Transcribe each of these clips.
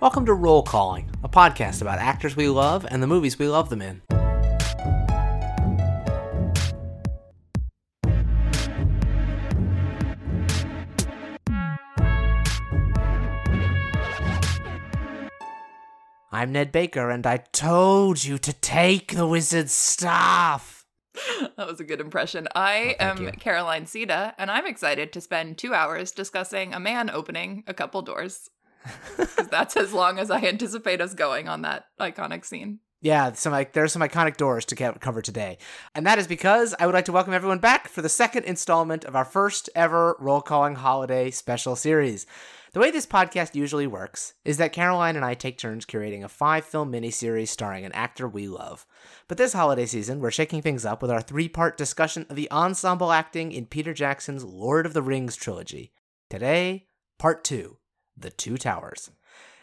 Welcome to Roll Calling, a podcast about actors we love and the movies we love them in. I'm Ned Baker, and I told you to take the wizard's staff. that was a good impression. I Oh, am you. Caroline Siede, and I'm excited to spend two hours discussing a man opening a couple doors. That's as long as I anticipate us going on that iconic scene. Yeah, some like there's some iconic doors to cover today, and that is because I would like to welcome everyone back for the second installment of our first ever roll calling holiday special series. The way this podcast usually works is that Caroline and I take turns curating a five film miniseries starring an actor we love. But this holiday season, we're shaking things up with our three part discussion of the ensemble acting in Peter Jackson's Lord of the Rings trilogy. Today, part two The Two Towers.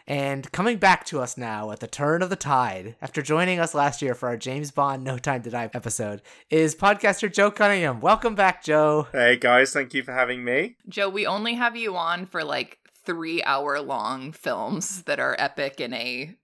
And coming back to us now at the turn of the tide, after joining us last year for our James Bond No Time to Die episode, is podcaster Joe Cunningham. Welcome back, Joe. Hey guys, thank you for having me. Joe, we only have you on for like three hour long films that are epic in a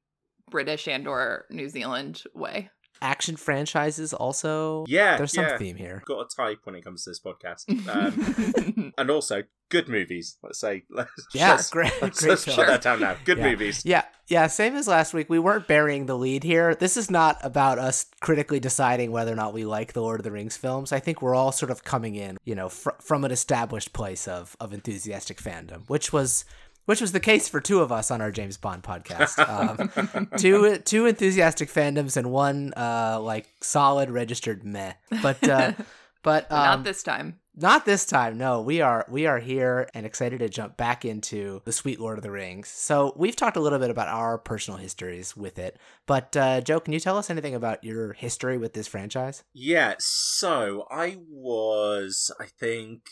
British and or New Zealand way. Action franchises also. Yeah, There's some yeah. theme here. Got a type when it comes to this podcast, um, and also good movies. Let's say, let's Yeah, just- great- Let's, great let's film. shut that down now. Good Yeah. movies. Yeah, yeah, same as last week. We weren't burying the lead here. This is not about us critically deciding whether or not we like the Lord of the Rings films. I think we're all sort of coming in, you know, fr- from an established place of of enthusiastic fandom, which was which was the case for two of us on our James Bond podcast. Um, two two enthusiastic fandoms and one uh like solid registered meh. But uh but um, Not this time. not this time. No, we are we are here and excited to jump back into the sweet Lord of the Rings. So we've talked a little bit about our personal histories with it, but uh, Joe, can you tell us anything about your history with this franchise? Yeah. So I was, I think,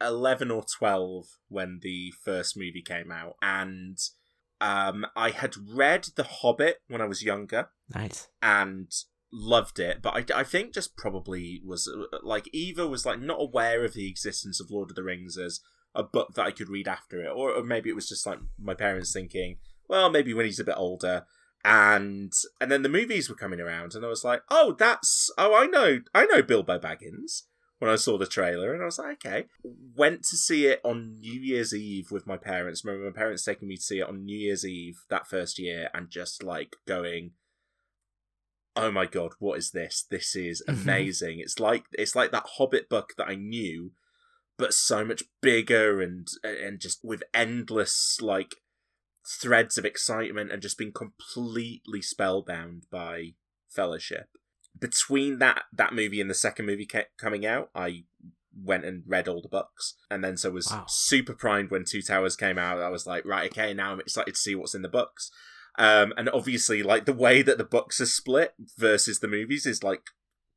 eleven or twelve when the first movie came out, and um, I had read The Hobbit when I was younger. Nice. and loved it but I, I think just probably was uh, like either was like not aware of the existence of lord of the rings as a book that i could read after it or, or maybe it was just like my parents thinking well maybe when he's a bit older and and then the movies were coming around and i was like oh that's oh i know i know bilbo baggins when i saw the trailer and i was like okay. Went to see it on new year's eve with my parents. Remember my parents taking me to see it on new year's eve that first year and just like going oh my god what is this? This is amazing. It's like it's like that hobbit book that i knew but so much bigger and and just with endless like threads of excitement and just being completely spellbound by fellowship between that that movie and the second movie ca- coming out i went and read all the books and then so was Wow. super primed when two towers came out i was like right okay now i'm excited to see what's in the books um, and obviously, like the way that the books are split versus the movies is like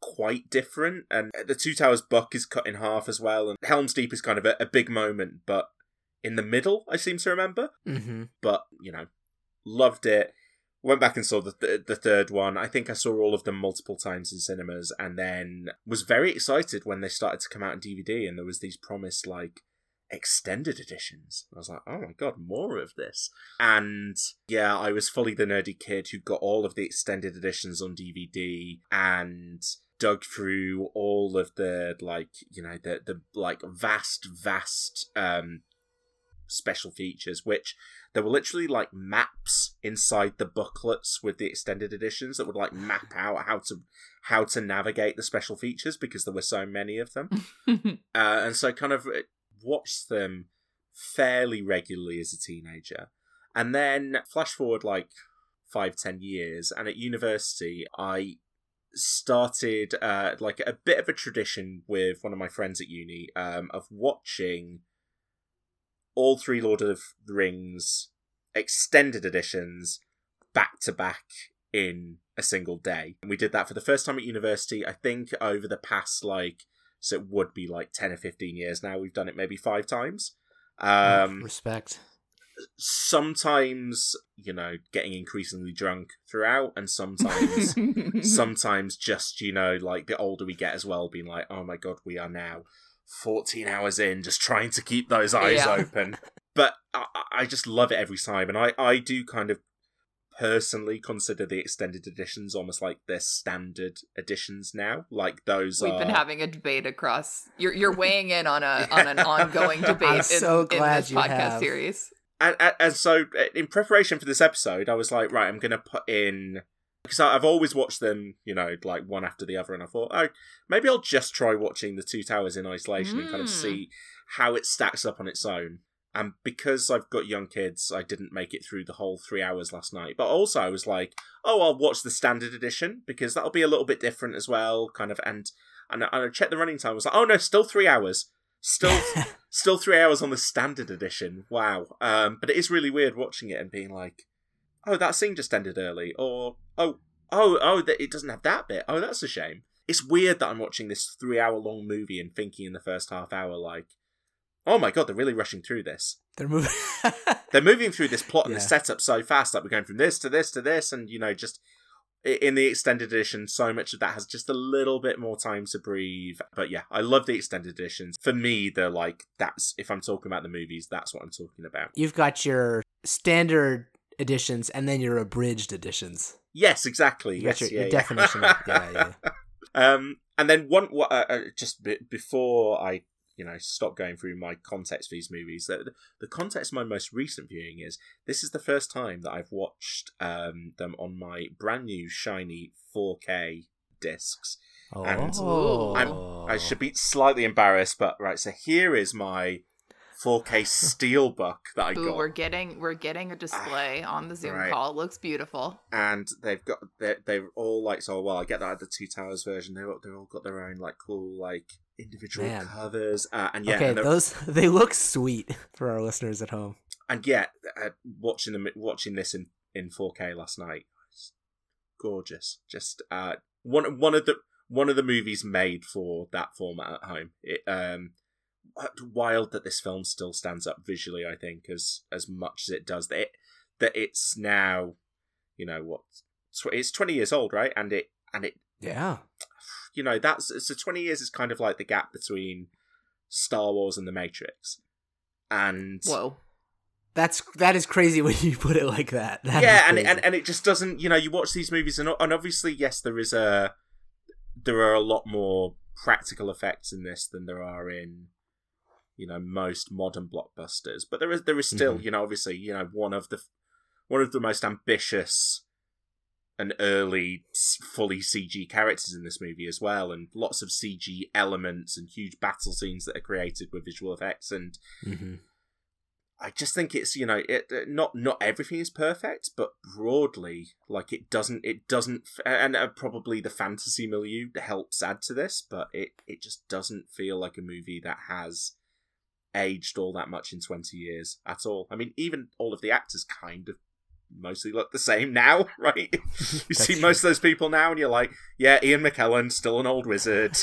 quite different. And the Two Towers book is cut in half as well. And Helm's Deep is kind of a, a big moment, but in the middle, I seem to remember. Mm-hmm. But you know, loved it. Went back and saw the th- the third one. I think I saw all of them multiple times in cinemas, and then was very excited when they started to come out in DVD. And there was these promised like extended editions. I was like, oh my god, more of this. And yeah, I was fully the nerdy kid who got all of the extended editions on DVD and dug through all of the like, you know, the the like vast, vast um special features, which there were literally like maps inside the booklets with the extended editions that would like map out how to how to navigate the special features because there were so many of them. Uh, and so I kind of uh, watched them fairly regularly as a teenager. And then flash forward like five, ten years, and at university, I started uh, like a bit of a tradition with one of my friends at uni um, of watching all three Lord of the Rings extended editions back to back in a single day. And we did that for the first time at university. I think over the past like so it would be like 10 or 15 years now we've done it maybe five times um Respect. sometimes you know getting increasingly drunk throughout and sometimes sometimes just you know like the older we get as well being like oh my god we are now 14 hours in just trying to keep those eyes Yeah. open but I, I just love it every time, and I I do kind of personally consider the extended editions almost like their standard editions now. Like those We've are... been having a debate across. You're you're weighing in on a on an ongoing debate I'm in, so in this you podcast have. series. and, and, and so in preparation for this episode i was like right i'm gonna put in because i've always watched them you know like one after the other and i thought oh maybe i'll just try watching the two towers in isolation and kind of Mm. see how it stacks up on its own and because i've got young kids i didn't make it through the whole three hours last night but also i was like oh i'll watch the standard edition because that'll be a little bit different as well kind of and and I, and I checked the running time I was like oh no still three hours still still three hours on the standard edition. Wow. Um, but it is really weird watching it and being like, oh, that scene just ended early, or oh, oh, oh, that it doesn't have that bit. Oh, that's a shame. It's weird that I'm watching this three-hour-long movie and thinking in the first half hour like, oh my god, they're really rushing through this. They're moving. They're moving through this plot and Yeah. the setup so fast that we're going from this to this to this, and you know, just in the extended edition, so much of that has just a little bit more time to breathe. But yeah, I love the extended editions. For me, they're like that's if I'm talking about the movies, that's what I'm talking about. You've got your standard editions and then your abridged editions. Yes, exactly. You yes, your, yeah, your yeah. definition. of, yeah, yeah. Um, and then one, uh, uh, just be- before I, you know, stop going through my context for these movies, the, the context of my most recent viewing is this is the first time that I've watched um, them on my brand new shiny 4K discs. And Oh, I should be slightly embarrassed, but right. So here is my 4K steelbook that I Ooh, got. we're getting we're getting a display on the Zoom right. call. It looks beautiful. and they've got they're, they're all like so well i get that at the two towers version they've, they've all got their own like cool like individual Man. covers uh, and yeah okay, and, they're- those they look sweet for our listeners at home. and yeah uh, watching them watching this in in 4k last night was gorgeous just uh one one of the one of the movies made for that format at home it um wild that this film still stands up visually i think as as much as it does that it that it's now you know what it's 20 years old right and it and it Yeah. you know that's so 20 years is kind of like the gap between star wars and the matrix and Whoa. That's that is crazy when you put it like that. That yeah and, crazy. and and it just doesn't you know you watch these movies and, and obviously yes there is a there are a lot more practical effects in this than there are in you know most modern blockbusters but there is there is still Mhm. you know obviously you know one of the one of the most ambitious and early fully CG characters in this movie as well and lots of CG elements and huge battle scenes that are created with visual effects and Mhm. I just think it's you know it uh, not not everything is perfect, but broadly like it doesn't it doesn't and uh, probably the fantasy milieu helps add to this, but it it just doesn't feel like a movie that has aged all that much in twenty years at all. I mean, even all of the actors kind of mostly look the same now, right? you see true. most of those people now, and you're like, yeah, Ian McKellen still an old wizard,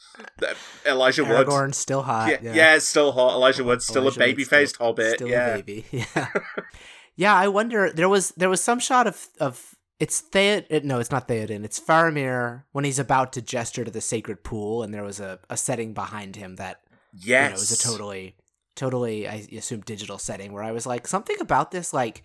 Elijah Wood. Still hot. Yeah, yeah. it's still hot. Elijah Wood's still Elijah a baby faced hobbit. Still yeah. a baby. Yeah. yeah, I wonder there was there was some shot of of it's Theod no, it's not Theoden, it's Faramir when he's about to gesture to the sacred pool and there was a, a setting behind him that Yes. you know, it was a totally totally I assume digital setting where I was like something about this like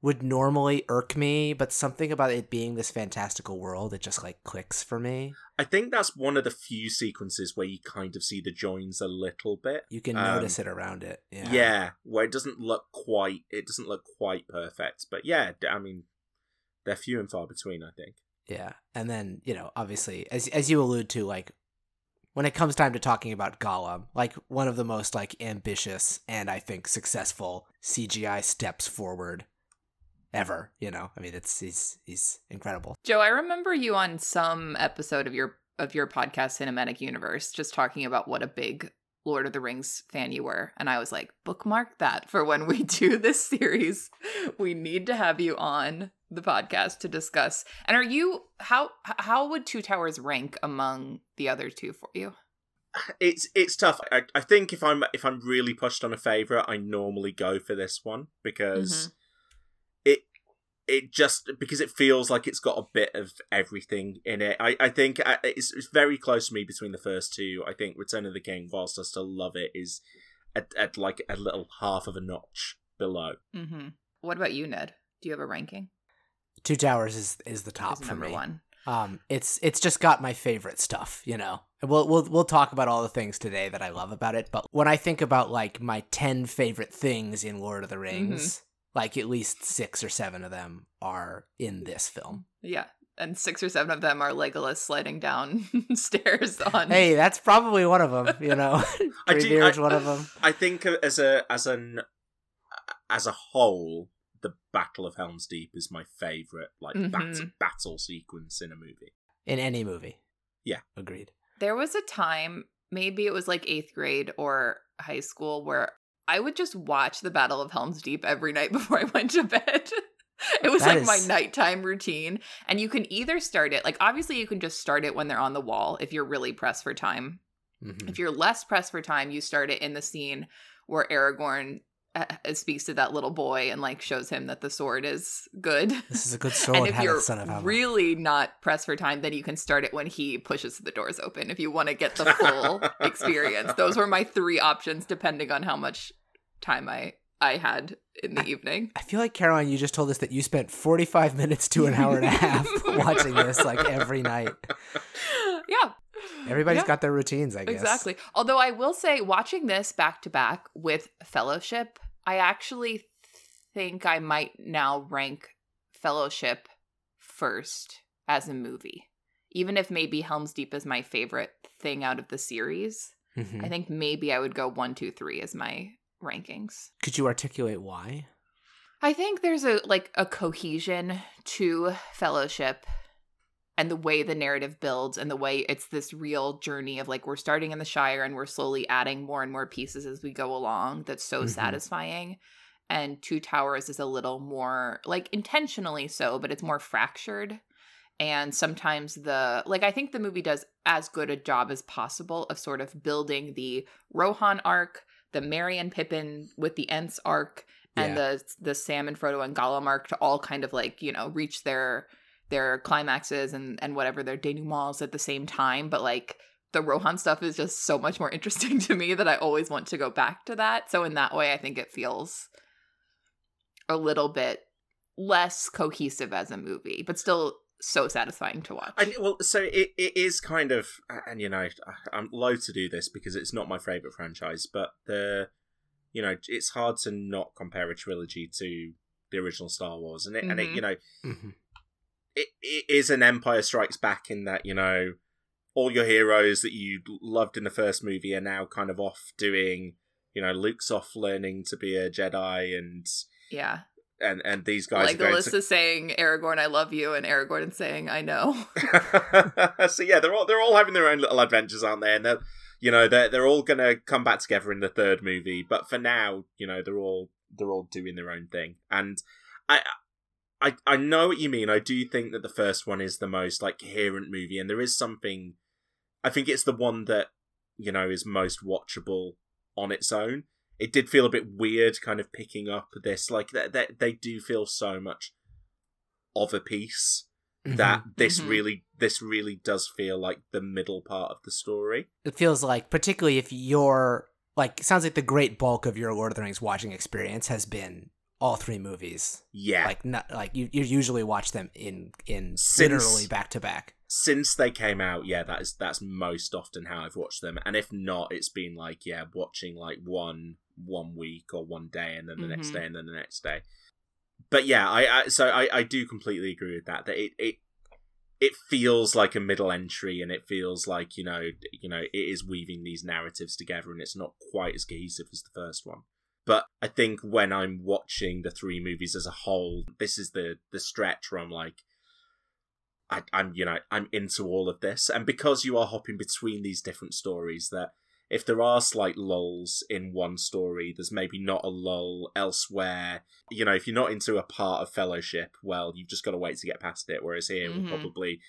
would normally irk me, but something about it being this fantastical world it just like clicks for me. I think that's one of the few sequences where you kind of see the joins a little bit. You can Um, notice it around it. Yeah. Yeah. where it doesn't look quite it doesn't look quite perfect. But yeah, I mean they're few and far between, I think. Yeah. And then, you know, obviously as as you allude to like when it comes time to talking about Gollum, like one of the most like ambitious and I think successful CGI steps forward ever, you know. I mean, it's he's he's incredible. Joe, I remember you on some episode of your of your podcast Cinematic Universe just talking about what a big Lord of the Rings fan you were. And I was like, bookmark that for when we do this series. We need to have you on the podcast to discuss. And are you how how would Two Towers rank among the other two for you? It's it's tough. I, I think if I'm if I'm really pushed on a favorite, I normally go for this one because it it just because it feels like it's got a bit of everything in it. I I think uh, it's it's very close to me between the first two. I think Return of the King, whilst I still love it, is at, at like a little half of a notch below. Mm-hmm. What about you, Ned? Do you have a ranking? Two Towers is is the top Who's for number me. one. Um, it's it's just got my favorite stuff, you know. We'll we'll we'll talk about all the things today that I love about it. But when I think about like my ten favorite things in Lord of the Rings, like at least six or seven of them are in this film. Yeah. And six or seven of them are Legolas sliding down stairs on. Hey, that's probably one of them. You know, I do- I- one of them. I think as a as an as a whole, the Battle of Helm's Deep is my favorite like bat- Mhm. battle sequence in a movie. In any movie. Yeah. agreed. There was a time, maybe it was like eighth grade or high school, where I would just watch the Battle of Helm's Deep every night before I went to bed. it was That like my nighttime routine. And you can either start it, like, obviously, you can just start it when they're on the wall if you're really pressed for time. Mhm. If you're less pressed for time, you start it in the scene where Aragorn uh, speaks to that little boy and like shows him that the sword is good. This is a good sword. and if you're son of really not pressed for time, then you can start it when he pushes the doors open. If you want to get the full experience, those were my three options, depending on how much time I I had in the evening. I feel like Caroline, you just told us that you spent forty-five minutes to an hour and a half watching this like every night. yeah, Everybody's Yeah. got their routines, I guess. Exactly. Although I will say, watching this back to back with Fellowship, I actually think I might now rank Fellowship first as a movie. Even if maybe Helm's Deep is my favorite thing out of the series, Mhm. I think maybe I would go one, two, three as my rankings. Could you articulate why? I think there's a like a cohesion to fellowship and the way the narrative builds and the way it's this real journey of like we're starting in the Shire and we're slowly adding more and more pieces as we go along that's so Mhm. satisfying. And Two Towers is a little more like intentionally so, but it's more fractured. And sometimes the like I think the movie does as good a job as possible of sort of building the Rohan arc, the Merry and Pippin with the Ents arc, and Yeah. the the Sam and Frodo and Gollum arc to all kind of like you know reach their their climaxes and and whatever their denouements at the same time. But like the Rohan stuff is just so much more interesting to me that I always want to go back to that. So in that way, I think it feels a little bit less cohesive as a movie, but still so satisfying to watch. I, well, so it, it is kind of, and you know, I'm loath to do this because it's not my favorite franchise, but the, you know, it's hard to not compare a trilogy to the original Star Wars, and it, and it, Mhm. you know, Mhm. It, it is an Empire Strikes Back in that you know, all your heroes that you loved in the first movie are now kind of off doing, you know, Luke's off learning to be a Jedi, and yeah. and and these guys like Legolas to saying, Aragorn, I love you, and Aragorn saying, I know. so yeah, they're all they're all having their own little adventures, aren't they? And they're you know they're they're all gonna come back together in the third movie, but for now, you know they're all they're all doing their own thing. And I I I know what you mean. I do think that the first one is the most like coherent movie, and there is something. I think it's the one that you know is most watchable on its own. It did feel a bit weird, kind of picking up this like that. They, they do feel so much of a piece that Mhm. this Mhm. really this really does feel like the middle part of the story. it feels like, particularly if you're like, it sounds like the great bulk of your Lord of the Rings watching experience has been all three movies. Yeah. Like, not like you, you usually watch them in in Since- literally back to back. Since they came out, yeah, that is that's most often how I've watched them. And if not, it's been like, yeah, watching like one one week or one day and then the next Mhm. day and then the next day. But yeah, I, I so I, I do completely agree with that. That it, it it feels like a middle entry and it feels like, you know, you know, it is weaving these narratives together and it's not quite as cohesive as the first one. But I think when I'm watching the three movies as a whole, this is the the stretch where I'm like, I, I'm you know I'm into all of this, and because you are hopping between these different stories, that if there are slight lulls in one story, there's maybe not a lull elsewhere. You know, if you're not into a part of Fellowship, well, you've just got to wait to get past it. Whereas here, Mhm. we'll probably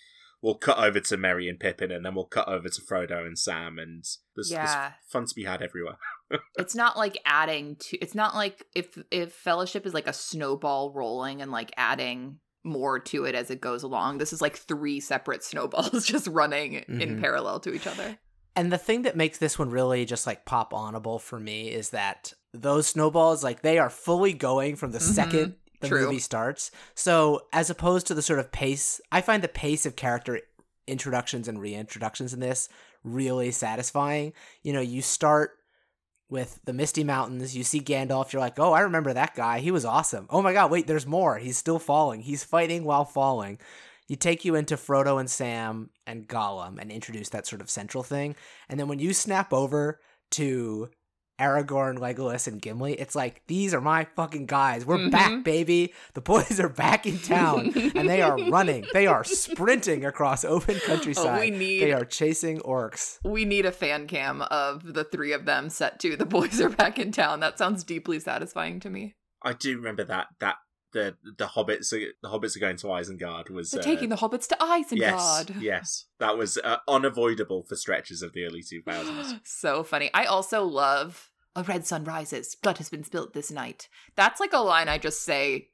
we'll cut over to Merry and Pippin, and then we'll cut over to Frodo and Sam, and there's, Yeah. there's fun to be had everywhere. it's not like adding to it's not like if if fellowship is like a snowball rolling and like adding more to it as it goes along this is like three separate snowballs just running in Mhm. parallel to each other And the thing that makes this one really just like pop onable for me is that those snowballs, like they are fully going from the Mhm. second the True. movie starts. So as opposed to the sort of pace, I find the pace of character introductions and reintroductions in this really satisfying. You know, you start with the Misty Mountains, you see Gandalf, you're like, oh, I remember that guy. He was awesome. Oh my god, wait, there's more. He's still falling. He's fighting while falling. You take you into Frodo and Sam and Gollum and introduce that sort of central thing. And then when you snap over to Aragorn, Legolas, and Gimli, it's like, these are my fucking guys. We're Mhm. back, baby. The boys are back in town and they are running. They are sprinting across open countryside. Oh, we need They are chasing orcs. we need a fan cam of the three of them set to the boys are back in town. That sounds deeply satisfying to me. I do remember that that the the hobbits are, the hobbits are going to Isengard was They're uh, taking the hobbits to Isengard. yes yes that was uh, unavoidable for stretches of the early two thousands. so funny. I also love a red sun rises, blood has been spilt this night. That's like a line I just say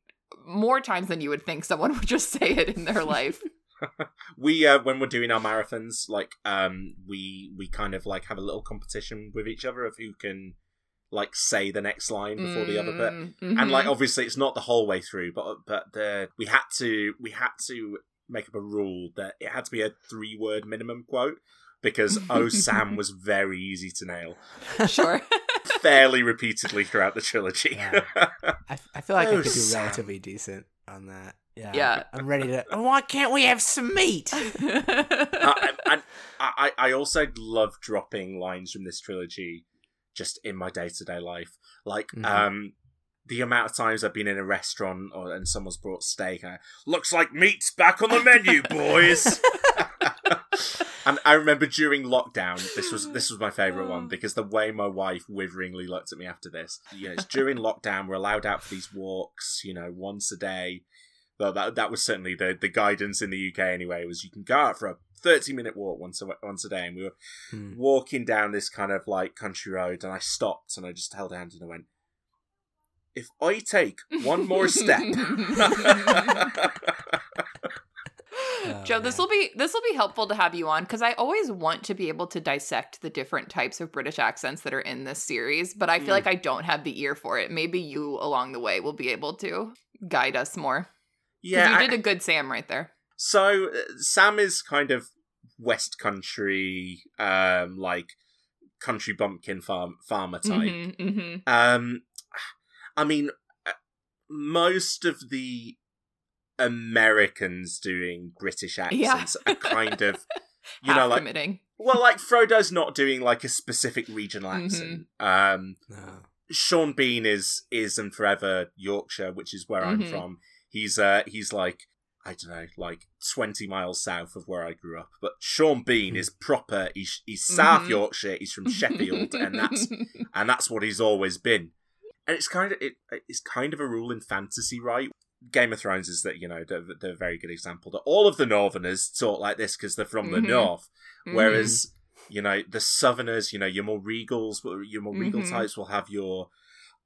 more times than you would think someone would just say it in their life. we uh, when we're doing our marathons, like um we we kind of like have a little competition with each other of who can like say the next line before the other bit. Mm, and like mhm. obviously it's not the whole way through but but the we had to we had to make up a rule that it had to be a three word minimum quote because oh sam was very easy to nail sure. fairly repeatedly throughout the trilogy Yeah. I, I feel like I Oh, could do Sam. relatively decent on that. Yeah. Yeah. I'm ready to. Oh, why can't we have some meat? Uh, and I, I also love dropping lines from this trilogy just in my day-to-day life like Mhm. um the amount of times I've been in a restaurant or and someone's brought steak, and I, looks like meat's back on the menu, boys. and I remember during lockdown, this was this was my favourite one because the way my wife witheringly looked at me after this. You know, it's during lockdown, we're allowed out for these walks, you know, once a day. Well, that that was certainly the the guidance in the UK anyway. Was you can go out for a thirty minute walk once a once a day, and we were Hmm. walking down this kind of like country road, and I stopped and I just held her hand and I went, "If I take one more step." Oh, Joe, this will be this will be helpful to have you on because I always want to be able to dissect the different types of British accents that are in this series, but I feel Mm. like I don't have the ear for it. Maybe you along the way will be able to guide us more. Yeah, you I- did a good Sam right there. So uh, Sam is kind of West Country, um, like country bumpkin farm farmer type. Mhm, mhm. Um, I mean, uh, most of the Americans doing British Yeah. accents are kind of, you know, like committing. well, like Frodo's not doing like a specific regional Mhm. accent. Um, No. Sean Bean is is and forever Yorkshire, which is where I'm Mhm. from. He's uh he's like I don't know, like twenty miles south of where I grew up. But Sean Bean is proper. He's he's South Mhm. Yorkshire. He's from Sheffield, and that's and that's what he's always been. And it's kind of it, it's kind of a rule in fantasy, right? Game of Thrones is that you know they're, they're a very good example that all of the Northerners talk like this because they're from the Mhm. north, Mhm. whereas you know the Southerners, you know your more regals, your more regal Mhm. types will have your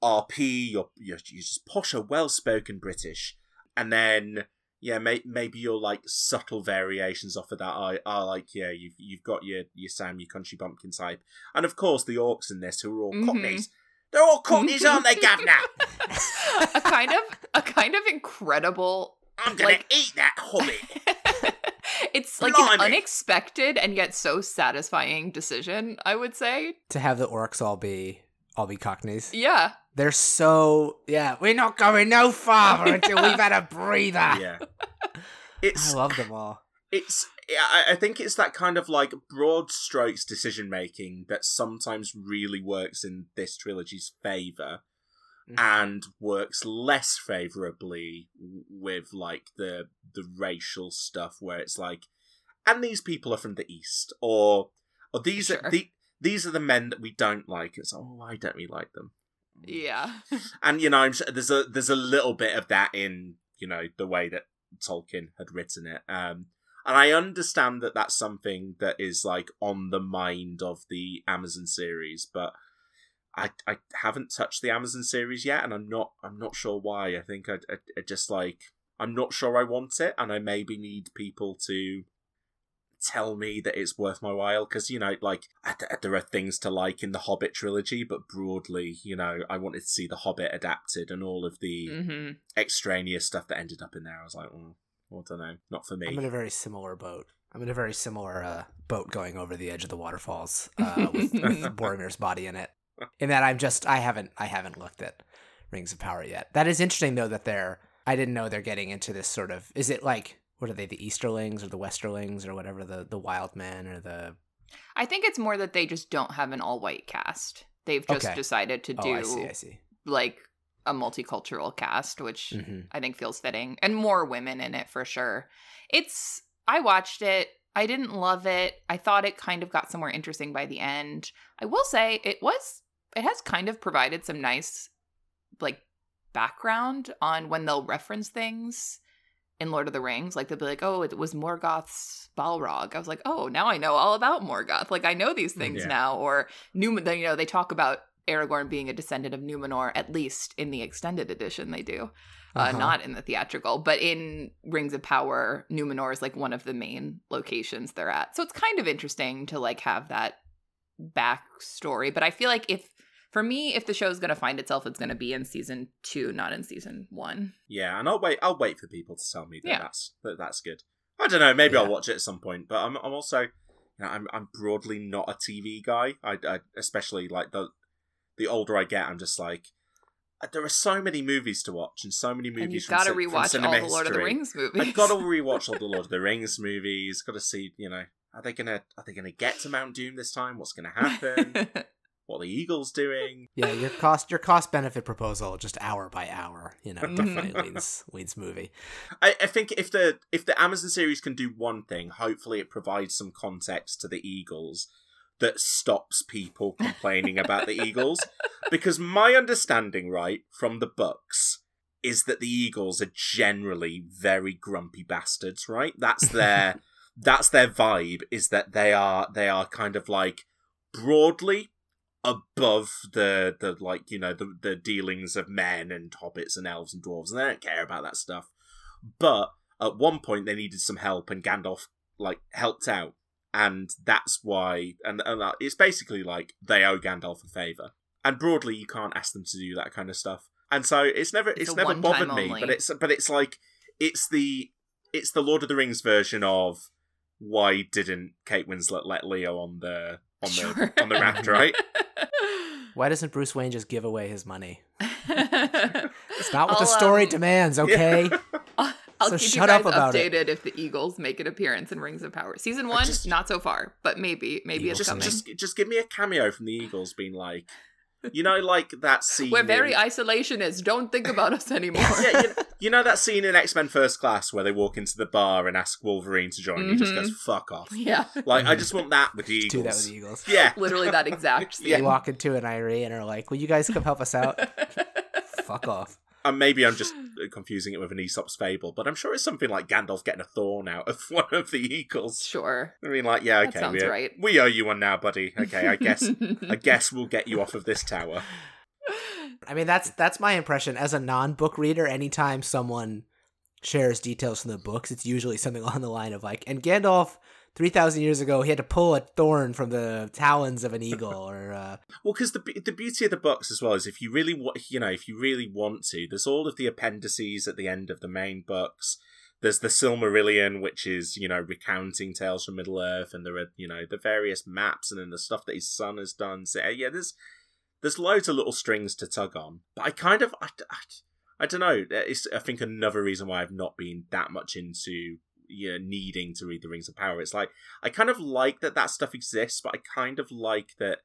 RP, your your, your just posher, well-spoken British, and then yeah, may, maybe your like subtle variations off of that are, are like yeah, you've you've got your your Sam, your country bumpkin type, and of course the orcs in this who are all Mhm. cockneys. They're all cockneys, aren't they, Governor? a kind of a kind of incredible I'm gonna Like- eat that hobbit. it's like an unexpected and yet so satisfying decision, I would say. To have the orcs all be all be cockneys. Yeah. They're so yeah. We're not going no farther until we've had a breather. yeah, I it's love them all. it's I, I think it's that kind of like broad strokes decision making that sometimes really works in this trilogy's favor Mhm. and works less favorably with like the the racial stuff where it's like and these people are from the east or or these are the these are the men that we don't like it's oh why don't we like them Yeah. and you know there's a there's a little bit of that in you know the way that Tolkien had written it um and I understand that that's something that is like on the mind of the Amazon series but I I haven't touched the Amazon series yet and I'm not I'm not sure why I think I, I, I just like I'm not sure I want it and I maybe need people to tell me that it's worth my while because you know like there are things to like in the hobbit trilogy but broadly you know i wanted to see the hobbit adapted and all of the hmm extraneous stuff that ended up in there i was like mm, i don't know not for me I'm in a very similar boat. I'm in a very similar uh, boat going over the edge of the waterfalls uh, with, with Boromir's body in it. In that I'm just I haven't I haven't looked at Rings of Power yet. That is interesting though that they're I didn't know they're getting into this sort of is it like what are they the Easterlings or the Westerlings or whatever the the Wild Men or the I think it's more that they just don't have an all white cast. They've just Okay. decided to do oh I see I see like a multicultural cast, which hmm I think feels fitting, and more women in it for sure. It's I watched it. I didn't love it. I thought it kind of got somewhere interesting by the end. I will say it was it has kind of provided some nice like background on when they'll reference things in Lord of the Rings. Like they'll be like, "Oh, it was Morgoth's Balrog." I was like, "Oh, now I know all about Morgoth. Like I know these things Yeah. now." Or Numenor. You know, they talk about Aragorn being a descendant of Numenor, at least in the extended edition. They do, uh, Uh-huh. not in the theatrical. But in Rings of Power, Numenor is like one of the main locations they're at. So it's kind of interesting to like have that backstory. But I feel like if for me, if the show's going to find itself, it's going to be in season two, not in season one. yeah and i'll wait i'll wait for people to tell me that Yeah. that's that that's good i don't know maybe Yeah. i'll watch it at some point but i'm, I'm also you know i'm, I'm broadly not a tv guy I, I especially like the the older i get i'm just like uh, there are so many movies to watch and so many movies and you've got to ci- from rewatch all the Lord of the history. Rings movies. I've got to rewatch all the Lord of the Rings movies. Got to see, you know, are they gonna are they gonna get to Mount Doom this time? What's gonna happen? what the Eagles doing? yeah your cost your cost benefit proposal just hour by hour you know Mhm. definitely leads leads movie I, I think if the if the Amazon series can do one thing, hopefully it provides some context to the Eagles that stops people complaining about the Eagles. Because my understanding, right, from the books is that the Eagles are generally very grumpy bastards, right? That's their that's their vibe, is that they are they are kind of like broadly above the the like you know the the dealings of men and hobbits and elves and dwarves and they don't care about that stuff. But at one point they needed some help and gandalf like helped out. And that's why and, and uh, it's basically like they owe gandalf a favor. And broadly you can't ask them to do that kind of stuff. And so it's never It's it's, never bothered me only. but it's but it's like it's the it's the lord of the rings version of why didn't kate winslet let leo on the on Sure. the on the raft right why doesn't bruce wayne just give away his money it's it's not what the story um, demands okay I'll, I'll So keep shut you up guys about it. updated if the Eagles make an appearance in Rings of Power. Season one, just- not so far, but maybe, maybe Eagles it's coming. just just give me a cameo from the eagles being like you know like that scene We're in- very isolationist. Don't think about us anymore. yeah, you know, you know that scene in X Men First Class where they walk into the bar and ask Wolverine to join. He just goes mm-hmm. "fuck off." yeah. Like I just want that with the Eagles. do that with the eagles Yeah, Literally that exact scene. Yeah. you walk into an eyrie and are like will you guys come help us out fuck off and maybe I'm just confusing it with an Aesop's fable, but I'm sure it's something like Gandalf getting a thorn out of one of the Eagles. sure. I mean, like, yeah, That okay, sounds we, right. we owe you one now, buddy. Okay, I guess, I guess we'll get you off of this tower. I mean, that's that's my impression as a non-book reader. Anytime someone shares details from the books, it's usually something along the line of like, and Gandalf, three thousand years ago, he had to pull a thorn from the talons of an eagle, or uh, Well, because the the beauty of the books as well is if you really want, you know, if you really want to, there's all of the appendices at the end of the main books. There's the Silmarillion, which is you know recounting tales from Middle Earth, and there are you know the various maps and then the stuff that his son has done. So uh, yeah, there's there's loads of little strings to tug on. But I kind of I, I, I don't know. It's I think another reason why I've not been that much into you know needing to read the Rings of Power. It's like I kind of like that that stuff exists, but I kind of like that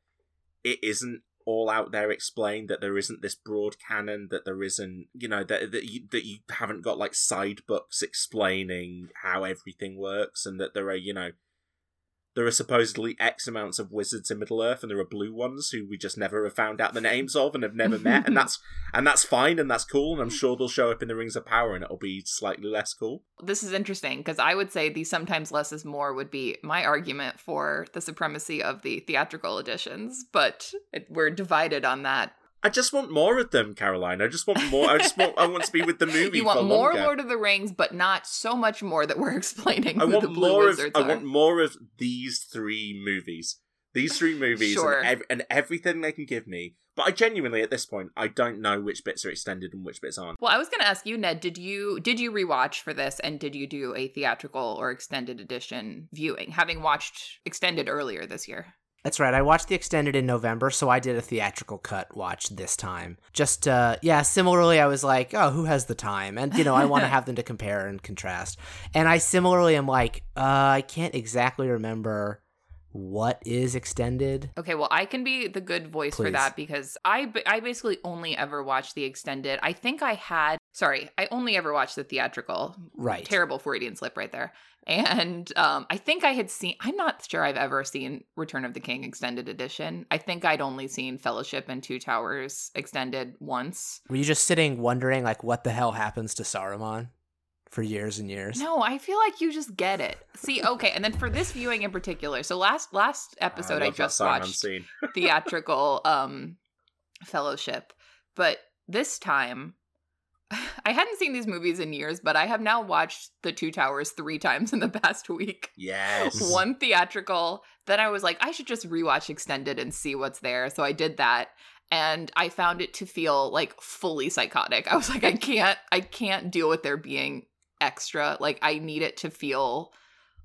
it isn't all out there explained that there isn't this broad canon that there isn't you know that that you, that you haven't got like side books explaining how everything works and that there are you know there are supposedly X amounts of wizards in Middle Earth, and there are blue ones who we just never have found out the names of and have never met, and that's and that's fine and that's cool, and I'm sure they'll show up in the Rings of Power, and it'll be slightly less cool. This is interesting because I would say the sometimes less is more would be my argument for the supremacy of the theatrical editions, but it, we're divided on that. I just want more of them, Caroline. I just want more. I just want. I want to be with the movie. you want more longer. Lord of the Rings, but not so much more that we're explaining I want more of. Wizards I want more of these three movies. These three movies Sure. and, ev- and everything they can give me. But I genuinely, at this point, I don't know which bits are extended and which bits aren't. Well, I was going to ask you, Ned. Did you did you rewatch for this, and did you do a theatrical or extended edition viewing? Having watched extended earlier this year. That's right. I watched the extended in November, so I did a theatrical cut watch this time. Just, uh, yeah, similarly, I was like, oh, who has the time? And, you know, I want to have them to compare and contrast. And I similarly am like, uh, I can't exactly remember what is extended. Okay, well, I can be the good voice for that because I I basically only ever watched the extended. I think I had sorry, I only ever watched the theatrical. Right. Terrible Freudian slip right there. And um, I think I had seen. I'm not sure I've ever seen Return of the King extended edition. I think I'd only seen Fellowship and Two Towers extended once. Were you just sitting wondering, like, what the hell happens to Saruman for years and years? No, I feel like you just get it. See, okay, and then for this viewing in particular, so last last episode I, love that just watched theatrical um fellowship, but this time I hadn't seen these movies in years, but I have now watched The Two Towers 3 times in the past week. Yes. One theatrical, then I was like I should just rewatch extended and see what's there. So I did that and I found it to feel like fully psychotic. I was like I can't I can't deal with there being extra. Like I need it to feel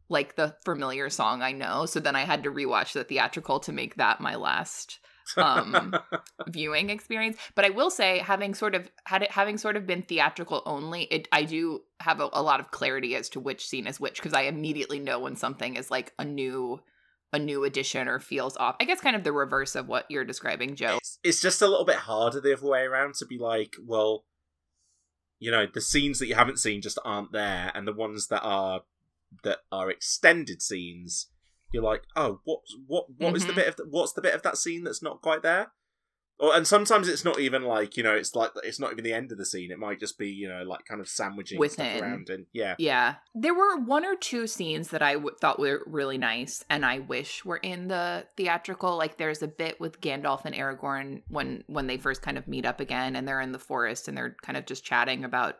like the familiar song I know. So then I had to rewatch the theatrical to make that my last um, viewing experience. But I will say, having sort of had it having sort of been theatrical only, it I do have a, a lot of clarity as to which scene is which because I immediately know when something is like a new a new addition or feels off. I guess kind of the reverse of what you're describing, Joe. it's, it's just a little bit harder the other way around to be like, well, you know, the scenes that you haven't seen just aren't there, and the ones that are that are extended scenes, you're like, oh, what, what, what is the Mhm. bit of the, what's the bit of that scene that's not quite there? Or, and sometimes it's not even like you know, it's like it's not even the end of the scene. It might just be you know, like kind of sandwiching stuff Within. around, and yeah, Yeah. There were one or two scenes that I w- thought were really nice and I wish were in the theatrical. Like there's a bit with Gandalf and Aragorn when when they first kind of meet up again and they're in the forest and they're kind of just chatting about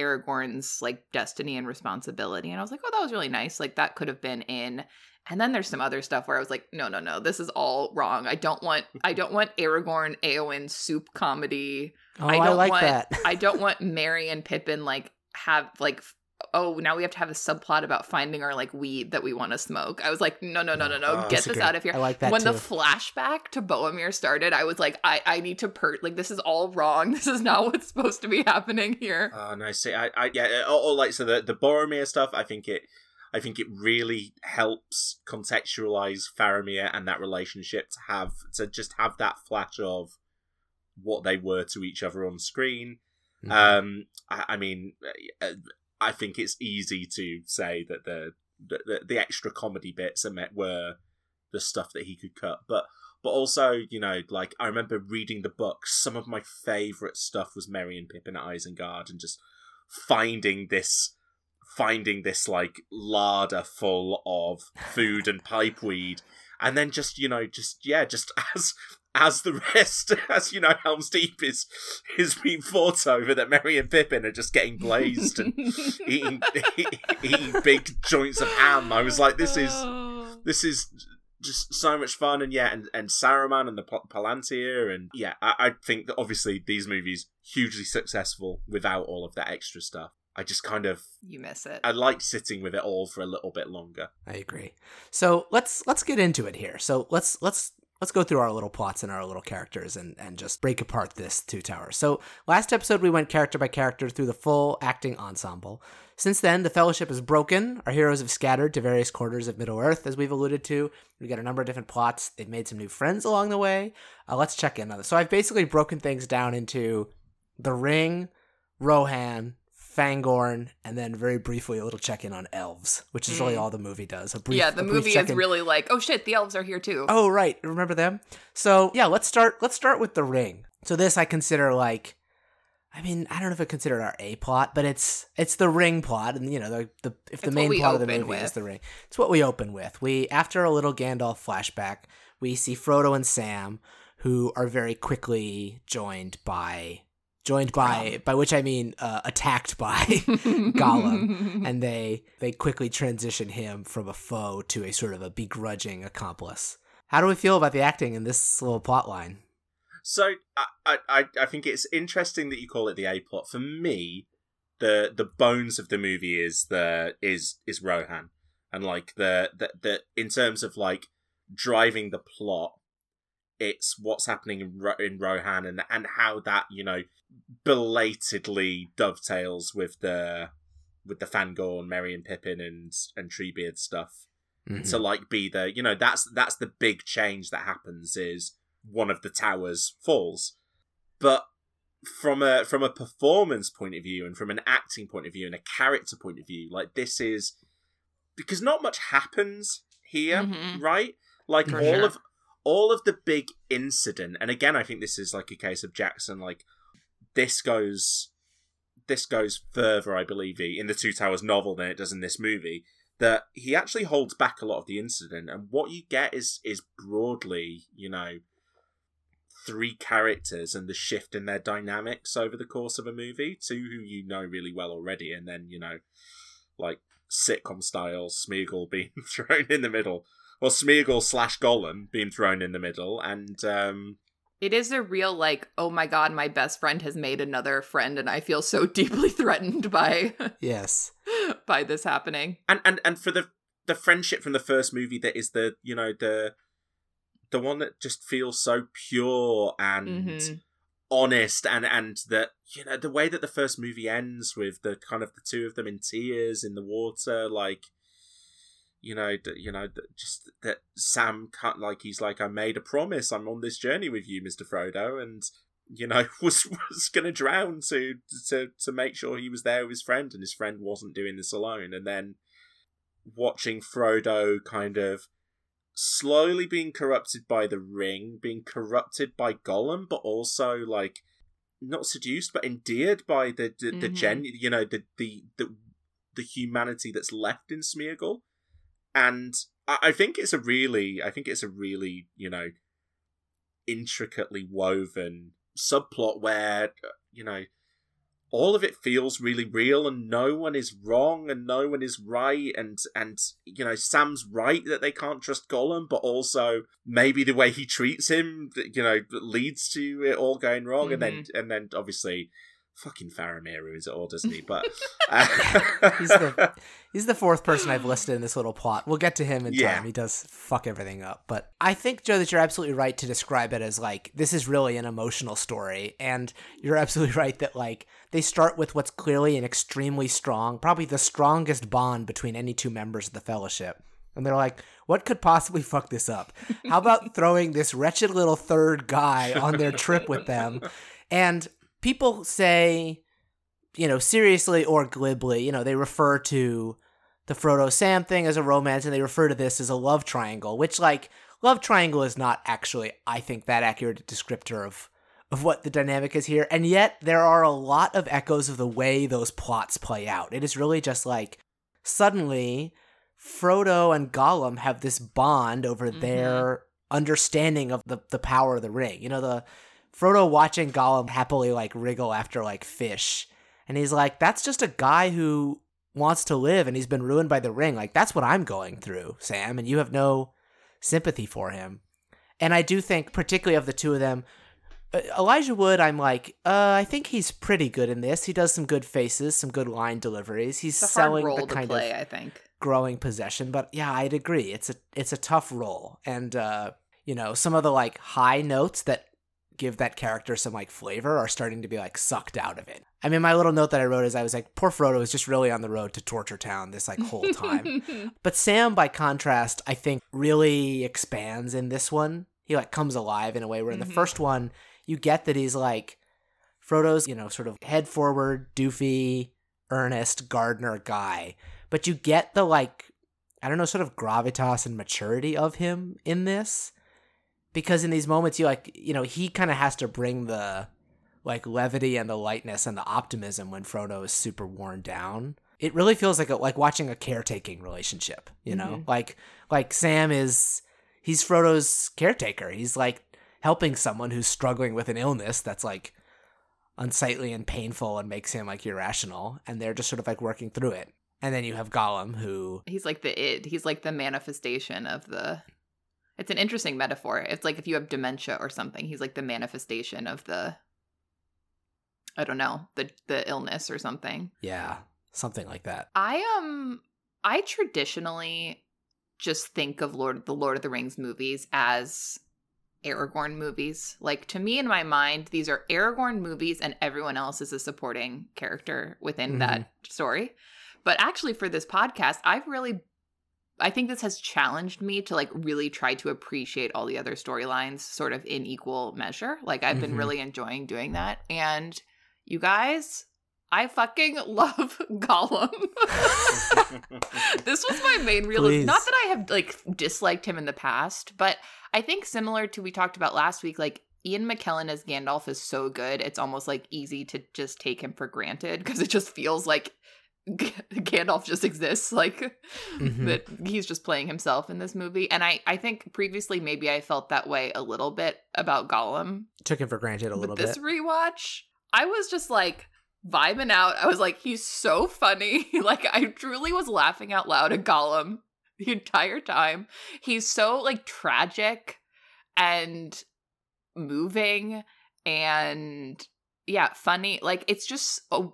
Aragorn's like destiny and responsibility. And I was like, "Oh, that was really nice. Like that could have been in." And then there's some other stuff where I was like, "No, no, no. This is all wrong. I don't want I don't want Aragorn Eowyn soup comedy." Oh, I I, don't like want- that. I don't want Merry and Pippin like have like oh now we have to have a subplot about finding our like weed that we want to smoke. I was like no no no no no Oh, get this Disagree. out of here. I like that when too. the flashback to Boromir started, I was like I I need to pert like this is all wrong. This is not what's supposed to be happening here. Oh no, see, I, I yeah, or, or like so the the Boromir stuff. I think it, I think it really helps contextualize Faramir and that relationship to have to just have that flash of what they were to each other on screen. Mhm. Um, I, I mean, uh, I think it's easy to say that the the, the, extra comedy bits were the stuff that he could cut, but but also you know like I remember reading the books. Some of my favorite stuff was Merry and Pippin at Isengard, and just finding this finding this like larder full of food and pipeweed and then just you know just yeah just as as the rest as you know helm's deep is is being fought over that merry and pippin are just getting blazed and eating eating big joints of ham. I was like this is Oh. this is just so much fun. And yeah and, and Saruman and the Pal- Palantir. And yeah I, I think that obviously these movies hugely successful without all of that extra stuff I just kind of you miss it. I like sitting with it all for a little bit longer I agree. So let's let's get into it here. So let's let's let's go through our little plots and our little characters and and just break apart this two towers. So last episode we went character by character through the full acting ensemble. Since then, the Fellowship is broken. Our heroes have scattered to various quarters of Middle Earth, as we've alluded to. We got a number of different plots. They've made some new friends along the way. Uh, let's check in on this. So I've basically broken things down into the Ring, Rohan, Fangorn, and then very briefly a little check in on elves, which is really Mm. all the movie does. A brief, yeah, the movie is check-in. really like, oh shit, the elves are here too. Oh right, remember them? So yeah, let's start. Let's start with the ring. So this I consider like, I mean, I don't know if I consider it our A plot, but it's it's the ring plot, and you know the the if the It's main plot of the movie is the ring, it's what we open with. We after a little Gandalf flashback, we see Frodo and Sam, who are very quickly joined by joined by by which I mean uh, attacked by Gollum, and they they quickly transition him from a foe to a sort of a begrudging accomplice. How do we feel about the acting in this little plot line? So I, I I think it's interesting that you call it the A plot. For me, the the bones of the movie is the is is Rohan, and like the the, the in terms of like driving the plot, it's what's happening in, Ro- in Rohan and and how that you know belatedly dovetails with the with the Fangorn, Merry and Pippin and and Treebeard stuff Mhm. to like be the you know that's that's the big change that happens is one of the towers falls but from a from a performance point of view and from an acting point of view and a character point of view like this is because not much happens here Mhm. right like For all sure. of all of the big incident and again i think this is like a case of jackson like this goes this goes further i believe in the two towers novel than it does in this movie that he actually holds back a lot of the incident and what you get is is broadly you know three characters and the shift in their dynamics over the course of a movie two who you know really well already and then you know like sitcom style smeagol being thrown in the middle or smeagol slash gollum being thrown in the middle and um It is a real like, oh my god, my best friend has made another friend, and I feel so deeply threatened by yes. by this happening. and and and for the the friendship from the first movie that is the you know the the one that just feels so pure and Mhm. honest and and that you know the way that the first movie ends with the kind of the two of them in tears in the water like you know d- you know just that sam can't like he's like i made a promise i'm on this journey with you mr frodo and you know was was gonna drown to to to make sure he was there with his friend and his friend wasn't doing this alone and then watching frodo kind of slowly being corrupted by the ring, being corrupted by Gollum, but also like not seduced but endeared by the the, the Mhm. gen you know the, the the the humanity that's left in Smeagol. And I, I think it's a really I think it's a really, you know, intricately woven subplot where you know all of it feels really real and no one is wrong and no one is right and and you know Sam's right that they can't trust Gollum but also maybe the way he treats him you know leads to it all going wrong and then mm-hmm. and then obviously fucking Faramir ruins it all doesn't he but uh, He's the he's the fourth person I've listed in this little plot. We'll get to him in Yeah. time. He does fuck everything up. But I think Joe that you're absolutely right to describe it as like this is really an emotional story and you're absolutely right that like they start with what's clearly an extremely strong, probably the strongest bond between any two members of the fellowship. And they're like, what could possibly fuck this up? How about throwing this wretched little third guy on their trip with them? And people say, you know, seriously or glibly, you know, they refer to the Frodo Sam thing as a romance and they refer to this as a love triangle, which like love triangle is not actually I think that accurate descriptor of of what the dynamic is here. And yet there are a lot of echoes of the way those plots play out. It is really just like suddenly Frodo and Gollum have this bond over Mhm. their understanding of the, the power of the ring. You know, the Frodo watching Gollum happily like wriggle after like fish. And he's like, that's just a guy who wants to live and he's been ruined by the ring. Like, that's what I'm going through, Sam. And you have no sympathy for him. And I do think, particularly of the two of them, uh, Elijah Wood, I'm like, uh, I think he's pretty good in this. He does some good faces, some good line deliveries. He's It's a hard selling role the to kind play, of I think. growing possession. But yeah, I'd agree. It's a it's a tough role, and uh, you know, some of the like high notes that give that character some like flavor are starting to be like sucked out of it. I mean, my little note that I wrote is I was like, poor Frodo is just really on the road to Torture Town this like whole time. But Sam, by contrast, I think really expands in this one. He like comes alive in a way where in the Mhm. first one, you get that he's like Frodo's, you know, sort of head forward, doofy, earnest gardener guy. But you get the like, I don't know, sort of gravitas and maturity of him in this. Because in these moments, you like, you know, he kind of has to bring the like levity and the lightness and the optimism when Frodo is super worn down. It really feels like a, like watching a caretaking relationship, you know? Mhm. Like like Sam is he's Frodo's caretaker. He's like helping someone who's struggling with an illness that's like unsightly and painful and makes him like irrational and they're just sort of like working through it and then you have gollum who He's like the id. He's like the manifestation of the. It's an interesting metaphor. It's like if you have dementia or something, he's like the manifestation of the. I don't know the the illness or something. yeah something like that I um I traditionally just think of Lord the Lord of the Rings movies as Aragorn movies. Like to me in my mind, these are Aragorn movies and everyone else is a supporting character within that story. But actually for this podcast, I've really I think this has challenged me to like really try to appreciate all the other storylines sort of in equal measure. Like I've been Mhm. really enjoying doing that. And you guys, I fucking love Gollum. this was my main realization. Not that I have like disliked him in the past, but I think similar to we talked about last week, like Ian McKellen as Gandalf is so good. It's almost like easy to just take him for granted because it just feels like G- Gandalf just exists, like Mhm. that he's just playing himself in this movie. And I, I think previously maybe I felt that way a little bit about Gollum, took him for granted a little but this bit rewatch, I was just like vibing out. I was like, he's so funny. like I truly was laughing out loud at Gollum the entire time. He's so like tragic and moving and yeah, funny. Like it's just a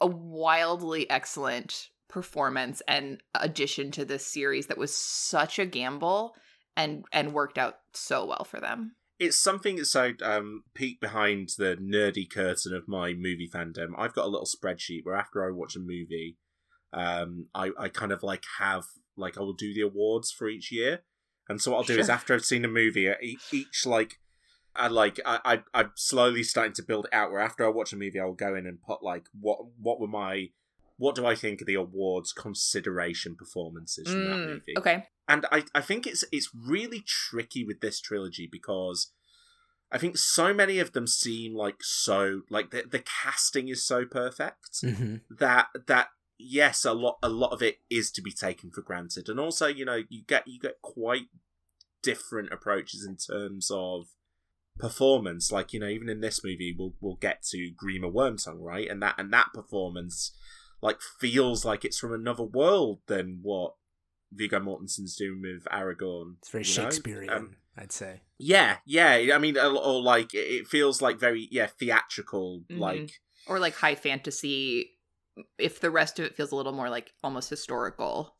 a wildly excellent performance and addition to this series that was such a gamble and and worked out so well for them. it's something that's so um peek behind the nerdy curtain of my movie fandom. I've got a little spreadsheet where after I watch a movie, um, I I kind of like have like I will do the awards for each year, and so what I'll do is after I've seen a movie, each like. I like I, I I'm slowly starting to build it out where after I watch a movie I will go in and put like what what were my what do I think are the awards consideration performances from that Mm, movie? okay. and I, I think it's it's really tricky with this trilogy because I think so many of them seem like so like the, the casting is so perfect hmm that that yes a lot a lot of it is to be taken for granted. And also you know you get you get quite different approaches in terms of performance like you know even in this movie we'll we'll get to Grima Wormtongue right and that and that performance like feels like it's from another world than what Viggo Mortensen's doing with Aragorn it's very shakespearean Um, i'd say yeah yeah I mean or, or like it- it feels like very yeah theatrical Mhm. like Or like high fantasy if the rest of it feels a little more like almost historical.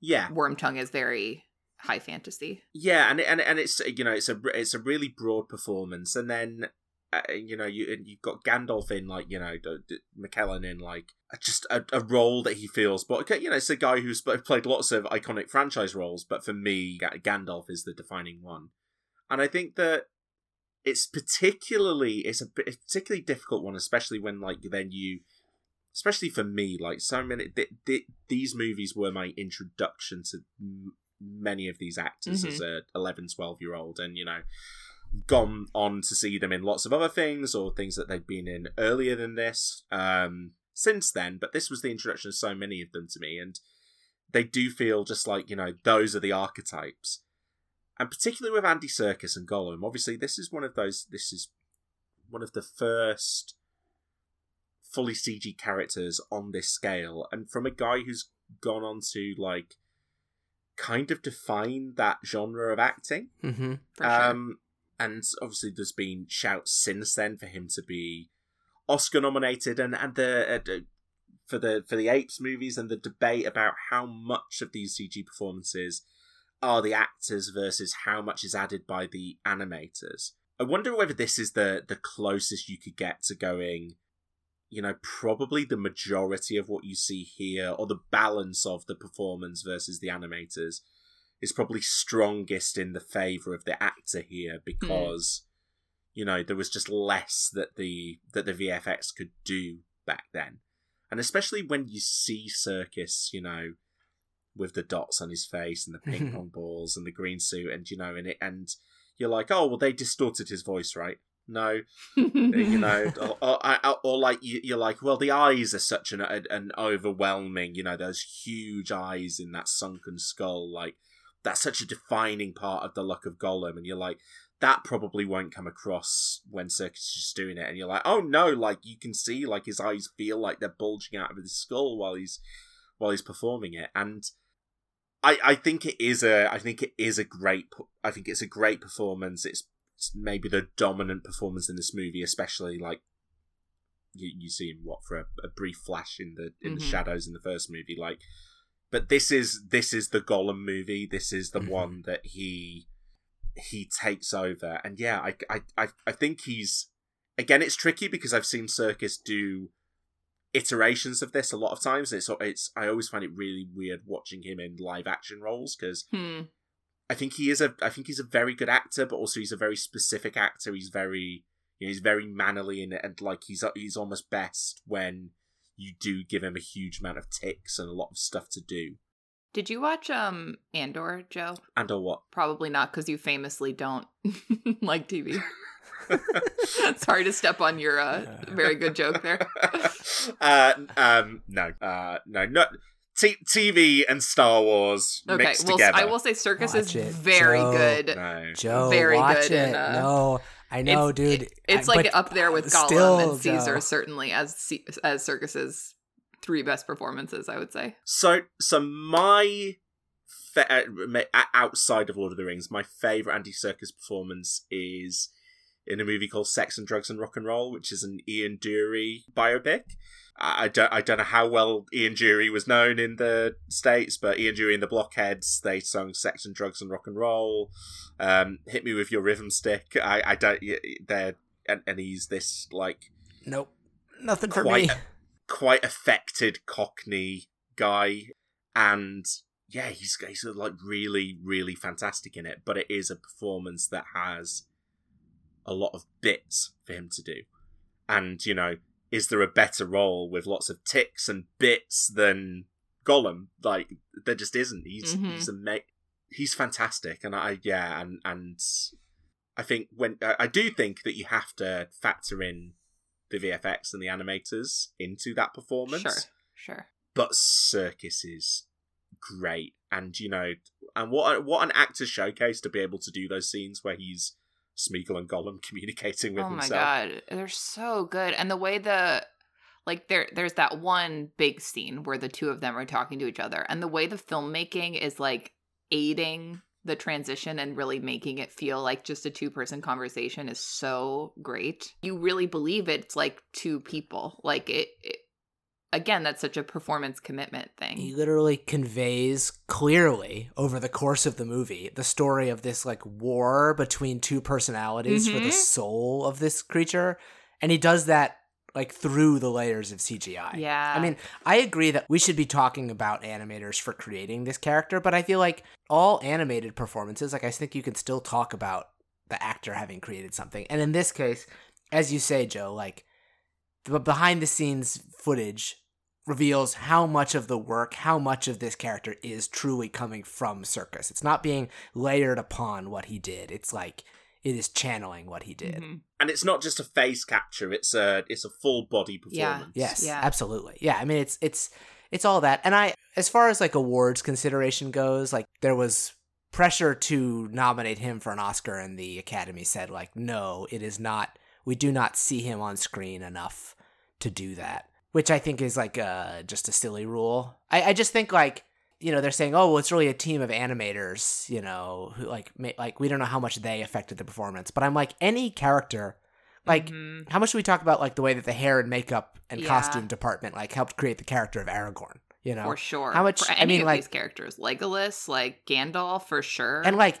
yeah Wormtongue is very high fantasy. Yeah, and and and it's you know it's a it's a really broad performance, and then uh, you know you you've got Gandalf in like you know D- D- McKellen in like just a, a role that he feels, but you know it's a guy who's played lots of iconic franchise roles, but for me Ga- Gandalf is the defining one, and I think that it's particularly it's a it's a particularly difficult one, especially when like then you. Especially for me, like so many, th- th- these movies were my introduction to m- many of these actors Mhm. as a 11 12 year old and you know gone on to see them in lots of other things or things that they'd been in earlier than this um since then. But this was the introduction of so many of them to me and they do feel just like you know those are the archetypes. And particularly with andy Serkis and gollum obviously this is one of those this is one of the first fully cg characters on this scale. And from a guy who's gone on to like kind of define that genre of acting mm-hmm. For sure. um, and obviously, there's been shouts since then for him to be Oscar nominated, and and the uh, for the for the Apes movies, and the debate about how much of these CG performances are the actors versus how much is added by the animators. I wonder whether this is the the closest you could get to going. You know, probably the majority of what you see here, or the balance of the performance versus the animators, is probably strongest in the favor of the actor here hmm. because you know there was just less that the that the VFX could do back then. And especially when you see Serkis you know with the dots on his face and the ping pong balls and the green suit and you know and it and you're like oh well they distorted his voice right no you know, or, or, or, like you, you're like, well, the eyes are such an an overwhelming, you know, those huge eyes in that sunken skull. Like that's such a defining part of the look of Gollum, and you're like, that probably won't come across when Serkis is just doing it, and you're like, oh no, like you can see like his eyes feel like they're bulging out of his skull while he's while he's performing it, and I I think it is a I think it is a great I think it's a great performance. It's maybe the dominant performance in this movie, especially like you you see him what for a, a brief flash in the in Mhm. the shadows in the first movie, like. But this is this is the Gollum movie. This is the Mhm. one that he he takes over, and yeah, I I I, I think he's again. It's tricky because I've seen Serkis do iterations of this a lot of times. It's it's I always find it really weird watching him in live action roles because Hmm. I think he is a I think he's a very good actor, but also he's a very specific actor. He's very you know, he's very mannerly in it, and like he's he's almost best when you do give him a huge amount of ticks and a lot of stuff to do. Did you watch um Andor, Joe? And or what? Probably not, because you famously don't like TV. Sorry to step on your uh, very good joke there. uh, um, no, uh, no, no. T- TV and Star Wars Okay, mixed well, together. I will say Serkis is Watch it, very Joe. good. No. Joe, Very watch good it. in, uh, no, I know, it's, dude. it- it's I- like but up there with Gollum still, and Caesar, Joe. certainly as C- as Serkis's three best performances. I would say. So, so my fa- uh, outside of Lord of the Rings, my favorite Andy Serkis performance is in a movie called Sex and Drugs and Rock and Roll, which is an Ian Dury biopic. I don't, I don't know how well Ian Dury was known in the States, but Ian Dury and the Blockheads, they sung Sex and Drugs and Rock and Roll. Um, Hit Me With Your Rhythm Stick. I, I don't, they're, and, and he's this, like, Nope, nothing for Quite me. quite affected Cockney guy, and yeah, he's he's like really really fantastic in it. But it is a performance that has a lot of bits for him to do, and you know, is there a better role with lots of ticks and bits than Gollum? Like there just isn't. He's Mhm. he's a ma- he's fantastic, and I yeah, and and I think when I I do think that you have to factor in the VFX and the animators into that performance. Sure, sure. But Serkis is great, and you know, and what a- what an actor showcase to be able to do those scenes where he's Smeagol and Gollum communicating with themselves. oh my god, they're so good, and the way the like there there's that one big scene where the two of them are talking to each other, and the way the filmmaking is like aiding the transition and really making it feel like just a two person conversation is so great. You really believe it's like two people. Like it, it again, that's such a performance commitment thing. He literally conveys clearly over the course of the movie the story of this like war between two personalities for the Mhm. soul of this creature, and he does that like through the layers of CGI. yeah. I mean, I agree that we should be talking about animators for creating this character, but I feel like all animated performances, like I think you can still talk about the actor having created something. And in this case, as you say, Joe, like the behind the scenes footage reveals how much of the work, how much of this character is truly coming from Serkis. It's not being layered upon what he did. It's like it is channeling what he did. Mhm. And it's not just a face capture; it's a it's a full body Yeah. performance. Yes, Yeah. absolutely. Yeah, I mean it's it's it's all that. And I as far as like awards consideration goes, like there was pressure to nominate him for an Oscar and the Academy said like no, it is not we do not see him on screen enough to do that. Which I think is like uh just a silly rule. I, I just think like you know they're saying oh well it's really a team of animators you know who like ma- like we don't know how much they affected the performance but i'm like any character like Mhm. how much do we talk about like the way that the hair and makeup and Yeah. costume department like helped create the character of Aragorn, you know? for sure. How much- For I any mean, of like- these characters, Legolas, like Gandalf, for sure. And like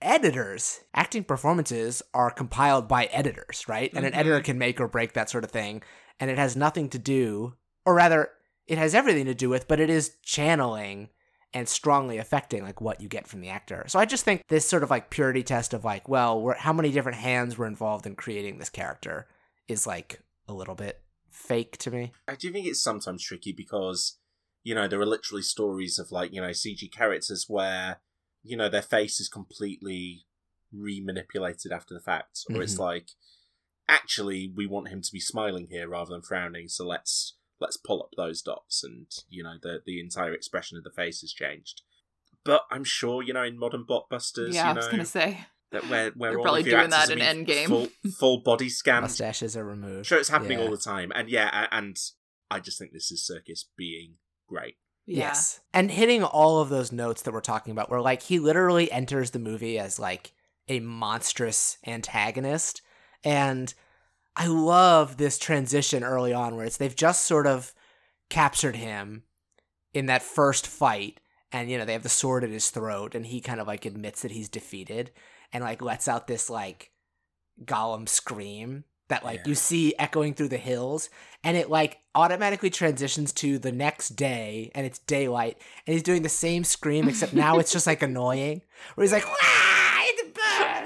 editors, acting performances are compiled by editors, right? And an Mhm. editor can make or break that sort of thing, and it has nothing to do, or rather, it has everything to do with, but it is channeling and strongly affecting like what you get from the actor. So I just think this sort of like purity test of like, well, we're, how many different hands were involved in creating this character is like a little bit fake to me. I do think it's sometimes tricky because, you know, there are literally stories of like, you know, CG characters where, you know, their face is completely re-manipulated after the fact. Or it's Mhm. like, actually, we want him to be smiling here rather than frowning, so let's let's pull up those dots and, you know, the the entire expression of the face has changed. But I'm sure you know in modern blockbusters, yeah, you I was gonna say. that where where They're all probably of your doing that in Endgame. full, full body scanned. Mustaches are removed. Sure, it's happening Yeah. all the time, and yeah, and I just think this is Serkis being great. Yeah. Yes. And hitting all of those notes that we're talking about, where like he literally enters the movie as like a monstrous antagonist. And I love this transition early on where it's they've just sort of captured him in that first fight. And, you know, they have the sword at his throat, and he kind of like admits that he's defeated and like lets out this like Gollum scream that like Yeah. you see echoing through the hills and it like automatically transitions to the next day and it's daylight and he's doing the same scream except now it's just like annoying where he's like Wah!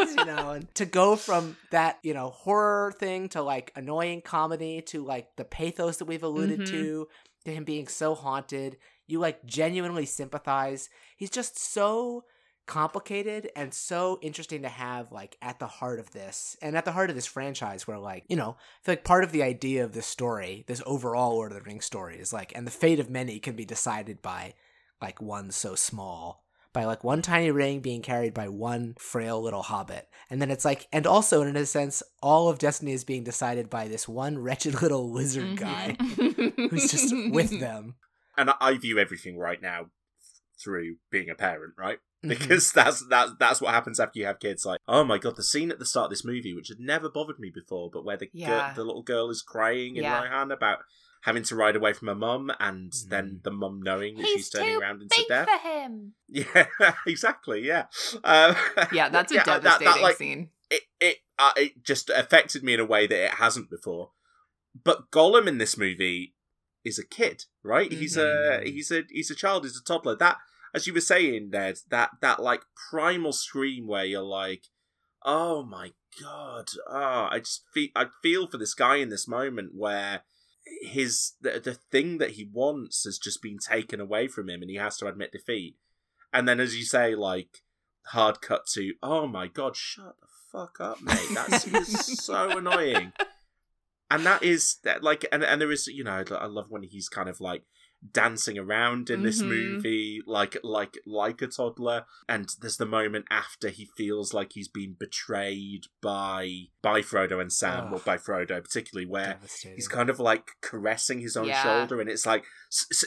You know and to go from that you know horror thing to like annoying comedy to like the pathos that we've alluded Mhm. to to him being so haunted you like genuinely sympathize he's just so complicated and so interesting to have like at the heart of this and at the heart of this franchise where like you know I feel like part of the idea of this story this overall Lord of the Rings story is like and the fate of many can be decided by like one so small by like one tiny ring being carried by one frail little hobbit and then it's like and also in a sense all of destiny is being decided by this one wretched little wizard guy Mhm. who's just with them And I- I view everything right now through being a parent, right? Mhm. Because that's that's that's what happens after you have kids. Like, oh my god, the scene at the start of this movie, which had never bothered me before, but where the Yeah. girl, the little girl is crying in Yeah. Rohan about having to ride away from her mum, and Mhm. then the mum knowing that He's she's turning too around into Big death. for him. Yeah, exactly. Yeah, um, Yeah, that's a yeah, that- devastating that, like, scene. it it uh, it just affected me in a way that it hasn't before. But Gollum in this movie is a kid, right? He's a Mhm. he's a he's a child, he's a toddler. That as you were saying, Ned, that that like primal scream where you're like, oh my god, oh, I just feel I feel for this guy in this moment where his the, the thing that he wants has just been taken away from him and he has to admit defeat. And then as you say, like hard cut to, oh my god, shut the fuck up, mate. that is so annoying. And that is that like and and there is you know I love when he's kind of like dancing around in this Mhm. movie like like like a toddler. And there's the moment after he feels like he's been betrayed by by Frodo and Sam or by Frodo particularly where he's kind of like caressing his own Yeah. shoulder and it's like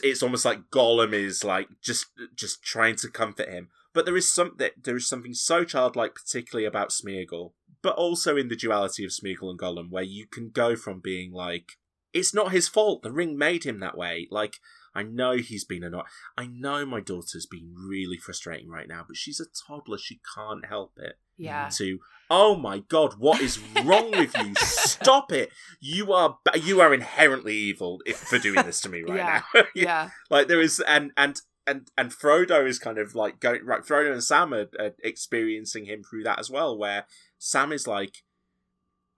it's almost like Gollum is like just just trying to comfort him. But there is something there is something so childlike particularly about Smeagol but also in the duality of Smeagol and Gollum where you can go from being like it's not his fault the ring made him that way. Like I know he's been annoyed. I know my daughter's been really frustrating right now, but she's a toddler. She can't help it. Yeah. To oh my god, what is wrong with you? Stop it! You are you are inherently evil if, for doing this to me right Yeah. now. Yeah. like there is and and and and Frodo is kind of like going right. Frodo and Sam are, are experiencing him through that as well, where Sam is like,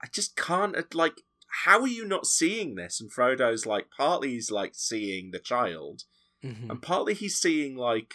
I just can't uh, like. How are you not seeing this? And Frodo's like, partly he's like seeing the child, Mhm. and partly he's seeing like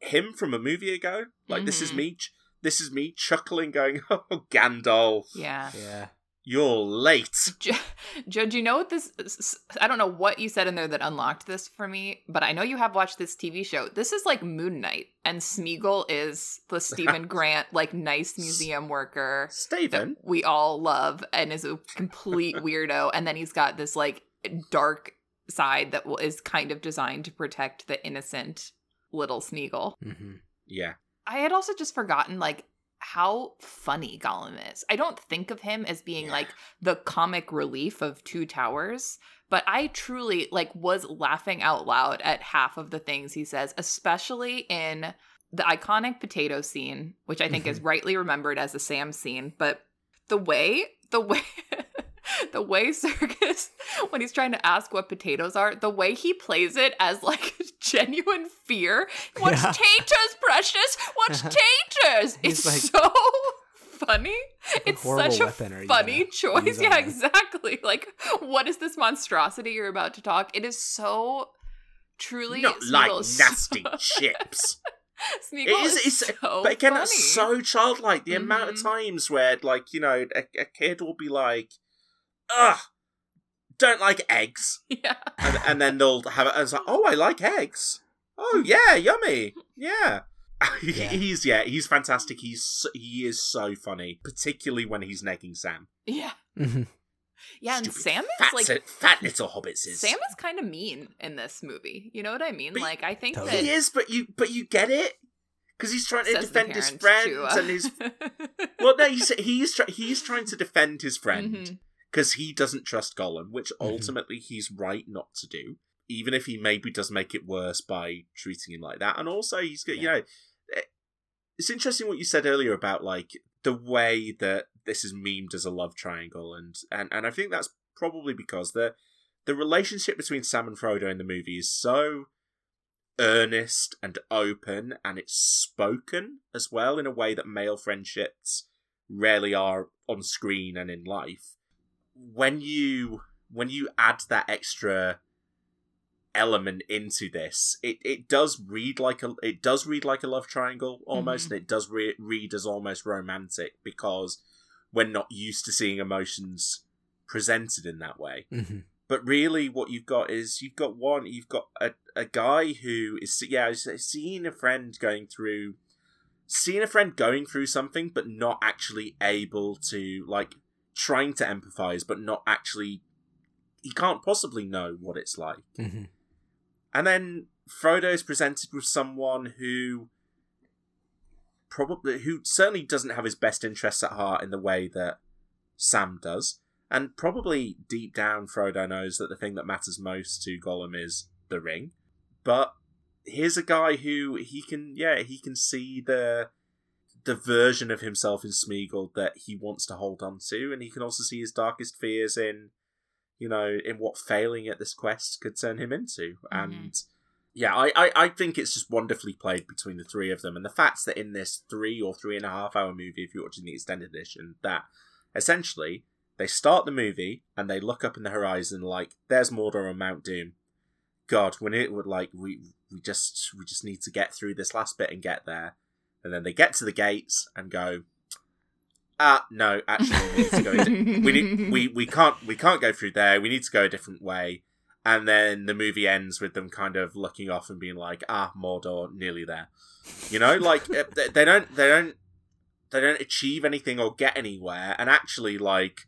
him from a movie ago. Like this is Mhm. me. ch- This is me chuckling, going, "Oh, Gandalf, Yeah. yeah you're late." Judge, you know what this? I don't know what you said in there that unlocked this for me, but I know you have watched this TV show. This is like Moon Knight, and Smeagol is the Steven Grant, like nice museum worker Steven, we all love, and is a complete weirdo. And then he's got this like dark side that is kind of designed to protect the innocent little Smeagol. hmm yeah, I had also just forgotten like how funny Gollum is. I don't think of him as being Yeah. like the comic relief of Two Towers, but I truly like was laughing out loud at half of the things he says, especially in the iconic potato scene, which I think is mm-hmm. rightly remembered as a Sam scene, but the way the way the way Serkis when he's trying to ask what potatoes are, the way he plays it as like genuine fear. What's Yeah. taters, precious? What's taters? He's It's like- so funny. It's such a weapon you funny choice. Yeah, exactly. Like, what is this monstrosity you're about to talk? It is so truly not like nasty chips. Smeagol It is, is, it's, so but again, funny. it's so childlike. The amount of Mhm. times where, like, you know, a, a kid will be like, "Ugh, don't like eggs," yeah. and, and then they'll have it. And it's like, "Oh, I like eggs. oh yeah, yummy, yeah. Yeah. he's yeah, he's fantastic. He's he is so funny, particularly when he's negging Sam. Yeah. Mhm. Yeah, and Stupid Sam fat, like fat little hobbits. Is. Sam is kind of mean in this movie. You know what I mean? But- like I think Totally. that He is, but you but you get it because he's trying to defend his parents friends to, uh, and his. Well, no, he's he's try- he's trying to defend his friend Mhm. Because he doesn't trust Gollum, which Mhm. ultimately he's right not to do, even if he maybe does make it worse by treating him like that. And also, he's got you know, eh, it's interesting what you said earlier about like the way that this is memed as a love triangle, and and and I think that's probably because the the relationship between Sam and Frodo in the movie is so earnest and open and it's spoken as well in a way that male friendships rarely are on screen and in life when you when you add that extra element into this it, it does read like a it does read like a love triangle almost Mhm. and it does re- read as almost romantic because we're not used to seeing emotions presented in that way Mhm. but really what you've got is you've got one you've got a, a guy who is yeah seeing a friend going through seeing a friend going through something but not actually able to like trying to empathize but not actually he can't possibly know what it's like Mhm. and then Frodo is presented with someone who probably who certainly doesn't have his best interests at heart in the way that Sam does. And probably deep down Frodo knows that the thing that matters most to Gollum is the ring. But here's a guy who he can yeah, he can see the the version of himself in Smeagol that he wants to hold on to, and he can also see his darkest fears in you know, in what failing at this quest could turn him into. Mm-hmm. And yeah, I, I, I think it's just wonderfully played between the three of them. And the fact that in this three or three and a half hour movie, if you're watching the extended edition, that essentially they start the movie and they look up in the horizon like, there's Mordor and Mount Doom. God, when it would like we we just we just need to get through this last bit and get there. And then they get to the gates and go, ah, no, actually we need to go in we need, we we can't we can't go through there. We need to go a different way. And then the movie ends with them kind of looking off and being like, "Ah, Mordor, nearly there." You know, like uh, they don't they don't they don't achieve anything or get anywhere. And actually, like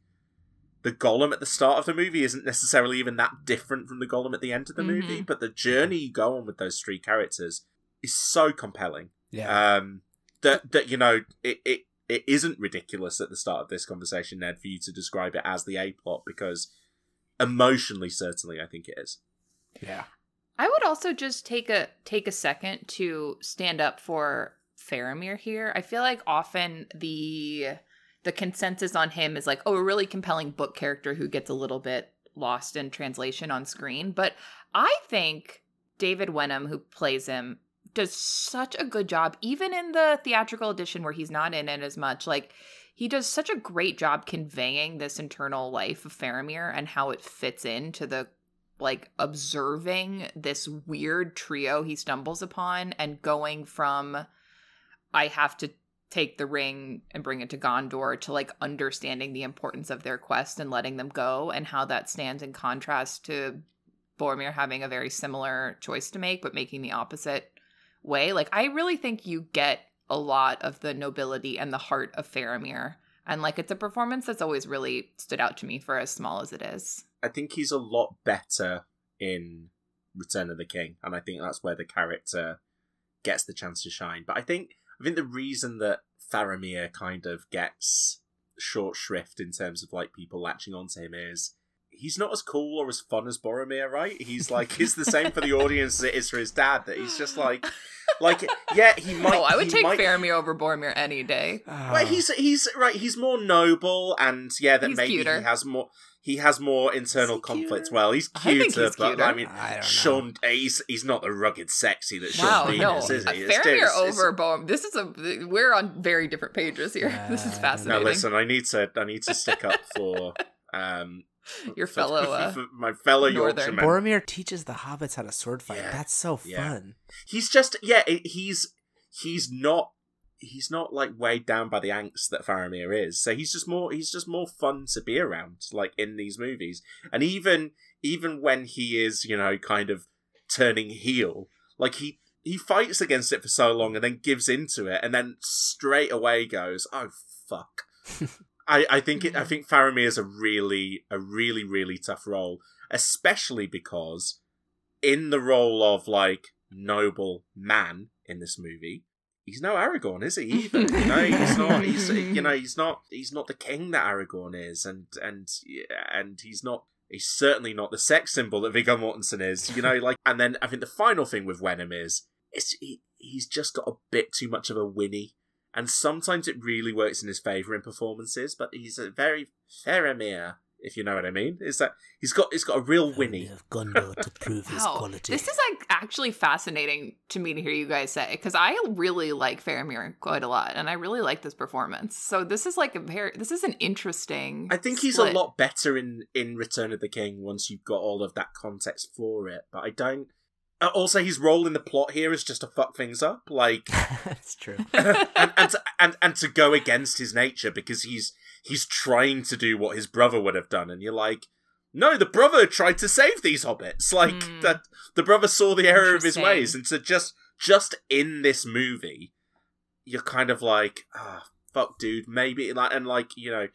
the Gollum at the start of the movie isn't necessarily even that different from the Gollum at the end of the movie. Mhm. But the journey you go on with those three characters is so compelling Yeah. um, that that you know it, it it isn't ridiculous at the start of this conversation, Ned, for you to describe it as the A plot because emotionally, certainly, I think it is. yeah. I would also just take a take a second to stand up for Faramir here. I feel like often the the consensus on him is like, oh, a really compelling book character who gets a little bit lost in translation on screen. But I think David Wenham, who plays him, does such a good job, even in the theatrical edition where he's not in it as much. Like he does such a great job conveying this internal life of Faramir and how it fits into the like observing this weird trio he stumbles upon and going from I have to take the ring and bring it to Gondor to like understanding the importance of their quest and letting them go and how that stands in contrast to Boromir having a very similar choice to make but making the opposite way. Like I really think you get a lot of the nobility and the heart of Faramir and like it's a performance that's always really stood out to me for as small as it is. I think he's a lot better in Return of the King, and I think that's where the character gets the chance to shine. But I think I think the reason that Faramir kind of gets short shrift in terms of like people latching onto him is he's not as cool or as fun as Boromir, right? He's like he's the same for the audience as it is for his dad. That he's just like like yeah, he might. oh, I would take might, Faramir over Boromir any day. Well, he's he's right. He's more noble, and yeah, that He's maybe cuter. he has more. He has more internal he conflict. cuter? Well, he's I think cuter, he's but cuter. I mean, I. Sean, he's he's not the rugged sexy that Wow, Sean no, Bean is, is uh, he? It's- Faramir it's- it's- over Boromir. This is a we're on very different pages here. this Uh, is fascinating. Now, listen, I need to I need to stick up for um Your for- fellow, uh, my fellow Northern. Yorkshireman. Boromir teaches the hobbits how to sword fight. Yeah. That's so Yeah. fun. He's just yeah, he's he's not he's not like weighed down by the angst that Faramir is. So he's just more he's just more fun to be around, like in these movies. And even even when he is, you know, kind of turning heel, like he he fights against it for so long and then gives into it and then straight away goes, "Oh fuck." I, I think it, I mm-hmm. think Faramir is a really a really really tough role, especially because in the role of like noble man in this movie, he's no Aragorn, is he? Either you know, he's not. He's you know, he's not. He's not the king that Aragorn is, and and and he's not. He's certainly not the sex symbol that Viggo Mortensen is. You know, like, and then I think the final thing with Wenham is, it's he, he's just got a bit too much of a Winnie and sometimes it really works in his favor in performances. But he's a very Faramir, if you know what I mean. Is that he's got he's got a real Winnie of Gondor to prove his Wow. quality. This is like actually fascinating to me to hear you guys say because I really like Faramir quite a lot, and I really like this performance. So this is like a very this is an interesting. I think he's split. a lot better in in Return of the King once you've got all of that context for it. But I don't. Uh, Also, his role in the plot here is just to fuck things up, like That's true. and and to, and and to go against his nature because he's he's trying to do what his brother would have done, and you're like, no, the brother tried to save these hobbits. Like Hmm. that, the brother saw the error of his ways, and so just just in this movie, you're kind of like, ah, fuck, dude, maybe like, and like you know,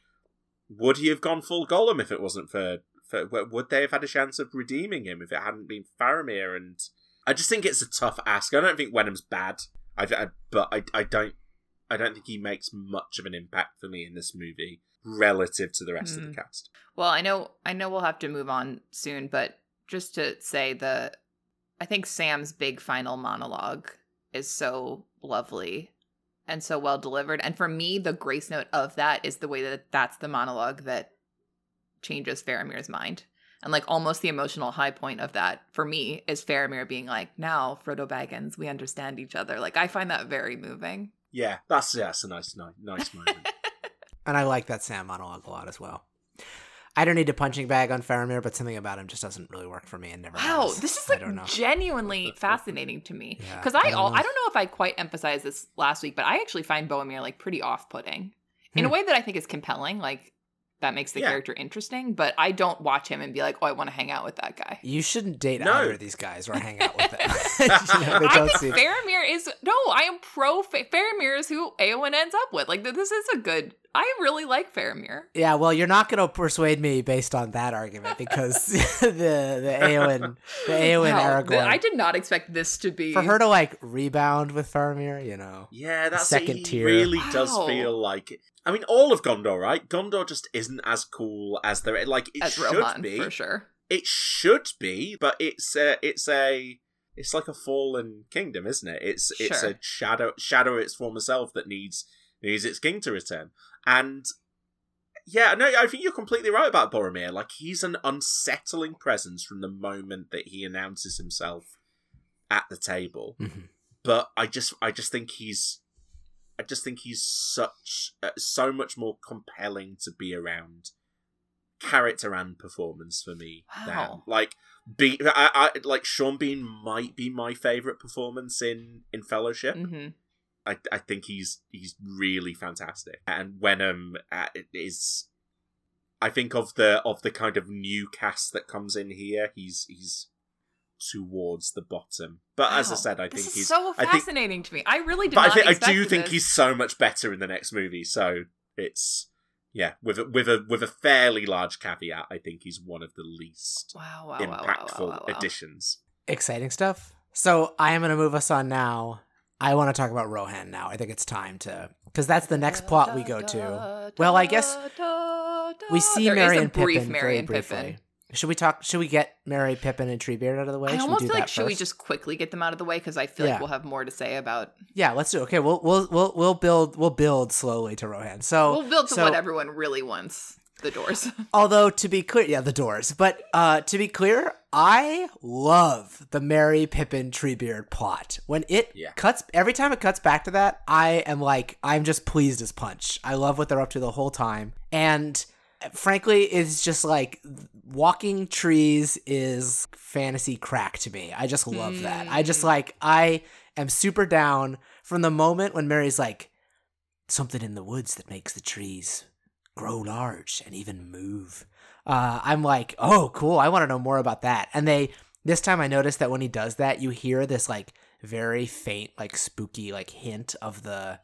would he have gone full Gollum if it wasn't for for would they have had a chance of redeeming him if it hadn't been Faramir? And I just think it's a tough ask. I don't think Wenham's bad. I, I but I I don't I don't think he makes much of an impact for me in this movie relative to the rest of Hmm. the cast. Well, I know I know we'll have to move on soon, but just to say the I think Sam's big final monologue is so lovely and so well delivered. And for me, the grace note of that is the way that that's the monologue that changes Faramir's mind. And like almost the emotional high point of that for me is Faramir being like, "Now, Frodo Baggins, we understand each other." Like I find that very moving. Yeah, that's yeah, that's a nice nice, nice moment. and I like that Sam monologue a lot as well. I don't need a punching bag on Faramir, but something about him just doesn't really work for me and never Wow, has. this is I don't know. like genuinely fascinating to me Yeah, because I I don't all, know. I don't know if I quite emphasized this last week, but I actually find Boromir like pretty off-putting in a Hmm. way that I think is compelling. Like that makes the Yeah. character interesting, but I don't watch him and be like, oh, I want to hang out with that guy. You shouldn't date No. either of these guys or hang out with them. You know, I think Faramir is no. I am pro Fa- Faramir is who Eowyn ends up with. Like this is a good. I really like Faramir. Yeah, well, you're not going to persuade me based on that argument because the the Eowyn the Eowyn Wow, th- Aragorn I did not expect this to be for her to like rebound with Faramir, you know. Yeah, that's Second he tier. really does feel like. I mean, all of Gondor, right? Gondor just isn't as cool as the like it as should Rohan be. for sure. It should be, but it's a, it's a it's like a fallen kingdom, isn't it? It's it's a shadow shadow of its former self that needs needs its king to return. And yeah, no, I think you're completely right about Boromir. Like he's an unsettling presence from the moment that he announces himself at the table Mhm. but I just I just think he's I just think he's such uh, so much more compelling to be around character and performance for me than like be I, I like Sean Bean might be my favorite performance in in Fellowship. hmm I I think he's he's really fantastic. And Wenham uh, is I think of the of the kind of new cast that comes in here he's he's towards the bottom but as I said I this think is he's so I think fascinating to me. I really did but I think I expect do think he's so much better in the next movie. So it's yeah, with a, with a with a fairly large caveat. I think he's one of the least wow, wow, wow, wow, wow, impactful wow, wow. additions. Exciting stuff. So I am going to move us on now. I want to talk about Rohan now. I think it's time to because that's the next plot we go to. Well, I guess We see There is Merry and Pippin Merry very and briefly. Pippin. Should we talk? Should we get Merry, Pippin, and Treebeard out of the way? I should almost we do feel like that should we just quickly get them out of the way because I feel Yeah. like we'll have more to say about. Yeah, let's do. Okay, we'll we'll we'll we'll build we'll build slowly to Rohan. So we'll build to so- what everyone really wants. The doors. Although to be clear, yeah, the doors. But uh to be clear, I love the Merry Pippin Treebeard plot. When it Yeah. cuts every time it cuts back to that, I am like I'm just pleased as punch. I love what they're up to the whole time. And frankly, it's just like walking trees is fantasy crack to me. I just love that. I just Hmm. like I am super down from the moment when Merry's like something in the woods that makes the trees grow large and even move. Uh, I'm like, oh, cool. I want to know more about that. And they this time I noticed that when he does that, you hear this like very faint, like spooky, like hint of the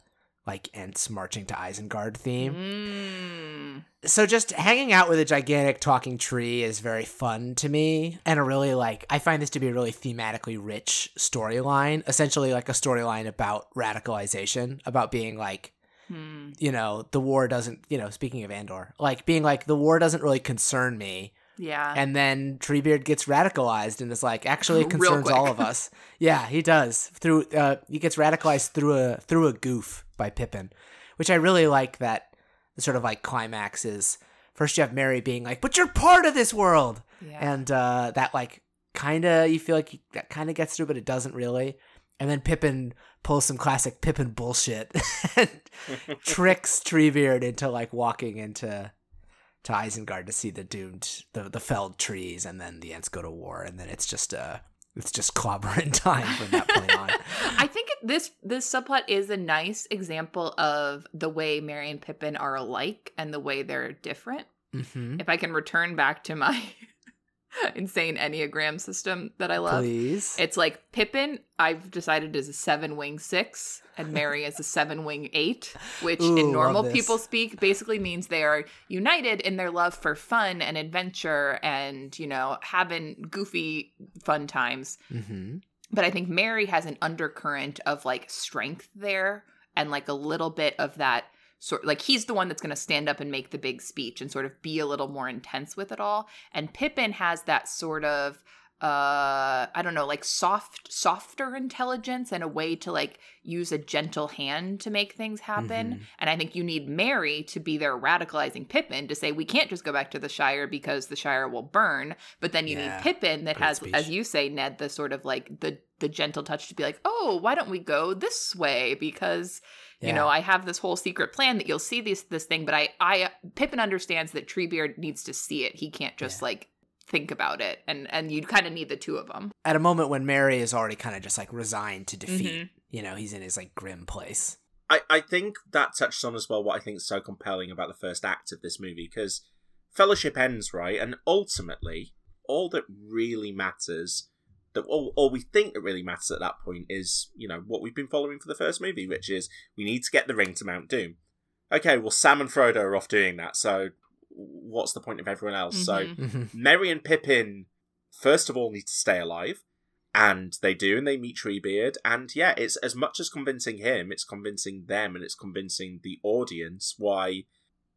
like Ents marching to Isengard theme. Mm. So just hanging out with a gigantic talking tree is very fun to me and a really like I find this to be a really thematically rich storyline, essentially like a storyline about radicalization, about being like Hmm. you know, the war doesn't, you know, speaking of Andor, like being like the war doesn't really concern me. Yeah. And then Treebeard gets radicalized and is like, actually, it concerns all of us. yeah, he does. Through uh, he gets radicalized through a through a goof by Pippin, which I really like. That the sort of like climax is first you have Merry being like, "But you're part of this world," yeah. and uh, that like kind of you feel like that kind of gets through, but it doesn't really. And then Pippin pulls some classic Pippin bullshit and tricks Treebeard into like walking into to Isengard to see the doomed the the felled trees, and then the Ents go to war, and then it's just uh it's just clobbering time from that point on. I think this this subplot is a nice example of the way Merry and Pippin are alike and the way they're different. hmm If I can return back to my insane Enneagram system that I love. Please. It's like Pippin, I've decided is a seven wing six, and Merry is a seven wing eight, which Ooh, in normal people speak basically means they are united in their love for fun and adventure and, you know, having goofy fun times. hmm But I think Merry has an undercurrent of like strength there and like a little bit of that sort like he's the one that's going to stand up and make the big speech and sort of be a little more intense with it all and Pippin has that sort of uh i don't know like soft softer intelligence and a way to like use a gentle hand to make things happen Mhm. and i think you need merry to be there radicalizing pippin to say we can't just go back to the shire because the shire will burn but then you Yeah. need pippin that Great has speech. as you say ned the sort of like the the gentle touch to be like oh why don't we go this way because you know i have this whole secret plan that you'll see this this thing but i i pippin understands that treebeard needs to see it he can't just Yeah. like think about it and and you kind of need the two of them At a moment when Merry is already kind of just like resigned to defeat. Mhm. You know, he's in his like grim place. I, I think that touches on as well what I think is so compelling about the first act of this movie because Fellowship ends right, and ultimately, all that really matters, that all, all we think that really matters at that point is you know what we've been following for the first movie, which is we need to get the ring to Mount Doom. Okay, well Sam and Frodo are off doing that, so what's the point of everyone else? So Mhm. hmm Merry and Pippin, first of all, need to stay alive. And they do, and they meet Treebeard. And yeah, it's as much as convincing him, it's convincing them, and it's convincing the audience why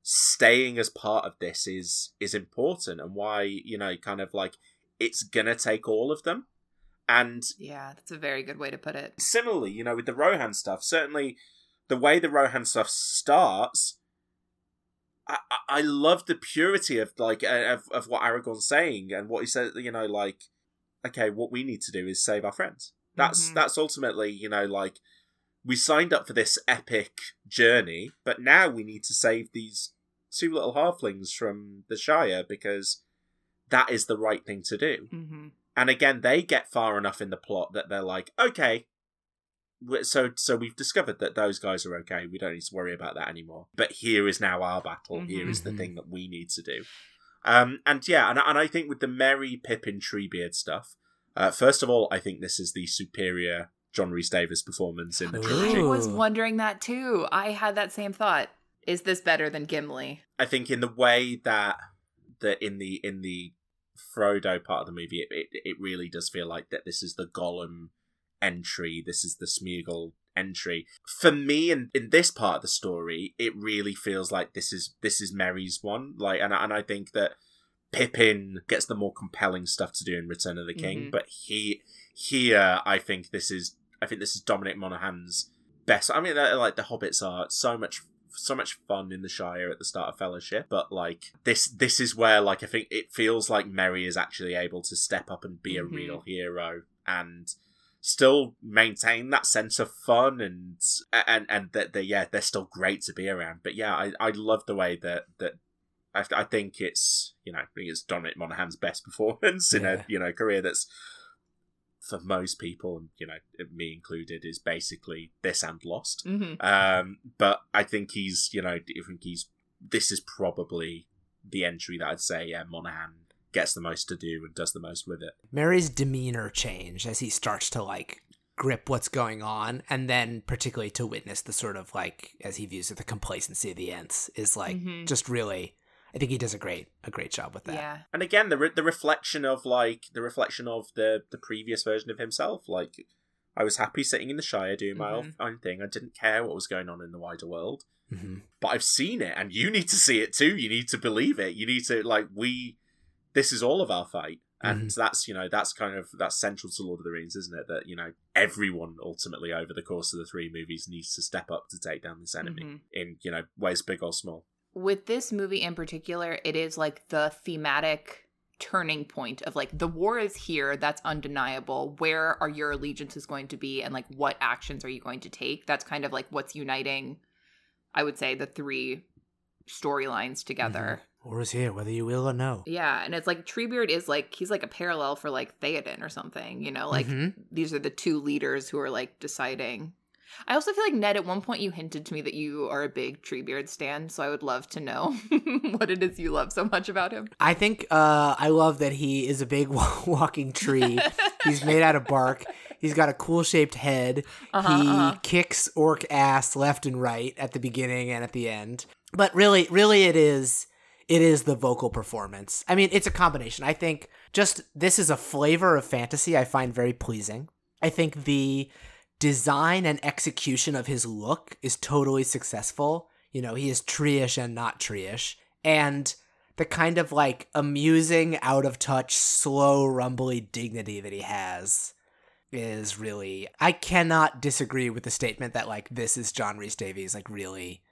staying as part of this is is important and why, you know, kind of like it's gonna take all of them. And yeah that's a very good way to put it similarly, you know, with the Rohan stuff, certainly the way the Rohan stuff starts, I, I, love the purity of like of, of what Aragorn's saying and what he said. You know, like, okay, what we need to do is save our friends. That's Mhm. that's ultimately, you know, like we signed up for this epic journey, but now we need to save these two little halflings from the Shire because that is the right thing to do. mm-hmm. And again, they get far enough in the plot that they're like, okay, so so we've discovered that those guys are okay. We don't need to worry about that anymore. But here is now our battle. Here is the Mhm. thing that we need to do. Um, and yeah, and, and I think with the Merry Pippin Treebeard stuff, uh, first of all, I think this is the superior John Rhys Davies performance in the Ooh. trilogy. i was wondering that too i had that same thought is this better than gimli I think in the way that that in the in the Frodo part of the movie, it, it it really does feel like that this is the Gollum entry, this is the Smeagol entry. For me, in in this part of the story, it really feels like this is this is Merry's one. Like, and I- and I think that Pippin gets the more compelling stuff to do in Return of the King, Mhm. but he here, I think this is I think this is Dominic Monaghan's best. I mean, like the Hobbits are so much so much fun in the Shire at the start of Fellowship, but like this this is where like I think it feels like Merry is actually able to step up and be Mhm. a real hero and still maintain that sense of fun and and and that they yeah they're still great to be around. But yeah, I I love the way that that. I, I think it's you know I think it's Dominic Monaghan's best performance in Yeah. a you know career that's for most people and you know me included is basically this and Lost. mm-hmm. Um, but I think he's, you know, I think he's. This is probably the entry that I'd say, yeah, Monaghan gets the most to do and does the most with it. Merry's demeanor change as he starts to like grip what's going on and then particularly to witness the sort of like as he views it the complacency of the ents is like Mhm. just really i think he does a great a great job with that Yeah. And again, the re- the reflection of like the reflection of the the previous version of himself. Like, I was happy sitting in the Shire doing my Mhm. own thing. I didn't care what was going on in the wider world. hmm But I've seen it, and you need to see it too. You need to believe it. You need to like we. This is all of our fight, and that's you know that's kind of that's central to Lord of the Rings, isn't it? That you know everyone ultimately over the course of the three movies needs to step up to take down this enemy Mhm. in you know ways big or small. With this movie in particular, it is like the thematic turning point of like the war is here, that's undeniable. Where are your allegiances going to be and like what actions are you going to take? That's kind of like what's uniting I would say the three storylines together. war is here whether you will or no Yeah, and it's like Treebeard is like he's like a parallel for like Theoden or something, you know, like Mhm. these are the two leaders who are like deciding. I also feel like Ned at one point you hinted to me that you are a big Treebeard stan, so I would love to know what it is you love so much about him. i think uh i love that he is a big walking tree. He's made out of bark. He's got a cool shaped head. Uh-huh, he uh-huh. kicks orc ass left and right at the beginning and at the end. But really really it is it is the vocal performance. I mean it's a combination. I think just this is a flavor of fantasy i find very pleasing. I think the design and execution of his look is totally successful. You know he is tree-ish and not tree-ish. And the kind of like amusing out of touch slow rumbly dignity that he has is really I cannot disagree with the statement that like this is John Rhys Davies like really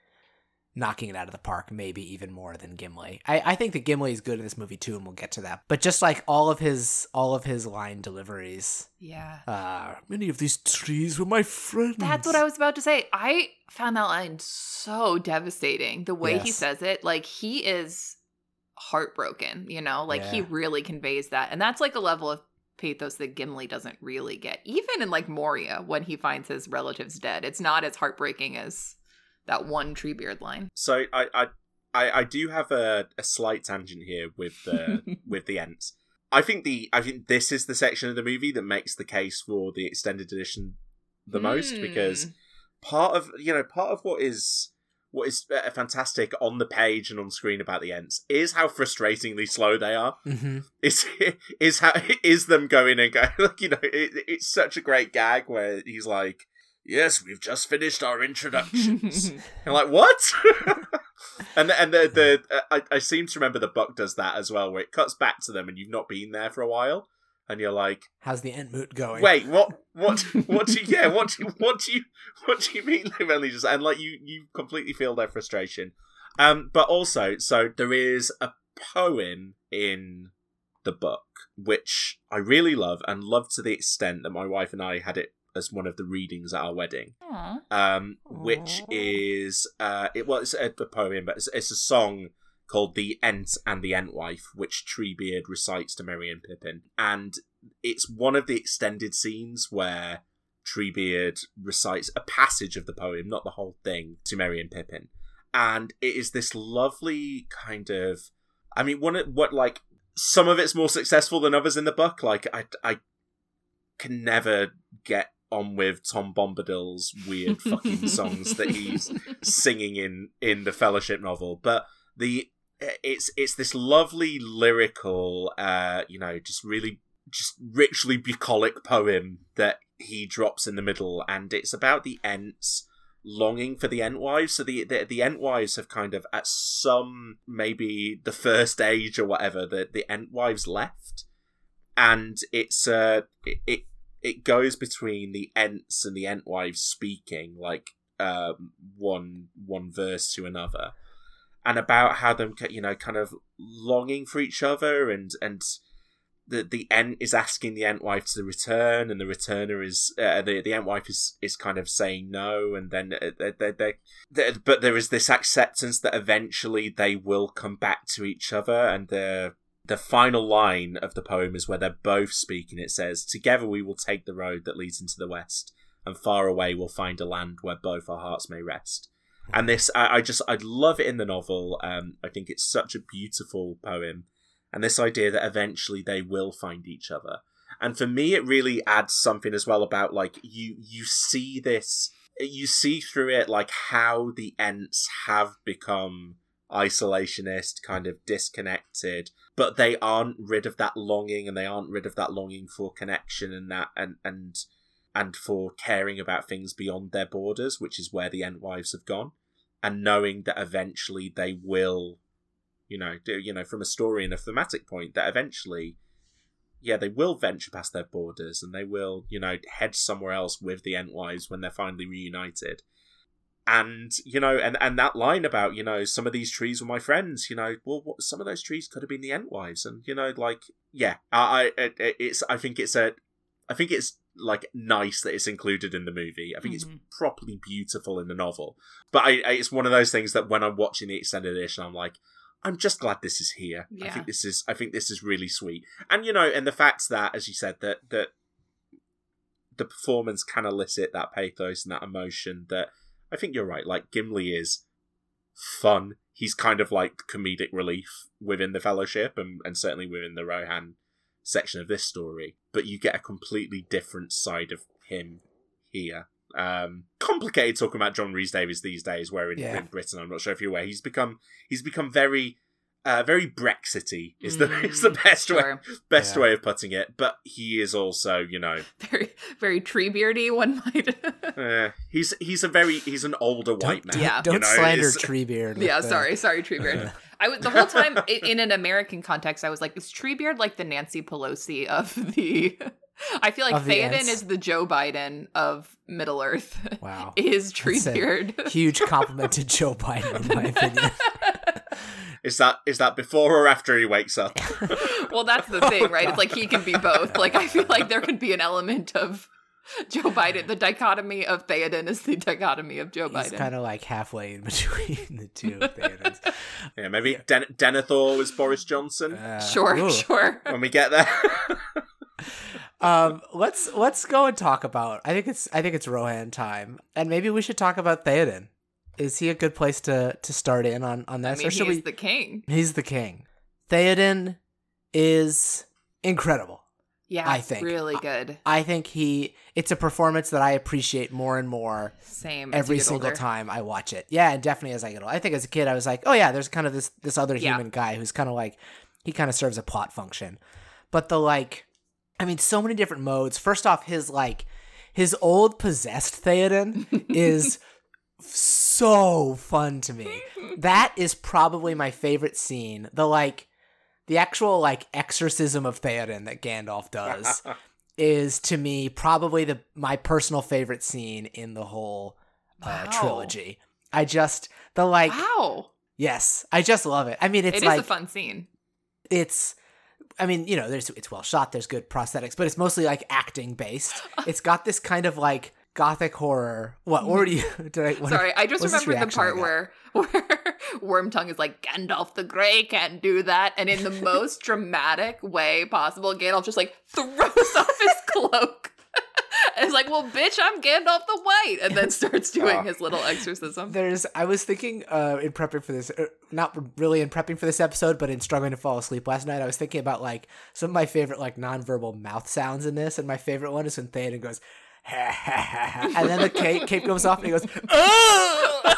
knocking it out of the park, maybe even more than Gimli. I, I think that Gimli is good in this movie too, and we'll get to that. But just like all of his all of his line deliveries, Yeah. uh many of these trees were my friends. That's what I was about to say. I found that line so devastating. The way he says it, like he is heartbroken, you know? Like he really conveys that. And that's like a level of pathos that Gimli doesn't really get. Even in like Moria when he finds his relatives dead. It's not as heartbreaking as that one tree beard line. So I I I, I do have a, a slight tangent here with the with the Ents. I think the I think this is the section of the movie that makes the case for the extended edition the most because Hmm. part of you know part of what is what is uh, fantastic on the page and on screen about the Ents is how frustratingly slow they are. hmm Is is how is them going and going like you know it, it's such a great gag where he's like, "Yes, we've just finished our introductions." You're like, what? and and the the I, I seem to remember the book does that as well, where it cuts back to them and you've not been there for a while, and you're like, How's the Entmoot going? wait, what? What? What do you? Yeah, what do you? What do you? What do you mean? They've only just and like you you completely feel their frustration. Um, but also, so there is a poem in the book which I really love and love to the extent that my wife and I had it as one of the readings at our wedding Aw. um, which Aw. is uh, it was a, a poem, but it's, it's a song called "The Ent and the Entwife," which Treebeard recites to Merry and Pippin, and it's one of the extended scenes where Treebeard recites a passage of the poem, not the whole thing, to Merry and Pippin, and it is this lovely kind of, I mean, one of what like some of it's more successful than others in the book. Like I, I can never get on with Tom Bombadil's weird fucking songs that he's singing in in the Fellowship novel, but the it's it's this lovely lyrical, uh, you know, just really just richly bucolic poem that he drops in the middle, and it's about the Ents longing for the Entwives. So the the, the Entwives have kind of at some maybe the first age or whatever, the the Entwives left, and it's uh it. it it goes between the Ents and the Entwives speaking, like um, one one verse to another, and about how them, you know, kind of longing for each other, and and the the Ent is asking the Entwife to return, and the returner is uh, the the Entwife is is kind of saying no, and then uh, they they they they- but there is this acceptance that eventually they will come back to each other, and the the final line of the poem is where they're both speaking. It says, Together we will take the road that leads into the west, and far away we'll find a land where both our hearts may rest. And this, I, I just, I love it in the novel. Um, I think it's such a beautiful poem. And this idea that eventually they will find each other. And for me, it really adds something as well about like you you see this, you see through it like how the Ents have become isolationist, kind of disconnected, but they aren't rid of that longing, and they aren't rid of that longing for connection and that and and and for caring about things beyond their borders, which is where the Entwives have gone, and knowing that eventually they will, you know, do you know from a story and a thematic point that eventually. Yeah, they will venture past their borders and they will, you know, head somewhere else with the Entwives when they're finally reunited and you know and and that line about you know some of these trees were my friends you know well what, some of those trees could have been the entwives and you know like yeah i, I it, it's i think it's a i think it's like nice that it's included in the movie. I think Mhm. it's properly beautiful in the novel. But I, I it's one of those things that when i'm watching the extended edition i'm like i'm just glad this is here. I think this is i think this is really sweet. And you know and the fact that as you said that that the performance can elicit that pathos and that emotion that I think you're right. Like Gimli is fun. He's kind of like comedic relief within the Fellowship and, and certainly within the Rohan section of this story. But you get a completely different side of him here. Um, complicated talking about John Rhys Davies these days. Where in, Yeah. in Britain, I'm not sure if you're aware, he's become he's become very uh, very Brexity is the is the Mm, best way best Yeah. way of putting it. But he is also, you know, Very, very tree beardy. One might. uh, he's he's a very he's an older white Don't, man. Yeah. don't you know, slander it's- Treebeard. yeah, the- sorry, sorry, Treebeard. I was the whole time i- in an American context. I was like, is Treebeard like the Nancy Pelosi of the? I feel like Theoden is the Joe Biden of Middle Earth. Wow. is That's a- Treebeard? Huge compliment to Joe Biden, in my opinion. Is that is that before or after he wakes up? well, that's the thing, right? It's like he can be both. Like I feel like there could be an element of Joe Biden. The dichotomy of Theoden is the dichotomy of Joe He's Biden. kind of like halfway in between the two Theodens. yeah, maybe Den- Denethor was Boris Johnson Uh, sure, ooh. sure. when we get there. Um, let's let's go and talk about. I think it's I think it's Rohan time, and maybe we should talk about Theoden. Is he a good place to to start in on on I this, mean, he's we? the king. He's the king. Theoden is incredible. Yeah, I think. really good. I think he. It's a performance that I appreciate more and more Same. every single older. time I watch it. Yeah, and definitely as I get older. I think as a kid I was like, oh yeah, there's kind of this this other Yeah. human guy who's kind of like he kind of serves a plot function. But the like I mean so many different modes. First off his like his old possessed Theoden is so fun to me. That is probably my favorite scene. The like the actual like exorcism of Theoden that Gandalf does is to me probably the my personal favorite scene in the whole uh, Wow. trilogy. I just the like wow, yes, I just love it. I mean, it's like a fun scene. it's I mean, you know, there's it's well shot, there's good prosthetics, but it's mostly like acting based. It's got this kind of like gothic horror. What or do you did I what- Sorry, I just remembered the part where where Wormtongue is like Gandalf the Grey can't do that, and in the most dramatic way possible, Gandalf just like throws off his cloak. it's like, well, bitch, I'm Gandalf the White, and then starts doing Oh. his little exorcism. There's I was thinking uh in prepping for this er, not really in prepping for this episode, but in struggling to fall asleep last night, I was thinking about like some of my favorite like nonverbal mouth sounds in this, and my favorite one is when Theoden goes ha, ha, ha, and then the cape, cape goes off and he goes "Ugh!"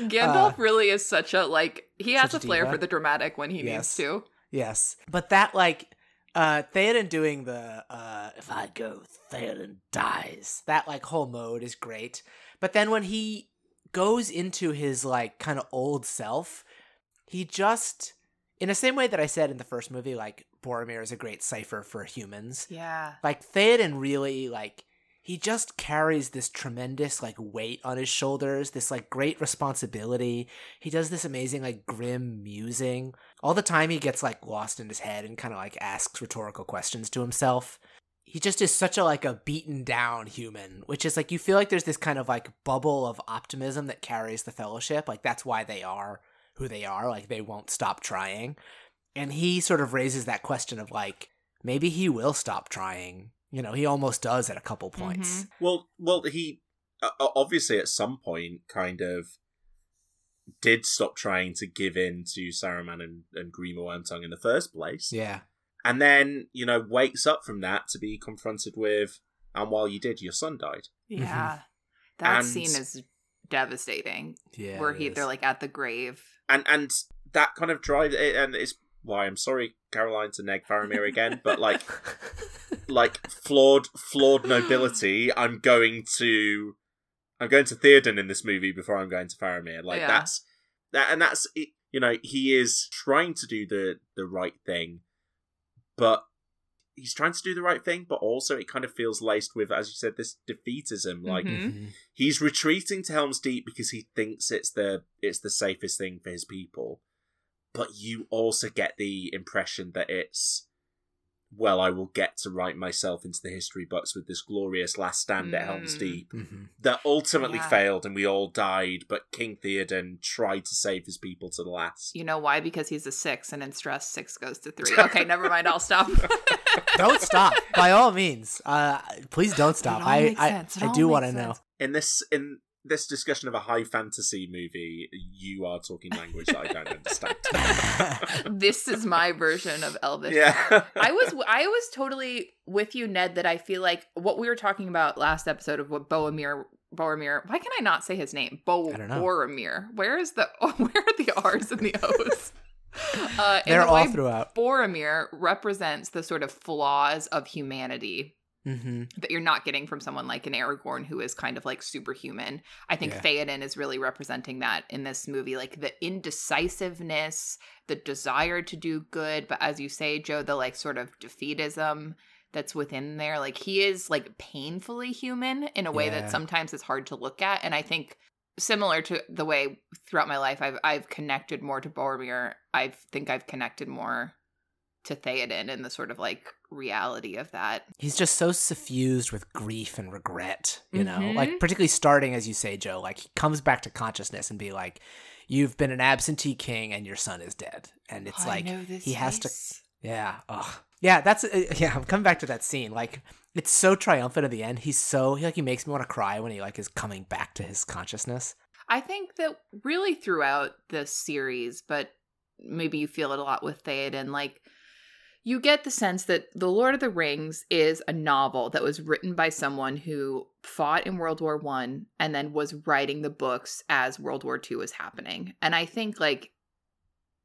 Gandalf really is such a like he has Uh, a a flair diva. for the dramatic when he Yes. needs to. Yes. But that like uh Theoden doing the uh if I go Theoden dies. That like whole mode is great. But then when he goes into his like kind of old self, he just in the same way that I said in the first movie like Boromir is a great cipher for humans. Yeah. Like Theoden really like he just carries this tremendous like weight on his shoulders, this like great responsibility. He does this amazing like grim musing. All the time he gets like lost in his head and kind of like asks rhetorical questions to himself. He just is such a like a beaten down human, which is like you feel like there's this kind of like bubble of optimism that carries the fellowship. Like that's why they are who they are. Like they won't stop trying. And he sort of raises that question of like maybe he will stop trying. You know, he almost does at a couple points. well, well, he uh, obviously at some point kind of did stop trying to give in to Saruman and, and Grima Wormtongue in the first place. Yeah. and then you know wakes up from that to be confronted with, and while you did, your son died. Yeah. That And- scene is devastating. Yeah. where he is. they're like at the grave. and and that kind of drives it, and it's why I'm sorry, Caroline, to neg Faramir again, but like like flawed flawed nobility. I'm going to I'm going to Theoden in this movie before I'm going to Faramir. Like Yeah. that's that, and that's you know he is trying to do the the right thing, but he's trying to do the right thing, but also it kind of feels laced with, as you said, this defeatism. Like Mhm. Mhm. he's retreating to Helm's Deep because he thinks it's the it's the safest thing for his people. But you also get the impression that it's well, I will get to write myself into the history books with this glorious last stand at Helm's Mm. Deep Mhm. that ultimately Yeah. failed and we all died, but King Theoden tried to save his people to the last. You know why? Because he's a six, and in stress, six goes to three. Okay, never mind. I'll stop. Don't stop. By all means. Uh, please don't stop. all I makes I, sense. It I all do want to know. In this in this discussion of a high fantasy movie, you are talking language that I don't understand. this is my version of Elvis. yeah. I was I was totally with you, Ned. That I feel like what we were talking about last episode of what Boemir Boromir. Why can I not say his name? Bo I don't know. Boromir. Where is the where are the R's and the O's? Uh, They're the all way throughout. Boromir represents the sort of flaws of humanity hmm that you're not getting from someone like an Aragorn who is kind of like superhuman. I think Yeah. Theoden is really representing that in this movie, like the indecisiveness, the desire to do good, but as you say, Joe, the like sort of defeatism that's within there. Like he is like painfully human in a way Yeah. that sometimes is hard to look at. And I think similar to the way throughout my life I've I've connected more to Boromir, I think I've connected more to Theoden and the sort of like reality of that. He's just so suffused with grief and regret, you know? Mhm. Like, particularly starting, as you say, Joe, like, he comes back to consciousness and be like, You've been an absentee king and your son is dead. And it's like, he has to Yeah. Ugh. Yeah, that's uh, yeah. I'm coming back to that scene. Like, it's so triumphant at the end. He's so he, like he makes me want to cry when he like is coming back to his consciousness. I think that really throughout the series, but maybe you feel it a lot with Theoden, like you get the sense that The Lord of the Rings is a novel that was written by someone who fought in World War One and then was writing the books as World War Two was happening. And I think like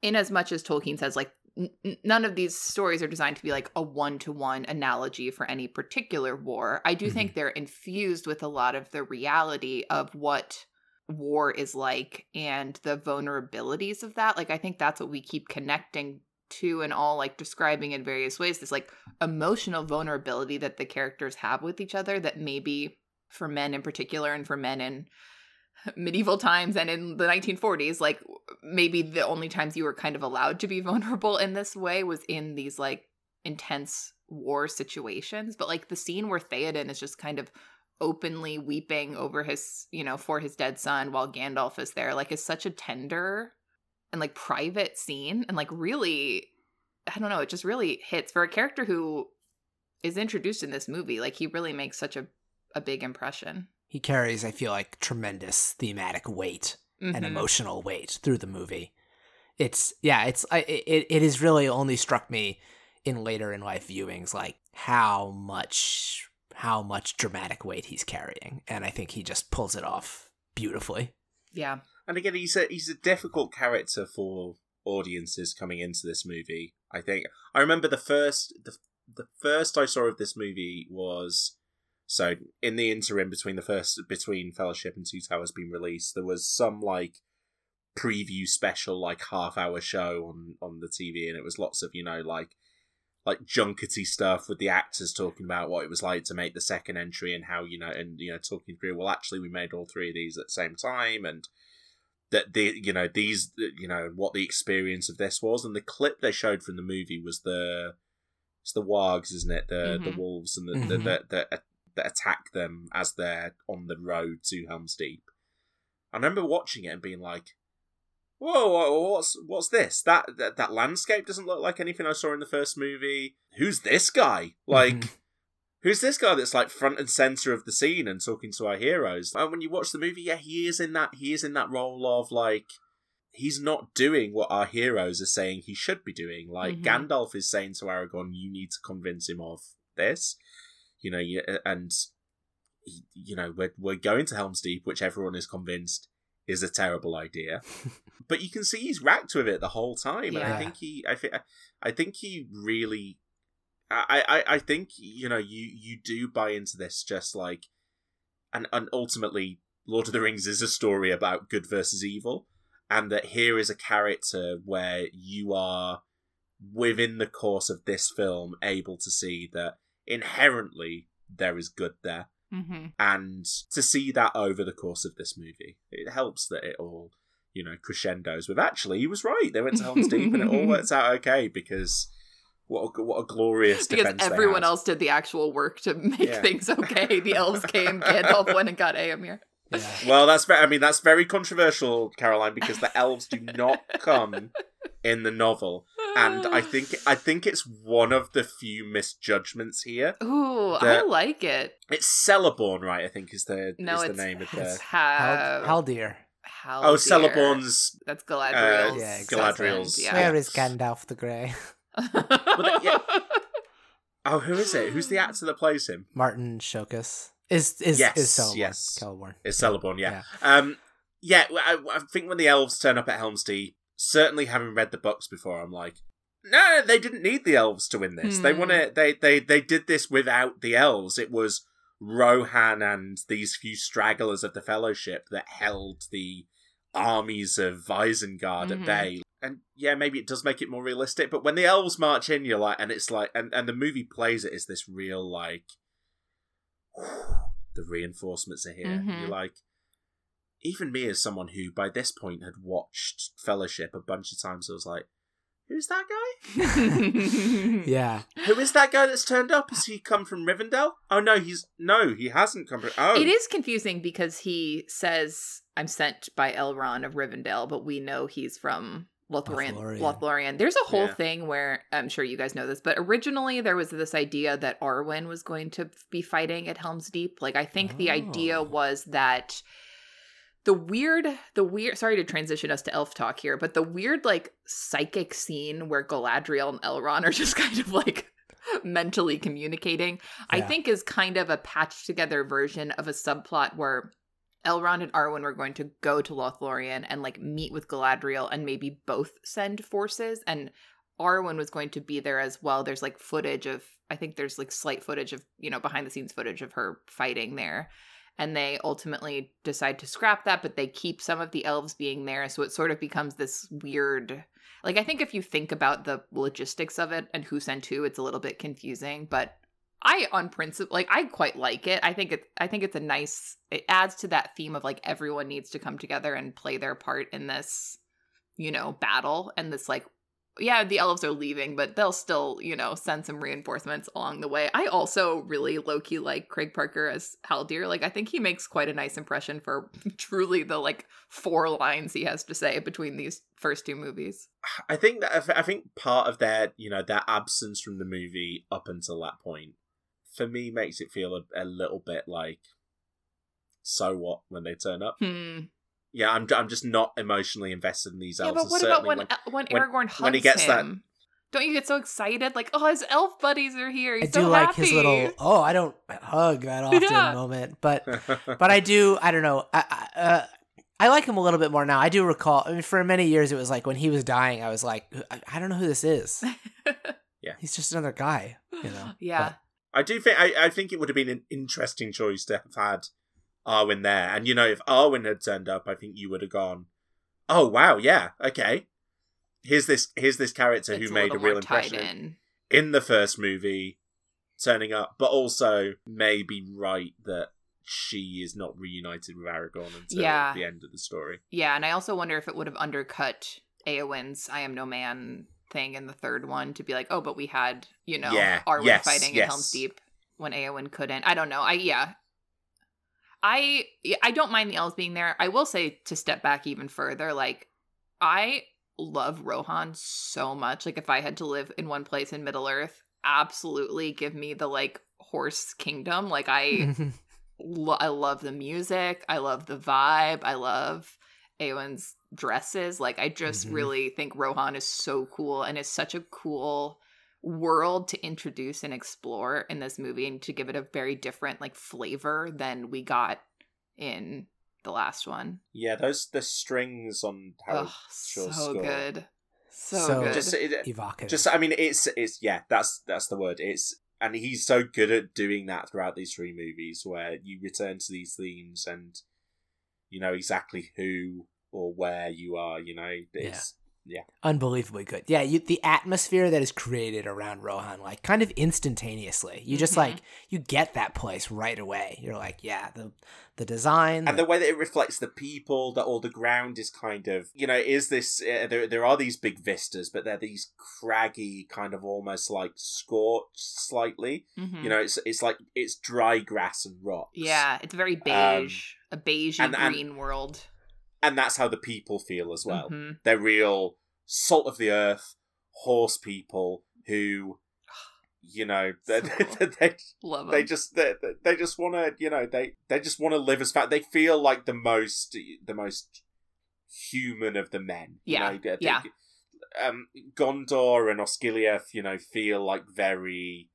in as much as Tolkien says like n- none of these stories are designed to be like a one-to-one analogy for any particular war. I do Mhm. think they're infused with a lot of the reality of what war is like and the vulnerabilities of that. Like I think that's what we keep connecting to and all like describing in various ways this like emotional vulnerability that the characters have with each other that maybe for men in particular and for men in medieval times and in the 1940s like maybe the only times you were kind of allowed to be vulnerable in this way was in these like intense war situations. But like the scene where Theoden is just kind of openly weeping over his you know for his dead son while Gandalf is there like is such a tender and like private scene and like really I don't know it just really hits for a character who is introduced in this movie like he really makes such a a big impression He carries, I feel like, tremendous thematic weight and Mhm. emotional weight through the movie. It's yeah, it's it it has really only struck me in later in life viewings like how much how much dramatic weight he's carrying, and I think he just pulls it off beautifully. yeah And again, he's a he's a difficult character for audiences coming into this movie. I think I remember the first the the first I saw of this movie was so in the interim between the first between Fellowship and Two Towers being released, there was some like preview special like half hour show on on the TV, and it was lots of you know like like junkety stuff with the actors talking about what it was like to make the second entry and how you know and you know talking through well actually we made all three of these at the same time and that the you know these you know what the experience of this was and the clip they showed from the movie was the it's the wargs isn't it the the Mhm. wolves and the, the, Mhm. the, the that attack them as they're on the road to Helm's Deep I remember watching it and being like whoa, whoa what's what's this that, that that landscape doesn't look like anything I saw in the first movie who's this guy like Mhm. Who's this guy that's like front and center of the scene and talking to our heroes and when you watch the movie yeah he is in that he is in that role of like he's not doing what our heroes are saying he should be doing. Like Mhm. Gandalf is saying to Aragorn, "You need to convince him of this." You know, and you know we're we're going to Helm's Deep, which everyone is convinced is a terrible idea. but you can see he's racked with it the whole time, and I think he, I think, I think he really, I, I, I think you know you you do buy into this just like, and and ultimately, Lord of the Rings is a story about good versus evil, and that here is a character where you are within the course of this film able to see that inherently there is good there Mm-hmm. and to see that over the course of this movie, it helps that it all, you know, crescendos with actually he was right. They went to Helm's Deep and it all works out okay because what a, what a glorious Because defense they everyone had. else did the actual work to make Yeah. things okay. The elves came, Gandalf went and got Eomer. Yeah. Well, that's very, I mean that's very controversial, Caroline, because the elves do not come in the novel, and I think I think it's one of the few misjudgments here. Ooh, I like it. It's Celeborn, right? I think is the No, is the name of the ha- Hal- Haldir. Haldir. oh Celeborn's That's Galadriel's. Uh, yeah, husband, Galadriel's- Yeah. Where is Gandalf the Grey? Yeah. oh who is it? Who's the actor that plays him? Marton Csokas is is Yes, is Celeborn. yes. Celeborn. It's Celeborn, yeah. Um, yeah, I, I think when the elves turn up at Helm's Deep, certainly having read the books before, I'm like, no, they didn't need the elves to win this. They Hmm. want to. They they they did this without the elves. It was Rohan and these few stragglers of the Fellowship that held the armies of Isengard Mhm. at bay. And yeah, maybe it does make it more realistic. But when the elves march in, you're like, and it's like, and and the movie plays it as this real like, the reinforcements are here. And Mhm. You're like, even me as someone who by this point had watched Fellowship a bunch of times, I was like, who's that guy? Yeah. Who is that guy that's turned up? Has he come from Rivendell? Oh no, he's no, he hasn't come from. Oh, It is confusing because he says, I'm sent by Elrond of Rivendell, but we know he's from Lothlorien. Lothlorien. Lothlorien. There's a whole Yeah. thing where I'm sure you guys know this, but originally there was this idea that Arwen was going to be fighting at Helm's Deep. Like I think the idea Oh. was that the weird the weird sorry to transition us to elf talk here, but the weird like psychic scene where Galadriel and Elrond are just kind of like mentally communicating I think is kind of a patched together version of a subplot where Elrond and Arwen were going to go to Lothlorien and like meet with Galadriel and maybe both send forces and Arwen was going to be there as well. There's like footage of I think there's like slight footage of, you know, behind the scenes footage of her fighting there. And they ultimately decide to scrap that, but they keep some of the elves being there. So it sort of becomes this weird like I think if you think about the logistics of it and who sent who, it's a little bit confusing. But I on principle like I quite like it. I think it I think it's a nice it adds to that theme of like everyone needs to come together and play their part in this, you know, battle and this like yeah, the elves are leaving, but they'll still, you know, send some reinforcements along the way. I also really low key like Craig Parker as Haldir. Like, I think he makes quite a nice impression for truly the like four lines he has to say between these first two movies. I think that I think part of their you know their absence from the movie up until that point for me makes it feel a, a little bit like so what when they turn up. Hmm. Yeah, I'm I'm just not emotionally invested in these elves. Yeah, but what about when when, when- Aragorn hugs when he gets that- him? Don't you get so excited? Like, oh, his elf buddies are here. He's I do so like happy. his little oh I don't hug that often Yeah. moment, but but I do I don't know I I, uh, I like him a little bit more now. I do recall. I mean, for many years it was like when he was dying, I was like I, I don't know who this is. Yeah. He's just another guy, you know. yeah. I do think I, I think it would have been an interesting choice to have had Arwen there. And you know, if Arwen had turned up, I think you would have gone, Oh wow, yeah, okay. Here's this here's this character It's who made a real impression in. in the first movie turning up, but also may be right that she is not reunited with Aragorn until Yeah. the end of the story. Yeah, and I also wonder if it would have undercut Eowyn's "I am no man" thing in the third one to be like, oh, but we had you know Yeah, Arwen yes, fighting in yes. Helm's Deep when Eowyn couldn't. I don't know. I yeah. I I don't mind the elves being there. I will say to step back even further, like I love Rohan so much. Like if I had to live in one place in Middle Earth, absolutely give me the like horse kingdom. Like I lo- I love the music. I love the vibe. I love Eowyn's dresses. Like I just Mhm. really think Rohan is so cool and is such a cool world to introduce and explore in this movie and to give it a very different like flavor than we got in the last one. Yeah, those the strings on Howard Oh, Shore's so score. good. So, So- good. Just, it, Evocative. just I mean, it's it's yeah, that's that's the word. It's and he's so good at doing that throughout these three movies, where you return to these themes and you know exactly who or where you are. You know, it's yeah. unbelievably good. Yeah, you, the atmosphere that is created around Rohan, like kind of instantaneously. You just Mhm. like you get that place right away. You're like, yeah, the the design, and the way that it reflects the people that all the ground is kind of you know is this uh, there there are these big vistas but they're these craggy kind of almost like scorched slightly Mhm. you know it's it's like it's dry grass and rocks Yeah, it's very beige, a beige and- and- green world. And that's how the people feel as well Mhm. they're real salt of the earth horse people who you know they So cool. they, they, they just they, they just want to you know they they just want to live as fat they feel like the most the most human of the men you Yeah, know? They- yeah. um gondor and osgiliath you know feel like very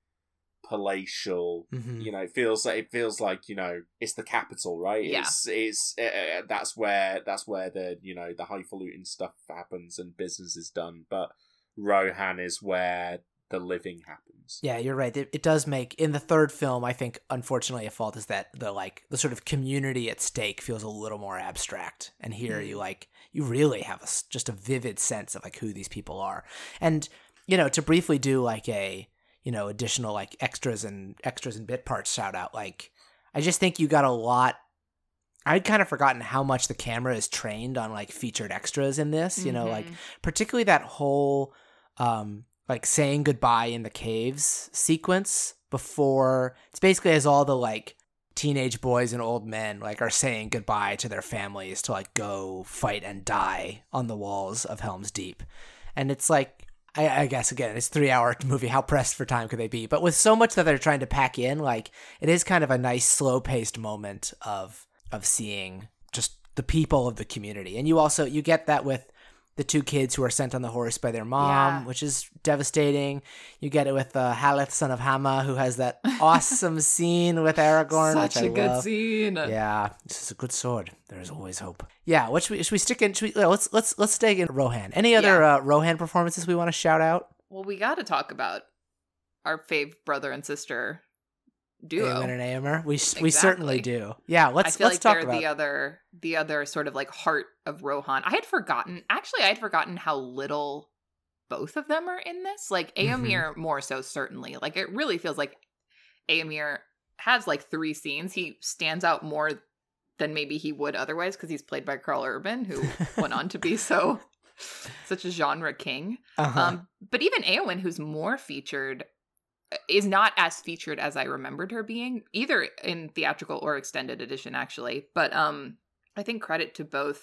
palatial Mhm. you know it feels like it feels like you know it's the capital right Yeah. it's it's uh, that's where that's where the you know the highfalutin stuff happens and business is done but rohan is where the living happens Yeah, you're right. It, it does make in the third film. I think, unfortunately, a fault is that the like the sort of community at stake feels a little more abstract, and here you like you really have a just a vivid sense of like who these people are, and you know to briefly do like a you know additional like extras and extras and bit parts shout out. Like I just think you got a lot. I'd kind of forgotten how much the camera is trained on like featured extras in this. You know, like Mhm. particularly that whole um like saying goodbye in the caves sequence before it's basically as all the like teenage boys and old men like are saying goodbye to their families to like go fight and die on the walls of Helm's Deep. And it's like I, I guess again, it's three hour movie. How pressed for time could they be? But with so much that they're trying to pack in, like it is kind of a nice slow paced moment of of seeing just the people of the community. And you also you get that with the two kids who are sent on the horse by their mom, Yeah. which is devastating. You get it with uh, Haleth, son of Hama, who has that awesome scene with Aragorn, Such which a I good love. scene. Yeah, this is a good sword. There is always hope. Yeah, what should we should we stick in? Should we, let's let's let's stay in Rohan. Any other uh, Rohan performances we want to shout out? Well, we got to talk about our fave brother and sister duo. Eowyn and Eomer. We we certainly do. Yeah, let's I feel let's like talk about. the other the other sort of like heart of Rohan. I had forgotten actually I had forgotten how little both of them are in this. Like Mhm. More so certainly. Like it really feels like Eomer has like three scenes. He stands out more than maybe he would otherwise because he's played by Karl Urban, who went on to be so such a genre king. uh-huh. Um, but even Eowyn, who's more featured, is not as featured as I remembered her being, either in theatrical or extended edition, actually. But um, I think credit to both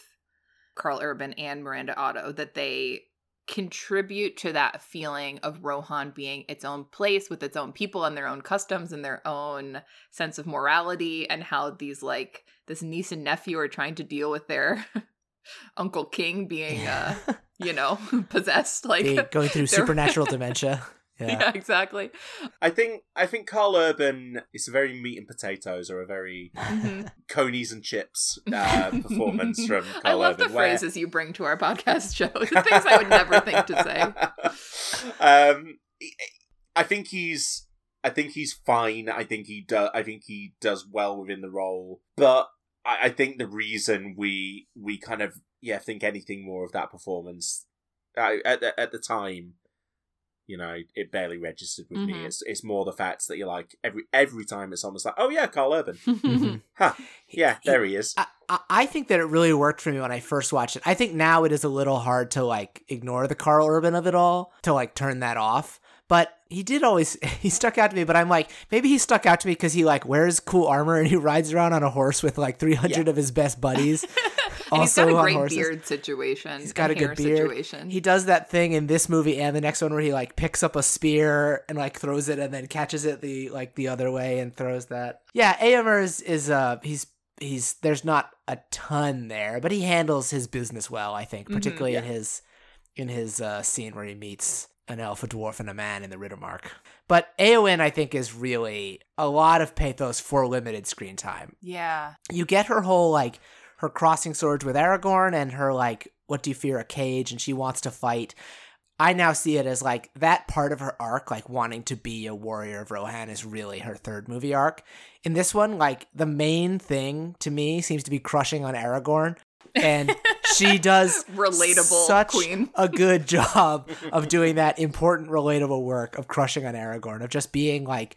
Karl Urban and Miranda Otto that they contribute to that feeling of Rohan being its own place with its own people and their own customs and their own sense of morality and how these like this niece and nephew are trying to deal with their Uncle King being uh you know, possessed. Like, going through supernatural dementia. yeah. Yeah. exactly. I think I think Karl Urban is a very meat and potatoes or a very Mhm. conies and chips uh, performance from Karl I love Urban. the where- phrases you bring to our podcast show. The things I would never think to say. um, I think he's. I think he's fine. I think he does. I think he does well within the role. But I, I think the reason we we kind of yeah think anything more of that performance uh, at the, at the time, you know, it barely registered with me. Mhm. It's it's more the fact that you're like every every time it's almost like oh yeah, Karl Urban. Mhm. Huh. Yeah, there he is. I, I- I think that it really worked for me when I first watched it. I think now it is a little hard to like ignore the Karl Urban of it all, to like turn that off. But he did always he stuck out to me. But I'm like maybe he stuck out to me because he like wears cool armor and he rides around on a horse with like 300 of his best buddies. and he's got Also a great horses. beard situation. He's got a good beard. Situation. He does that thing in this movie and the next one where he like picks up a spear and like throws it and then catches it the like the other way and throws that. Yeah, Eomer is is uh he's he's there's not a ton there, but he handles his business well, I think, Mhm, particularly in his in his uh, scene where he meets an elf, a dwarf, and a man in the Riddermark. But Eowyn, I think, is really a lot of pathos for limited screen time. Yeah. You get her whole like her crossing swords with Aragorn and her like, what do you fear, a cage, and she wants to fight. I now see it as like that part of her arc, like wanting to be a warrior of Rohan, is really her third movie arc. In this one, like the main thing to me seems to be crushing on Aragorn, and she does Relatable such queen. a good job of doing that important, relatable work of crushing on Aragorn, of just being like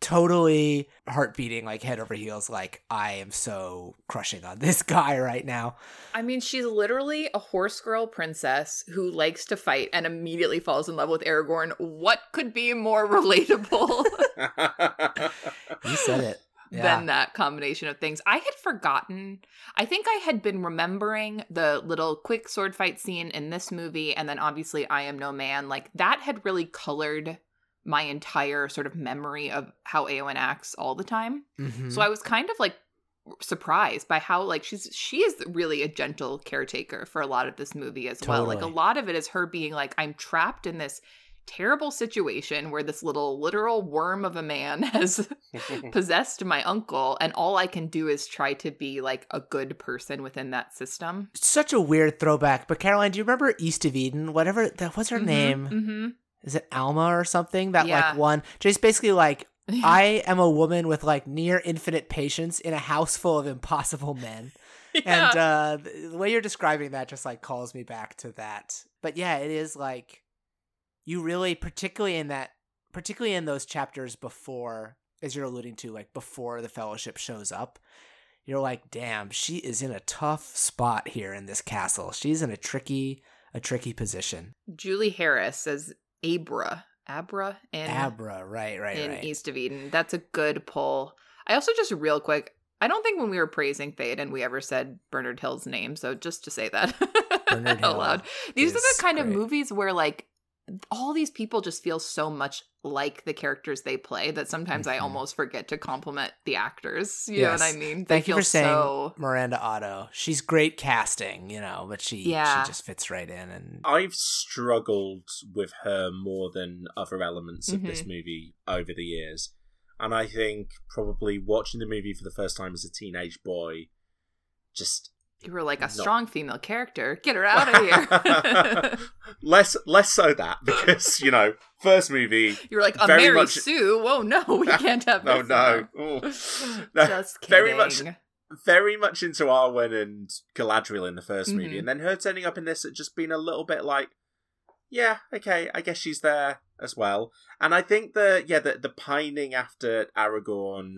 totally heart beating, like head over heels, like I am so crushing on this guy right now. I mean, she's literally a horse girl princess who likes to fight and immediately falls in love with Aragorn. What could be more relatable You said it. Yeah. than that combination of things? I had forgotten. I think I had been remembering the little quick sword fight scene in this movie, and then obviously I Am No Man. Like, that had really colored my entire sort of memory of how Eowyn acts all the time. Mhm. So I was kind of like surprised by how like she's she is really a gentle caretaker for a lot of this movie as well. Like a lot of it is her being like I'm trapped in this terrible situation where this little literal worm of a man has possessed my uncle and all I can do is try to be like a good person within that system. Such a weird throwback. But Caroline, do you remember East of Eden? Whatever that was her name? hmm Is it Alma or something? That Yeah. like one just basically like I am a woman with like near infinite patience in a house full of impossible men. And uh the way you're describing that just like calls me back to that. But yeah, it is like you really particularly in that particularly in those chapters before as you're alluding to like before the fellowship shows up, you're like, "Damn, she is in a tough spot here in this castle. She's in a tricky a tricky position." Julie Harris as Abra. Abra in Abra, right, right, in right. East of Eden. That's a good pull. I also just real quick, I don't think when we were praising Theoden we ever said Bernard Hill's name. So just to say that Bernard out loud, these are the kind of movies where like all these people just feel so much like the characters they play that sometimes I Mhm. almost forget to compliment the actors. You know what I mean? They Thank you feel for saying so- Miranda Otto. She's great casting, you know, but she Yeah. she just fits right in and I've struggled with her more than other elements of Mm-hmm. this movie over the years. And I think probably watching the movie for the first time as a teenage boy just You were like a strong female character. Get her out of here. less less so that because, you know, first movie you were like a Mary much- Sue. Oh no, we can't have Oh no. No, Just kidding. very much very much into Arwen and Galadriel in the 1st movie, Mhm. and then her turning up in this had just been a little bit like, yeah, okay, I guess she's there as well. And I think the yeah the the pining after Aragorn,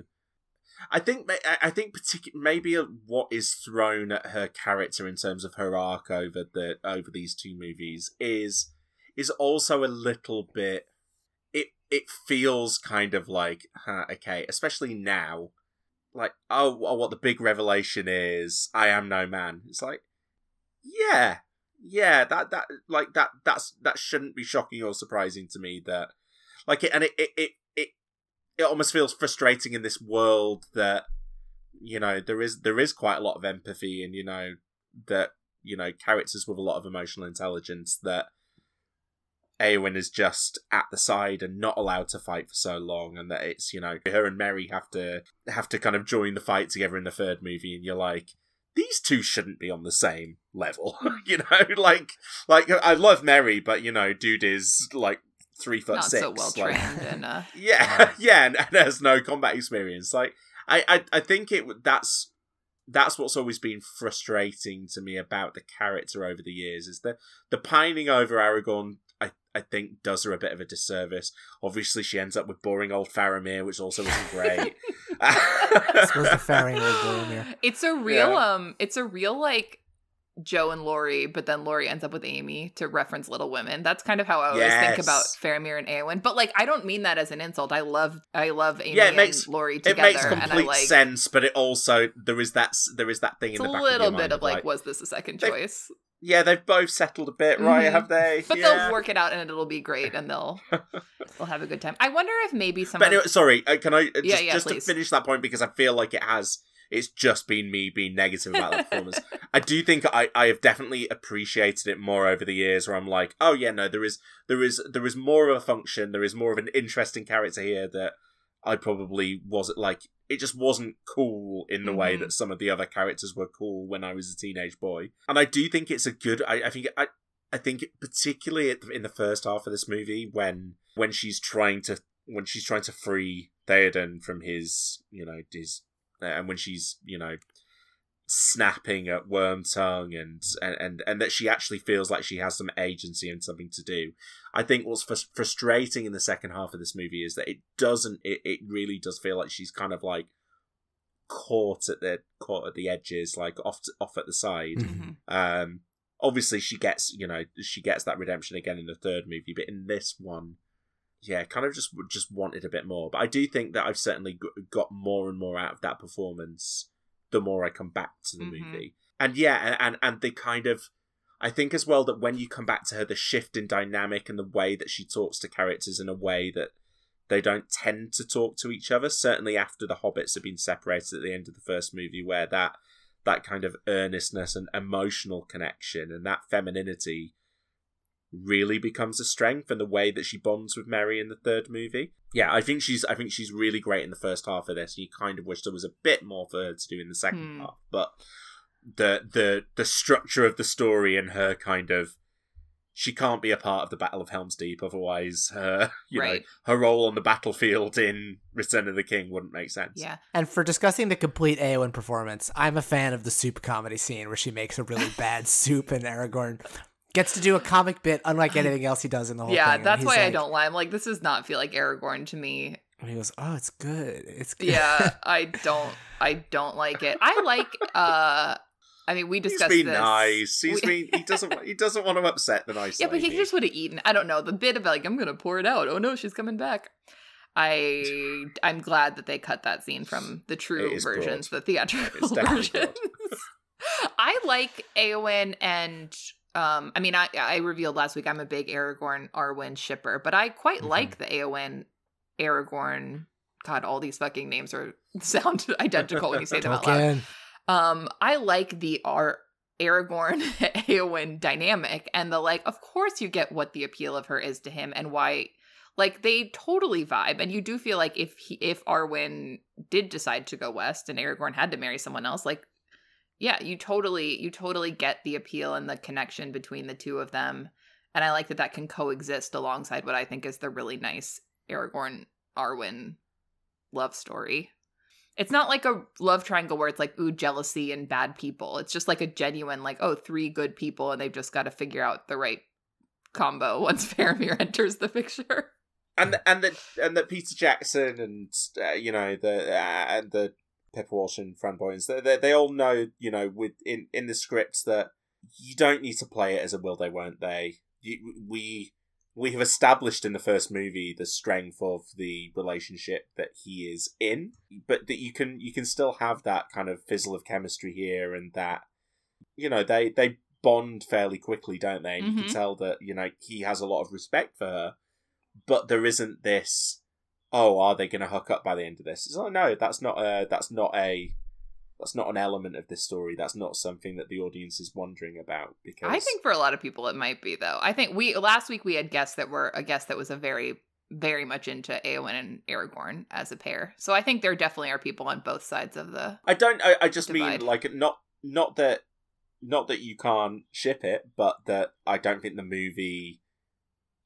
I think I- think particular maybe what is thrown at her character in terms of her arc over the over these two movies is is also a little bit. It it feels kind of like huh, okay, especially now like oh, oh what the big revelation is i am no man it's like yeah yeah that that like that that's that shouldn't be shocking or surprising to me that like it and it it it it, almost feels frustrating in this world that you know there is there is quite a lot of empathy and you know that you know characters with a lot of emotional intelligence that Eowyn is just at the side and not allowed to fight for so long, and that it's you know her and Merry have to have to kind of join the fight together in the third movie, and you're like, these two shouldn't be on the same level, you know? Like, like I love Merry, but you know, dude is like three foot Not six, so well like- trained and uh yeah, yeah, and, and has no combat experience. Like, I, I, I think it that's that's what's always been frustrating to me about the character over the years is the the pining over Aragorn. I, I think does her a bit of a disservice. Obviously, she ends up with boring old Faramir, which also isn't great. I the Faring old Boromir. It's a real Yeah. um it's a real like Jo and Laurie, but then Laurie ends up with Amy to reference Little Women. That's kind of how I always think about Faramir and Eowyn. But like I don't mean that as an insult. I love I love Amy Yeah, it makes- and Laurie it together makes and I complete like sense, but it also there is that there is that thing in the back little of bit mind of like, was this a second choice? yeah, they've both settled a bit, right? Mhm. Have they? But yeah. they'll work it out and it'll be great and they'll they'll have a good time. I wonder if maybe some But of- anyway, sorry, uh, can I uh, just, Yeah, yeah, just to finish that point because I feel like it has it's just been me being negative about the performance. I do think I, I have definitely appreciated it more over the years where I'm like, oh yeah, no, there is there is there is more of a function, there is more of an interesting character here that I probably wasn't like it just wasn't cool in the way Mhm. that some of the other characters were cool when I was a teenage boy. And I do think it's a good I, I think I I think particularly the, in the first half of this movie when when she's trying to when she's trying to free Theoden from his you know his and when she's you know snapping at Wormtongue and, and and and that she actually feels like she has some agency and something to do. I think what's frus- frustrating in the second half of this movie is that it doesn't. It, it really does feel like she's kind of like caught at the caught at the edges, like off to, off at the side. Mhm. Um, obviously she gets you know she gets that redemption again in the third movie, but in this one, yeah, kind of just just wanted a bit more. But I do think that I've certainly got more and more out of that performance the more I come back to the Mhm. movie. And yeah, and, and they kind of. I think as well that when you come back to her, the shift in dynamic and the way that she talks to characters in a way that they don't tend to talk to each other. Certainly after the hobbits have been separated at the end of the first movie, where that that kind of earnestness and emotional connection and that femininity really becomes a strength and the way that she bonds with Merry in the third movie. Yeah, I think she's I think she's really great in the first half of this. You kind of wish there was a bit more for her to do in the second Hmm. half, but the the the structure of the story and her kind of she can't be a part of the Battle of Helm's Deep, otherwise her you Right. know her role on the battlefield in Return of the King wouldn't make sense. Yeah. And for discussing the complete Eowyn performance, I'm a fan of the soup comedy scene where she makes a really bad soup and Aragorn gets to do a comic bit unlike anything else he does in the whole Yeah, thing. And that's he's why I don't lie. I'm like, this does not feel like Aragorn to me. And he goes, "Oh, it's good. It's good." Yeah, I don't I don't like it. I like uh I mean we He's discussed been this. nice. He's We- been he doesn't he doesn't want to upset the nice Yeah, but he just would have eaten. I don't know. The bit of like, I'm gonna pour it out. Oh no, she's coming back. I I'm glad that they cut that scene from the true versions, broad. the theatrical versions. I like Eowyn and um I mean I I revealed last week I'm a big Aragorn Arwen shipper, but I quite Mhm. like the Eowyn Aragorn God, all these fucking names are sound identical when you say them out loud. Um, I like the Ar- Aragorn Eowyn dynamic and the like. Of course, you get what the appeal of her is to him and why. Like they totally vibe, and you do feel like if he, if Arwen did decide to go west and Aragorn had to marry someone else, like yeah, you totally you totally get the appeal and the connection between the two of them, and I like that that can coexist alongside what I think is the really nice Aragorn Arwen love story. It's not like a love triangle where it's like ooh jealousy and bad people. It's just like a genuine like oh three good people and they've just got to figure out the right combo once Faramir enters the picture. and and that and that Peter Jackson and uh, you know the uh, and the Pepper Walsh and Fran Boyens. They, they they all know you know with in in the scripts that you don't need to play it as a will they won't they. You, we we have established in the first movie the strength of the relationship that he is in but that you can you can still have that kind of fizzle of chemistry here and that you know they they bond fairly quickly don't they? And you Mhm. can tell that you know he has a lot of respect for her but there isn't this oh are they going to hook up by the end of this it's like no that's not a that's not a that's not an element of this story that's not something that the audience is wondering about because I think for a lot of people it might be though. I think we last week we had guests that were a guest that was a very very much into Eowyn and Aragorn as a pair. So I think there definitely are people on both sides of the i don't i, I just Divide. mean like not not that not that you can't ship it but that i don't think the movie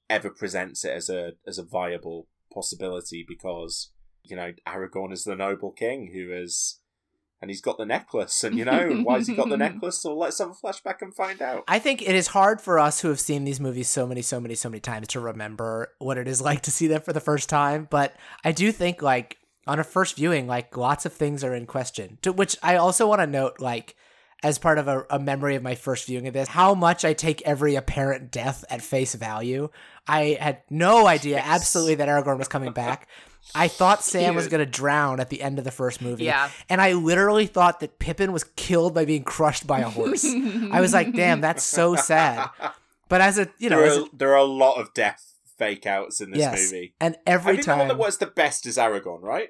ever presents it as a as a viable possibility because you know aragorn is the noble king who is and he's got the necklace and you know why has he got the necklace so let's have a flashback and find out I think it is hard for us who have seen these movies so many, so many, so many times to remember what it is like to see them for the first time. But I do think, like, on a first viewing, like, lots of things are in question. To which I also want to note, like, as part of a, a memory of my first viewing of this, how much I take every apparent death at face value. I had no idea, Yes. absolutely, that Aragorn was coming back. I thought Sam was going to drown at the end of the first movie. Yeah. And I literally thought that Pippin was killed by being crushed by a horse. I was like, damn, that's so sad. But as a, you know, there, are, a, there are a lot of death fake outs in this yes. movie And every I every think the one time. that works the best is Aragorn, right?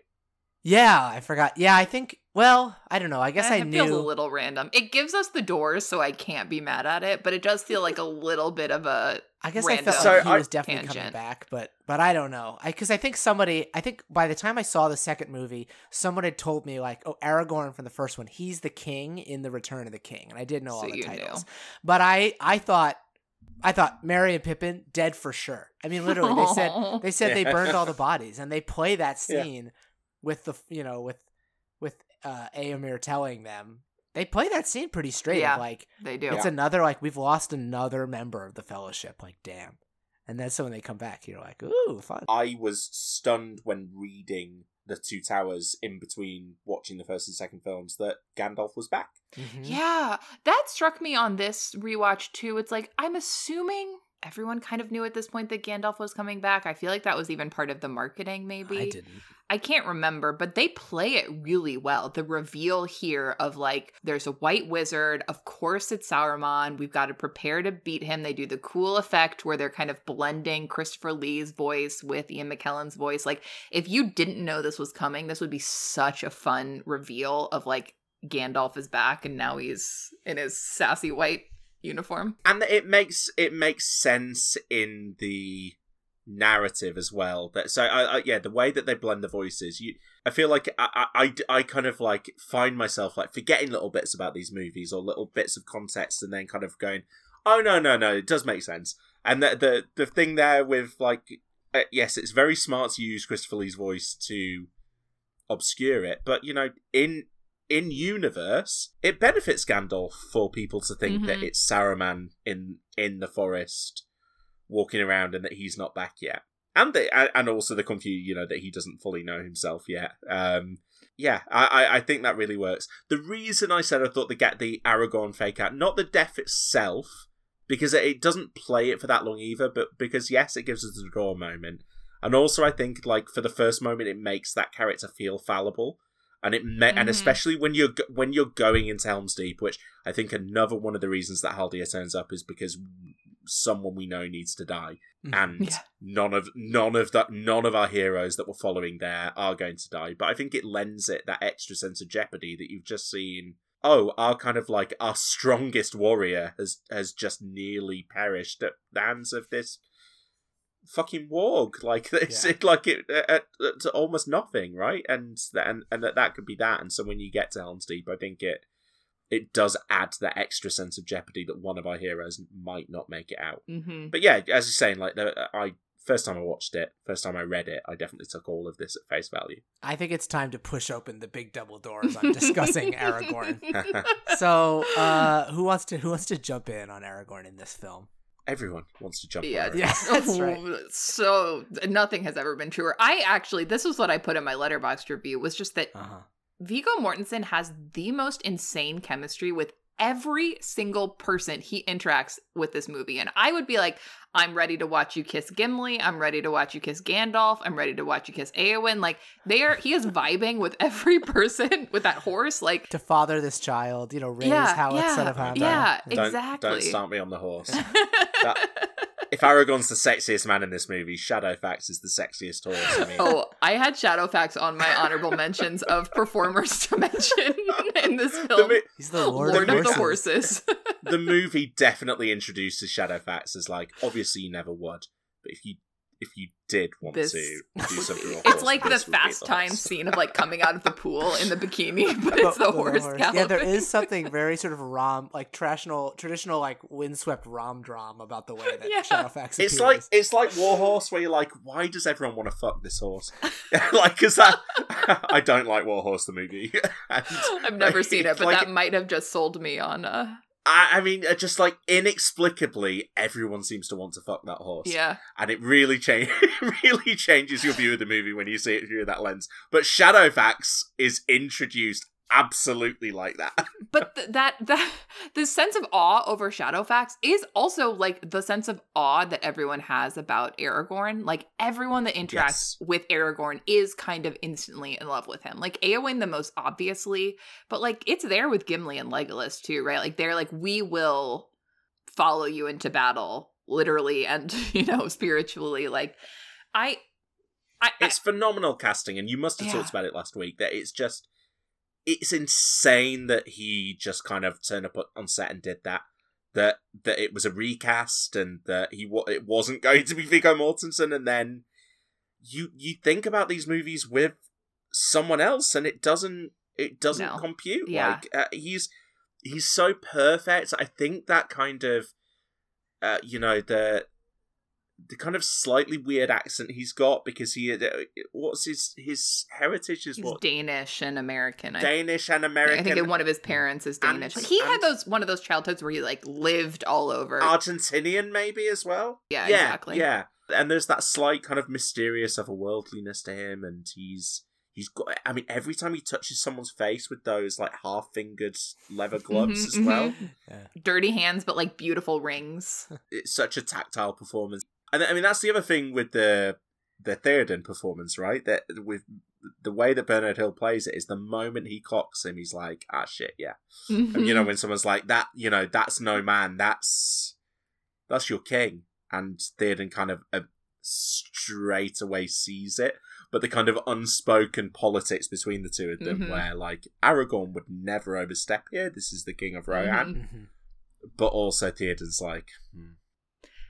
yeah, I forgot. Yeah, I think Well, I don't know. I guess Eh, I it feels a little random. It gives us the doors, so I can't be mad at it. But it does feel like a little bit of a I guess I random felt So like he I- was definitely coming back, but but I don't know. I because I think somebody. I think by the time I saw the second movie, someone had told me like, oh, Aragorn from the first one, he's the king in the Return of the King, and I did know all the you knew. titles. But I I thought. I thought Merry and Pippin dead for sure. I mean, literally, they said they said they burned all the bodies, and they play that Yeah. scene with the you know with with uh Eomer telling them they play that scene pretty straight. Yeah. like they do. it's another like we've lost another member of the Fellowship. Like damn, and then so when they come back, you're like ooh fun. I was stunned when reading the Two Towers in between watching the first and second films that Gandalf was back. Mhm. Yeah, that struck me on this rewatch too. It's like I'm assuming everyone kind of knew at this point that Gandalf was coming back. I feel like that was even part of the marketing, maybe. I didn't. I can't remember, but they play it really well. The reveal here of like, there's a white wizard. Of course, it's Sauron. We've got to prepare to beat him. They do the cool effect where they're kind of blending Christopher Lee's voice with Ian McKellen's voice. Like, if you didn't know this was coming, this would be such a fun reveal of like Gandalf is back and now he's in his sassy white uniform. and it makes it makes sense in the narrative as well that so I, I yeah the way that they blend the voices you i feel like I, I i kind of like find myself like forgetting little bits about these movies or little bits of context and then kind of going oh no no no it does make sense and the the, the thing there with like uh, yes it's very smart to use christopher lee's voice to obscure it but you know in in universe, it benefits Gandalf for people to think that Mhm. it's Saruman in in the forest walking around and that he's not back yet, and the and also the confusion, you know, that he doesn't fully know himself yet. Um, yeah, I, I think that really works. The reason I said I thought the get the Aragorn fake out, not the death itself, because it, it doesn't play it for that long either, but because yes, it gives us a draw moment, and also I think like for the first moment, it makes that character feel fallible and it me- and Mhm. especially when you're when you're going into Helm's Deep, which I think another one of the reasons that Haldir turns up is because someone we know needs to die, Mhm. and Yeah. none of none of that none of our heroes that we're following there are going to die. But I think it lends it that extra sense of jeopardy that you've just seen. Oh, our kind of like our strongest warrior has has just nearly perished at the hands of this fucking warg. Like it's Yeah. it, like it at, at almost nothing, right? And and and that that could be that. And so when you get to Helm's Deep, I think it it does add that extra sense of jeopardy that one of our heroes might not make it out. Mm-hmm. But yeah, as you're saying, like the, I first time I watched it, first time I read it, I definitely took all of this at face value. I think it's time to push open the big double doors on discussing Aragorn. So, uh, who wants to who wants to jump in on Aragorn in this film? Everyone wants to jump. on Yeah, it. Yeah, that's right. So nothing has ever been truer. I actually, this was what I put in my Letterboxd review was just that Uh huh. Viggo Mortensen has the most insane chemistry with every single person he interacts with this movie. And I would be like, I'm ready to watch you kiss Gimli. I'm ready to watch you kiss Gandalf. I'm ready to watch you kiss Eowyn. Like they are, he is vibing with every person with that horse. Like, To father this child, you know, raise Yeah, how it's yeah, son of Hammer. yeah, Don't, exactly. Don't start me on the horse. if Aragorn's the sexiest man in this movie, Shadowfax is the sexiest horse. I mean, Oh, I had Shadowfax on my honorable mentions of performers to mention in this the, film. mo- He's the Lord, Lord, of, of the horses. Horses. the movie definitely introduces Shadowfax as like obviously you never would, but if you if you did want This to do something, with it's like the this would fast the time scene of like coming out of the pool in the bikini, but But it's the with a horse. Yeah, there is something very sort of rom, like traditional, traditional like windswept rom dram about the way that Yeah. Shadowfax It's appears. like it's like Warhorse, where you're like, why does everyone want to fuck this horse? like, cause that I don't like Warhorse the movie. And, I've never like, seen it, but like, that might have just sold me on. uh I, I mean, uh, just like inexplicably, everyone seems to want to fuck that horse. Yeah, and it really change really changes your view of the movie when you see it through that lens. But Shadowfax is introduced absolutely like that. but th- that that the sense of awe over Shadowfax is also like the sense of awe that everyone has about Aragorn. Like everyone that interacts Yes. with Aragorn is kind of instantly in love with him. Like Eowyn the most obviously, but like it's there with Gimli and Legolas too, right? Like they're like we will follow you into battle literally and you know spiritually like I I, I It's phenomenal casting, and you must have Yeah. talked about it last week. That it's just it's insane that he just kind of turned up on set and did that. That that it was a recast and that he it wasn't going to be Viggo Mortensen, and then you you think about these movies with someone else, and it doesn't it doesn't No. compute. Yeah. Like uh, he's he's so perfect. I think that kind of uh, you know the the kind of slightly weird accent he's got because he uh, what's his his heritage is He's what Danish and American. Danish and I American. think one of his parents is And- Danish. he had those one of those childhoods where he like lived all over. Argentinian maybe as well. Yeah, yeah, exactly. Yeah, and there's that slight kind of mysterious otherworldliness to him, and he's he's got. I mean, every time he touches someone's face with those like half fingered leather gloves Mhm, as well, mhm. Dirty hands, but like beautiful rings. it's such a tactile performance. And I mean, that's the other thing with the the Theoden performance, right? That with the way that Bernard Hill plays it is the moment he clocks him, he's like, ah, shit, yeah. And, you know, when someone's like that, you know, that's no man, that's that's your king, and Theoden kind of uh, straight away sees it. But the kind of unspoken politics between the two of them, Mhm. where like Aragorn would never overstep here. This is the king of Rohan, Mhm. Mhm. but also Theoden's like, hmm,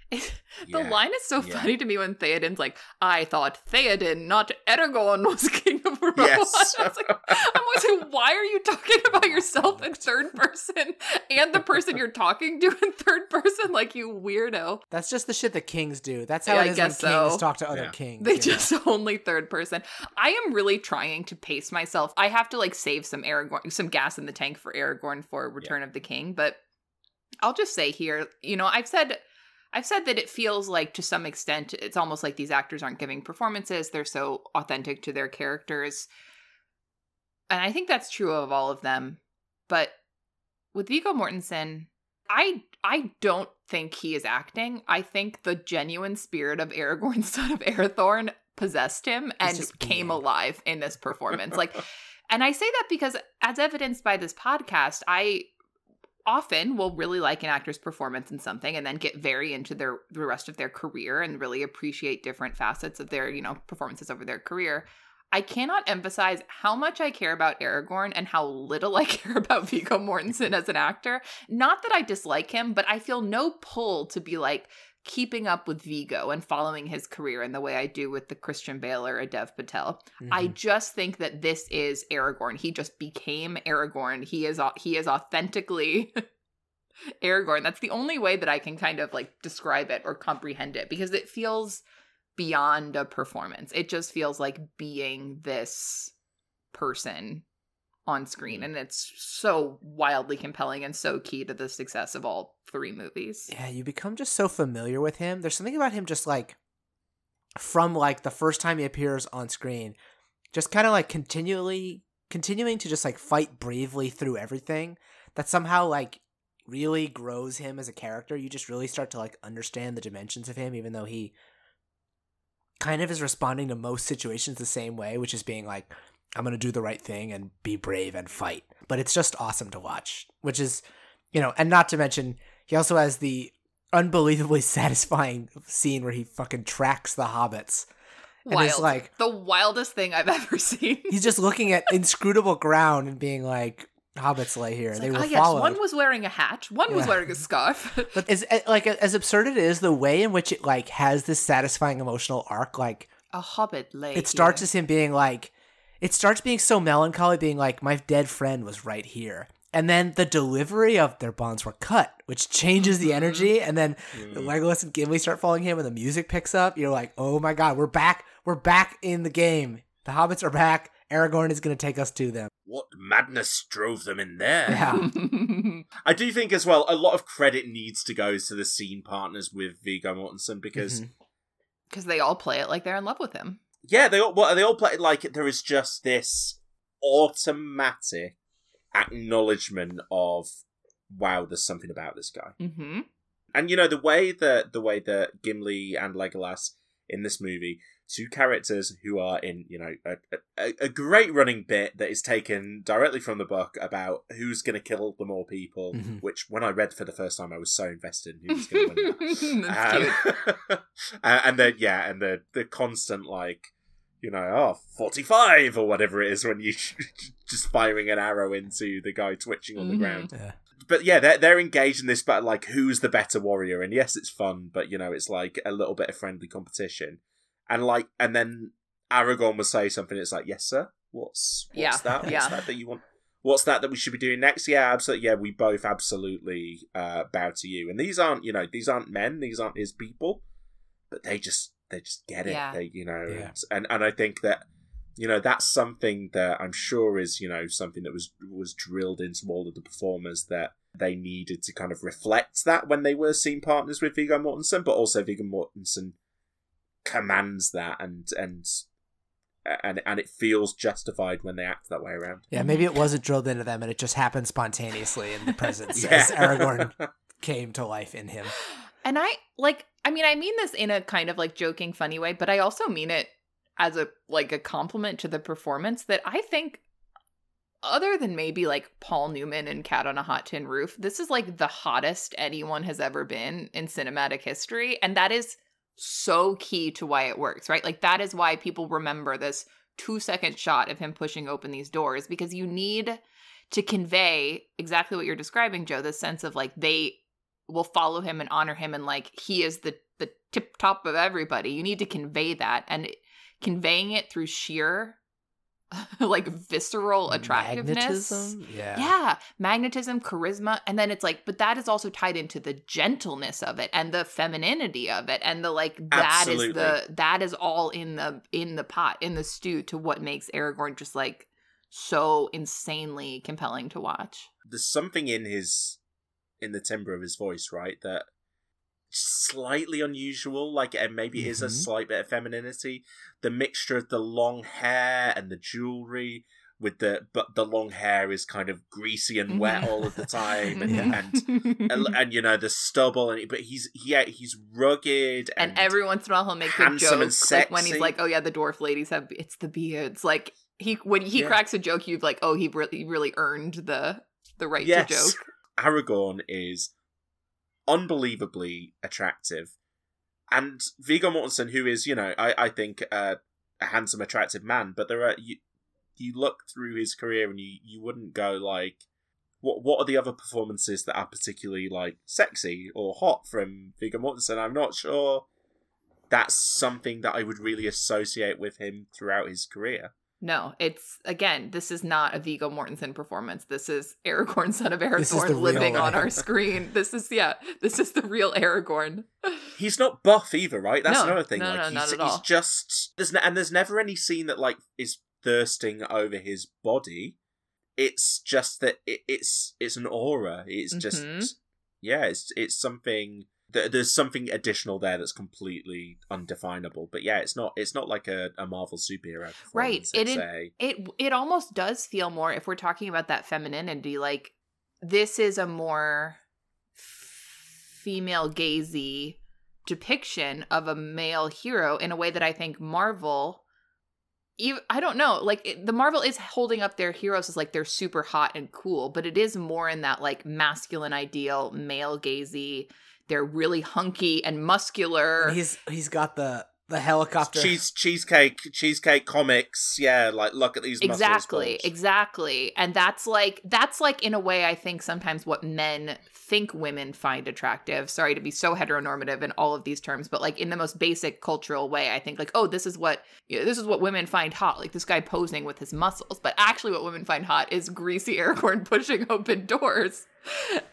the yeah. line is so yeah. funny to me when Theoden's like, "I thought Theoden, not Aragorn, was king of Rohan." Yes. I was like, I'm always like, why are you talking about oh, yourself in third person and the person you're talking to in third person? Like you weirdo. That's just the shit that kings do. That's how Yeah, it I is when guess kings so. talk to other Yeah. kings. They you know? just only third person. I am really trying to pace myself. I have to like save some Aragorn, some gas in the tank for Aragorn for Return of the King. But I'll just say here, you know, I've said, I've said that it feels like to some extent it's almost like these actors aren't giving performances. They're so authentic to their characters, and I think that's true of all of them. But with Viggo Mortensen, I I don't think he is acting. I think the genuine spirit of Aragorn, son of Arathorn, possessed him and just came being. alive in this performance. like, and I say that because, as evidenced by this podcast, I often will really like an actor's performance in something and then get very into their the rest of their career and really appreciate different facets of their you know performances over their career. I cannot emphasize how much I care about Aragorn and how little I care about Viggo Mortensen as an actor. Not that I dislike him, but I feel no pull to be like keeping up with Viggo and following his career in the way I do with the Christian Bale or a Dev Patel. I Mhm. just think that this is Aragorn. He just became Aragorn. He is he is authentically Aragorn. That's the only way that I can kind of like describe it or comprehend it because it feels beyond a performance. It just feels like being this person on screen mm. and it's so wildly compelling and so key to the success of all three movies. Yeah, you become just so familiar with him. There's something about him just like from like the first time he appears on screen, just kind of like continually continuing to just like fight bravely through everything that somehow like really grows him as a character. You just really start to like understand the dimensions of him even though he kind of is responding to most situations the same way, which is being like I'm going to do the right thing and be brave and fight. But it's just awesome to watch, which is you know, and not to mention he also has the unbelievably satisfying scene where he fucking tracks the hobbits. And Wild. it's like the wildest thing I've ever seen. he's just looking at inscrutable ground and being like, "Hobbits lay here. It's they like, were "Ah, yes, followed." one was wearing a hat, one was wearing a scarf. but as eh, like as absurd it is, the way in which it like has this satisfying emotional arc, like a hobbit lay. it starts here. as him being like, it starts being so melancholy, being like, "My dead friend was right here." And then the delivery of their bonds were cut, which changes the Mhm. energy. And then Mm. Legolas and Gimli start following him, and the music picks up. You're like, oh my god, we're back. We're back in the game. The hobbits are back. Aragorn is going to take us to them. What madness drove them in there? Yeah. I do think as well a lot of credit needs to go to the scene partners with Viggo Mortensen because because they all play it like they're in love with him. yeah, they all well, they all play it like there is just this automatic acknowledgement of wow, there's something about this guy. Mm-hmm. And you know the way that the way that Gimli and Legolas in this movie, two characters who are in you know a, a, a great running bit that is taken directly from the book about who's going to kill the more people. Mhm. Which when I read for the first time, I was so invested in who was going to win. That. Um, and and then yeah, and the the constant like. you know, oh, 45 or whatever it is when you just firing an arrow into the guy twitching on the Mhm. ground. Yeah. But yeah, they're they're engaged in this battle. Like, who's the better warrior? And yes, it's fun, but you know, it's like a little bit of friendly competition. And like, and then Aragorn will say something. It's like, yes, sir. What's what's Yeah, that? What's yeah. that that you want? What's that that we should be doing next? Yeah, absolutely. Yeah, we both absolutely uh, bow to you. And these aren't, you know, these aren't men. These aren't his people. But they just they just get it. Yeah. They, you know, Yeah. and and I think that you know that's something that I'm sure is you know something that was was drilled into all of the performers that they needed to kind of reflect that when they were scene partners with Viggo Mortensen, but also Viggo Mortensen commands that and and and and it feels justified when they act that way around. Yeah, maybe it wasn't drilled into them and it just happened spontaneously in the presence Yeah. as Aragorn came to life in him. And I like I mean I mean this in a kind of like joking funny way, but I also mean it as a like a compliment to the performance that I think other than maybe like Paul Newman and Cat on a Hot Tin Roof, this is like the hottest anyone has ever been in cinematic history and that is so key to why it works, right? Like that is why people remember this 2 second shot of him pushing open these doors because you need to convey exactly what you're describing, Joe, the sense of like they will follow him and honor him and like he is the the tip top of everybody. You need to convey that and conveying it through sheer like visceral attractiveness. Magnetism? Yeah. Yeah, magnetism, charisma, and then it's like, but that is also tied into the gentleness of it and the femininity of it, and the like. That is Absolutely. the that is all in the in the pot in the stew to what makes Aragorn just like so insanely compelling to watch. There's something in his in the timbre of his voice, right? That slightly unusual. Like, and maybe it is a Mhm. slight bit of femininity. The mixture of the long hair and the jewelry, with the but the long hair is kind of greasy and wet all of the time, and, Yeah. and and and you know the stubble, and but he's yeah he's rugged and, and, every once in a while he'll make good handsome and jokes, like when he's like, "Oh yeah, the dwarf ladies have it's the beards." Like he when he Yeah. cracks a joke, you've like, "Oh, he really really earned the the right yes, to joke." Aragorn is unbelievably attractive, and Viggo Mortensen, who is you know I I think uh, a handsome, attractive man, but there are you you look through his career and you you wouldn't go like. What, what are the other performances that are particularly like sexy or hot from Viggo Mortensen? I'm not sure that's something that I would really associate with him throughout his career. No, it's again, this is not a Viggo Mortensen performance. This is Aragorn, son of Aragorn, living on our screen. This is yeah, this is the real Aragorn. He's not buff either, right? That's No, another thing. no, like no, he's, not at all. he's just there's ne- and there's never any scene that like is thirsting over his body. It's just that it, it's it's an aura. It's just Mhm. yeah. It's it's something. Th- There's something additional there that's completely undefinable. But yeah, it's not. It's not like a, a Marvel superhero. Right, it It's It it almost does feel more if we're talking about that femininity, like this is a more female gazy depiction of a male hero in a way that I think Marvel even, I don't know, like it, the Marvel is holding up their heroes as like they're super hot and cool, but it is more in that like masculine ideal, male gazy. They're really hunky and muscular. He's he's got the the helicopter. cheese cheesecake cheesecake comics. Yeah, like look at these muscles exactly bulge. exactly and that's like that's like in a way i think sometimes what men think women find attractive sorry to be so heteronormative in all of these terms but like in the most basic cultural way i think like oh this is what you know, this is what women find hot like this guy posing with his muscles but actually what women find hot is greasy aragorn pushing open doors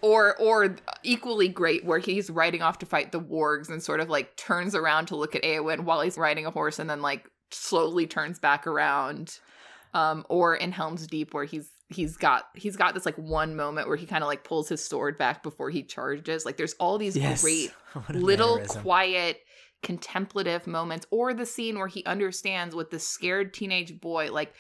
or or equally great where he's riding off to fight the wargs and sort of like turns around to look at Eowyn while he's riding a horse and then like slowly turns back around um or in Helm's Deep where he's he's got he's got this like one moment where he kind of like pulls his sword back before he charges like there's all these yes. great little mannerism. quiet contemplative moments or the scene where he understands what the scared teenage boy like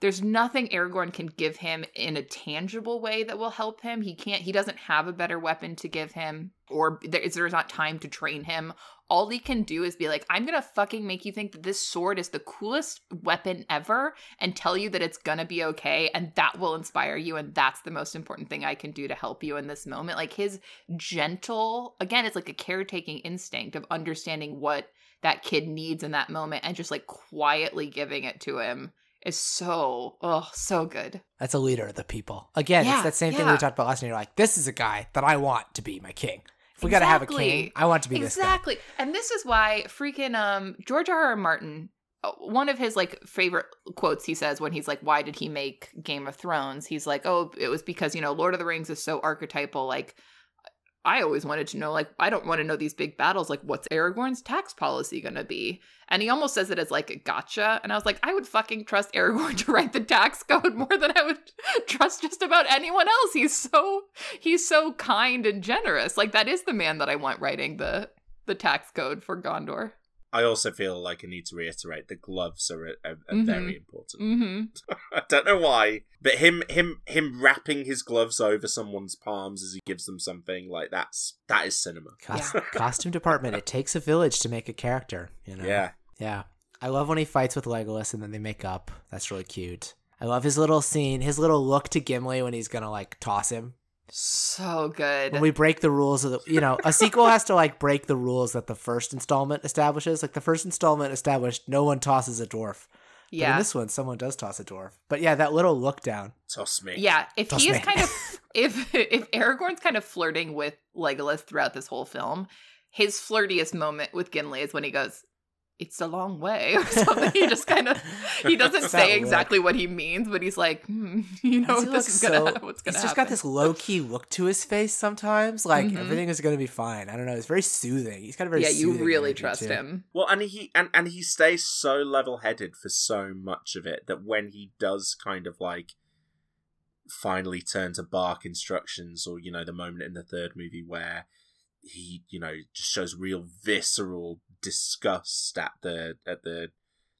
there's nothing Aragorn can give him in a tangible way that will help him. He can't he doesn't have a better weapon to give him or there, there's not time to train him. All he can do is be like, I'm gonna fucking make you think that this sword is the coolest weapon ever and tell you that it's gonna be okay, and that will inspire you, and that's the most important thing I can do to help you in this moment. Like his gentle, again, it's like a caretaking instinct of understanding what that kid needs in that moment and just like quietly giving it to him is so oh so good. That's a leader of the people. Again, Yeah, it's that same thing we talked about last night. You're like, this is a guy that I want to be my king. If we got to have a king, I want to be this exactly. And this is why freaking um George R. R. Martin uh, one of his like favorite quotes he says when he's like why did he make Game of Thrones? He's like, "Oh, it was because, you know, Lord of the Rings is so archetypal like I always wanted to know, like, I don't want to know these big battles. Like, what's Aragorn's tax policy going to be? And he almost says it as like a gotcha. And I was like, I would fucking trust Aragorn to write the tax code more than I would trust just about anyone else. He's so he's so kind and generous. Like that is the man that I want writing the the tax code for Gondor. I also feel like I need to reiterate the gloves are, are, are Mhm. very important. Mm-hmm. I don't know why, but him him him wrapping his gloves over someone's palms as he gives them something like that's that is cinema. Cos- costume department. It takes a village to make a character. You know. Yeah. Yeah. I love when he fights with Legolas and then they make up. That's really cute. I love his little scene, his little look to Gimli when he's gonna like toss him. So good. When we break the rules of the, you know, a sequel has to like break the rules that the first installment establishes. Like the first installment established, no one tosses a dwarf. But in yeah. this one, someone does toss a dwarf. But yeah, that little look down. Toss me. Yeah, if Trust he is me. kind of if if Aragorn's kind of flirting with Legolas throughout this whole film, his flirtiest moment with Gimli is when he goes, "It's a long way" or something. he just kind of he doesn't It's that say look. exactly what he means, but he's like, hmm, you know, Does he this look is gonna so- what's gonna He's just happen. got this low key look to his face sometimes. Like Mhm. everything is going to be fine. I don't know. It's very soothing. He's got a very yeah, you really trust too. him. Well, and he and, and he stays so level headed for so much of it that when he does kind of like finally turn to bark instructions, or you know, the moment in the third movie where he, you know, just shows real visceral disgust at the at the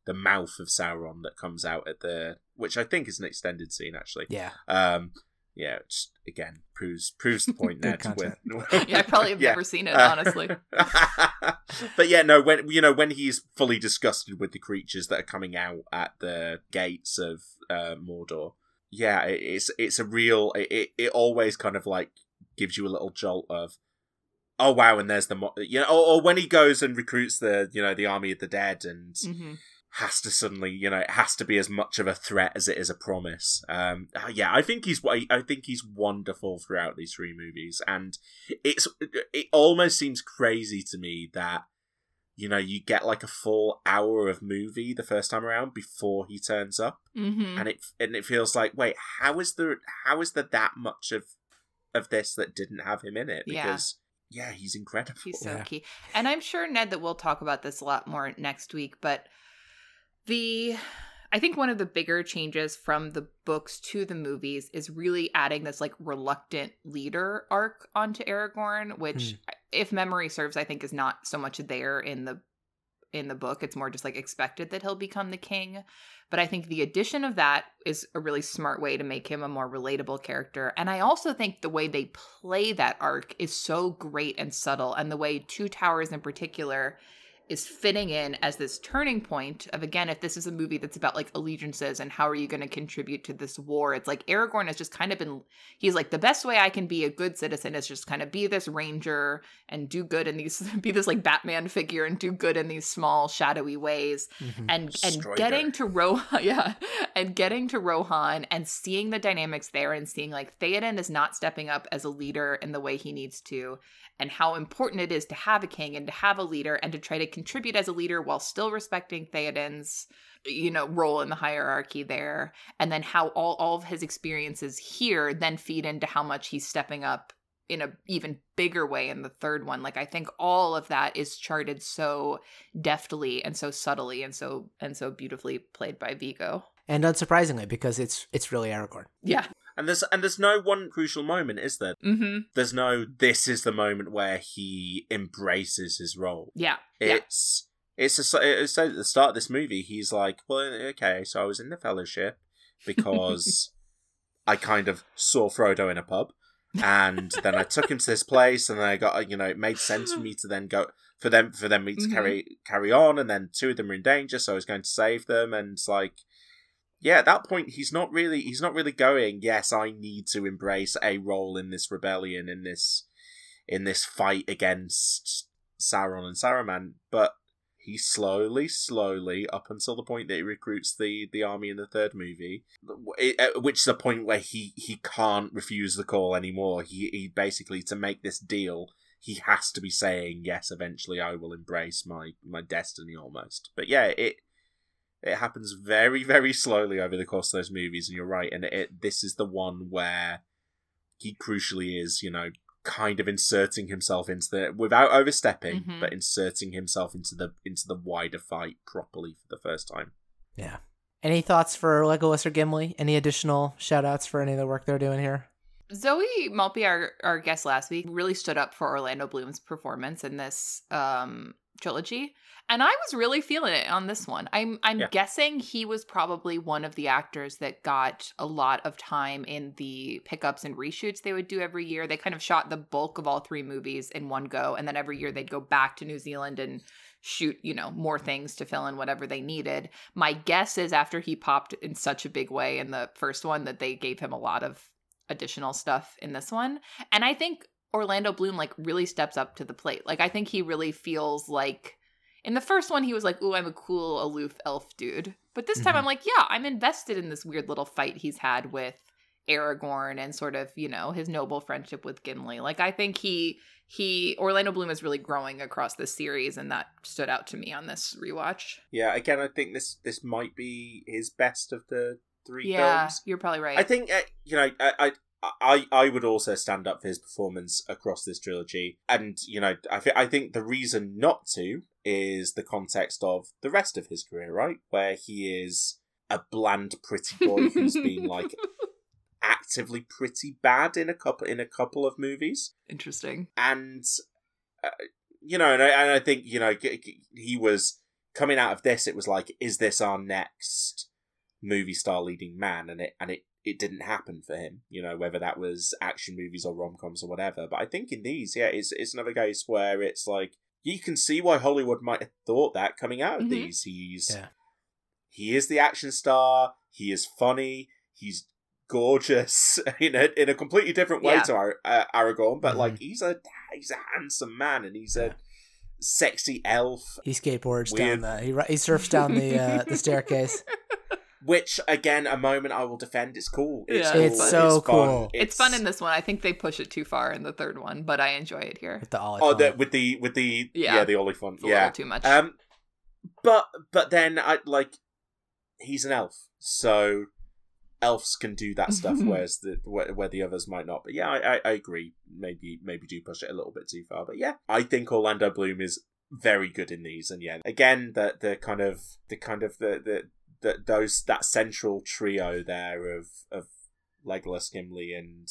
the mouth of Sauron that comes out at the which I think is an extended scene actually. Yeah. Um yeah, it just again proves proves the point Good Ned with Yeah, I probably have Yeah. never seen it Uh, honestly. but yeah, no, when you know when he's fully disgusted with the creatures that are coming out at the gates of uh, Mordor, yeah, it, it's it's a real. It, it it always kind of like gives you a little jolt of, oh wow, and there's the mo-, you know, or, or when he goes and recruits the you know the army of the dead and hmm has to suddenly you know it has to be as much of a threat as it is a promise. Um yeah i think he's i think he's wonderful throughout these three movies. And it's it almost seems crazy to me that you know you get like a full hour of movie the first time around before he turns up. Hmm and it and it feels like wait how is there how is there that much of of this that didn't have him in it? Because yeah, he's incredible He's so Yeah. key. And I'm sure, Ned, that we'll talk about this a lot more next week, but the I think one of the bigger changes from the books to the movies is really adding this like reluctant leader arc onto Aragorn, which hmm. if memory serves, I think is not so much there in the in the book. It's more just like expected that he'll become the king. But I think the addition of that is a really smart way to make him a more relatable character. And I also think the way they play that arc is so great and subtle. And the way Two Towers in particular is fitting in as this turning point of again if this is a movie that's about like allegiances and how are you going to contribute to this war it's like aragorn has just kind of been he's like the best way i can be a good citizen is just kind of be this ranger and do good in these be this like batman figure and do good in these small shadowy ways Mhm. and and getting to Rohan, yeah, and getting to Rohan and seeing the dynamics there and seeing like Theoden is not stepping up as a leader in the way he needs to, and how important it is to have a king and to have a leader and to try to contribute as a leader while still respecting Theoden's you know role in the hierarchy there and then how all, all of his experiences here then feed into how much he's stepping up in a even bigger way in the third one like i think all of that is charted so deftly and so subtly and so and so beautifully played by Viggo. And unsurprisingly, because it's it's really Aragorn. Yeah. And there's and there's no one crucial moment is there Mm-hmm. there's no this is the moment where he embraces his role Yeah. yeah. it's it's a, it's at the start of this movie he's like well okay so i was in the fellowship because I kind of saw Frodo in a pub, and then I took him to this place, and then I got you know it made sense for me to then go for them for them to Mhm. carry carry on, and then two of them were in danger, so I was going to save them, and it's like. Yeah, at that point he's not really he's not really going, yes, I need to embrace a role in this rebellion, in this in this fight against Sauron and Saruman, but he slowly, slowly, up until the point that he recruits the, the army in the third movie, which is a point where he, he can't refuse the call anymore. He, he basically, to make this deal, he has to be saying, yes, eventually I will embrace my, my destiny almost. But yeah, it it happens very, very slowly over the course of those movies, and you're right, and it this is the one where he crucially is, you know, kind of inserting himself into the without overstepping, Mhm. but inserting himself into the into the wider fight properly for the first time. Yeah. Any thoughts for Legolas or Gimli? Any additional shout outs for any of the work they're doing here? Zoe Maltby, our, our guest last week, really stood up for Orlando Bloom's performance in this um, trilogy, and I was really feeling it on this one. I'm I'm Yeah. guessing he was probably one of the actors that got a lot of time in the pickups and reshoots they would do every year. They kind of shot the bulk of all three movies in one go, and then every year they'd go back to New Zealand and shoot, you know, more things to fill in whatever they needed. My guess is after he popped in such a big way in the first one that they gave him a lot of additional stuff in this one. And I think Orlando Bloom like really steps up to the plate. Like I think he really feels like in the first one he was like, "Ooh, I'm a cool aloof elf dude." But this time Mhm. I'm like, "Yeah, I'm invested in this weird little fight he's had with Aragorn and sort of, you know, his noble friendship with Gimli." Like I think he he Orlando Bloom is really growing across this series and that stood out to me on this rewatch. Yeah, again, I think this this might be his best of the three Yeah, films. you're probably right. I think uh, you know I, I I I would also stand up for his performance across this trilogy, and you know I th- I think the reason not to is the context of the rest of his career, right, where he is a bland, pretty boy who's been like actively pretty bad in a couple in a couple of movies, Interesting. and uh, you know, and I, and I think you know he was coming out of this. It was like, is this our next movie star leading man? And it and it it didn't happen for him. You know, whether that was action movies or rom coms or whatever. But I think in these, yeah, it's it's another case where it's like you can see why Hollywood might have thought that coming out of Mhm. these. He's Yeah. he is the action star. He is funny. He's gorgeous in a in a completely different way Yeah. to Ar- uh, Aragorn, but Mhm. like he's a he's a handsome man and he's a sexy elf. He skateboards Weird. down the he, he surfs down the uh, the staircase. Which again, a moment I will defend. It's cool. It's, Yeah, cool. it's so fun. cool. It's, fun in this one. I think they push it too far in the third one, but I enjoy it here. with the olive. Oh, the, with the with the yeah, Yeah. the Oliphaunt. It's Yeah, too much. Um, but but then I like he's an elf, so elves can do that stuff, whereas the where, where the others might not. But yeah, I, I I agree. Maybe maybe do push it a little bit too far. But yeah, I think Orlando Bloom is very good in these, and yeah, again the the kind of the kind of the the, the those that central trio there of of Legolas, Gimli, and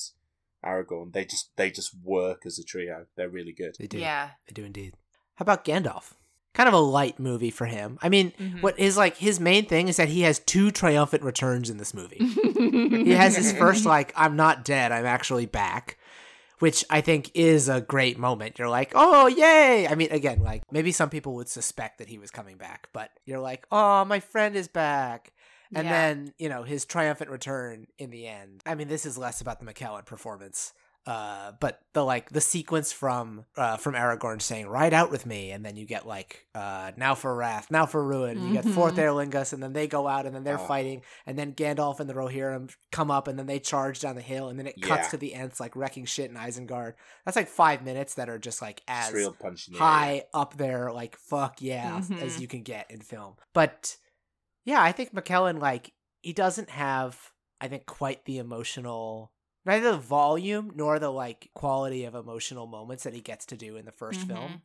Aragorn. They just they just work as a trio. They're really good. they do. yeah. They do indeed. How about Gandalf? Kind of a light movie for him. I mean, Mhm. what is like his main thing is that he has two triumphant returns in this movie. he has his first like I'm not dead, I'm actually back, which I think is a great moment. You're like, "Oh, yay." I mean, again, like maybe some people would suspect that he was coming back, but you're like, "Oh, my friend is back." And Yeah. then, you know, his triumphant return in the end. I mean, this is less about the McKellen performance. Uh, but the like the sequence from uh from Aragorn saying "Ride out with me," and then you get like uh now for wrath, now for ruin. You get forth Mhm. Eorlingas, and then they go out, and then they're Oh. fighting, and then Gandalf and the Rohirrim come up, and then they charge down the hill, and then it cuts Yeah. to the Ents like wrecking shit in Isengard. That's like five minutes that are just like as real punch in the high air. up there, like fuck yeah, as Mhm. you can get in film. But yeah, I think McKellen like he doesn't have, I think, quite the emotional, neither the volume nor the like quality of emotional moments that he gets to do in the 1st Mhm. film.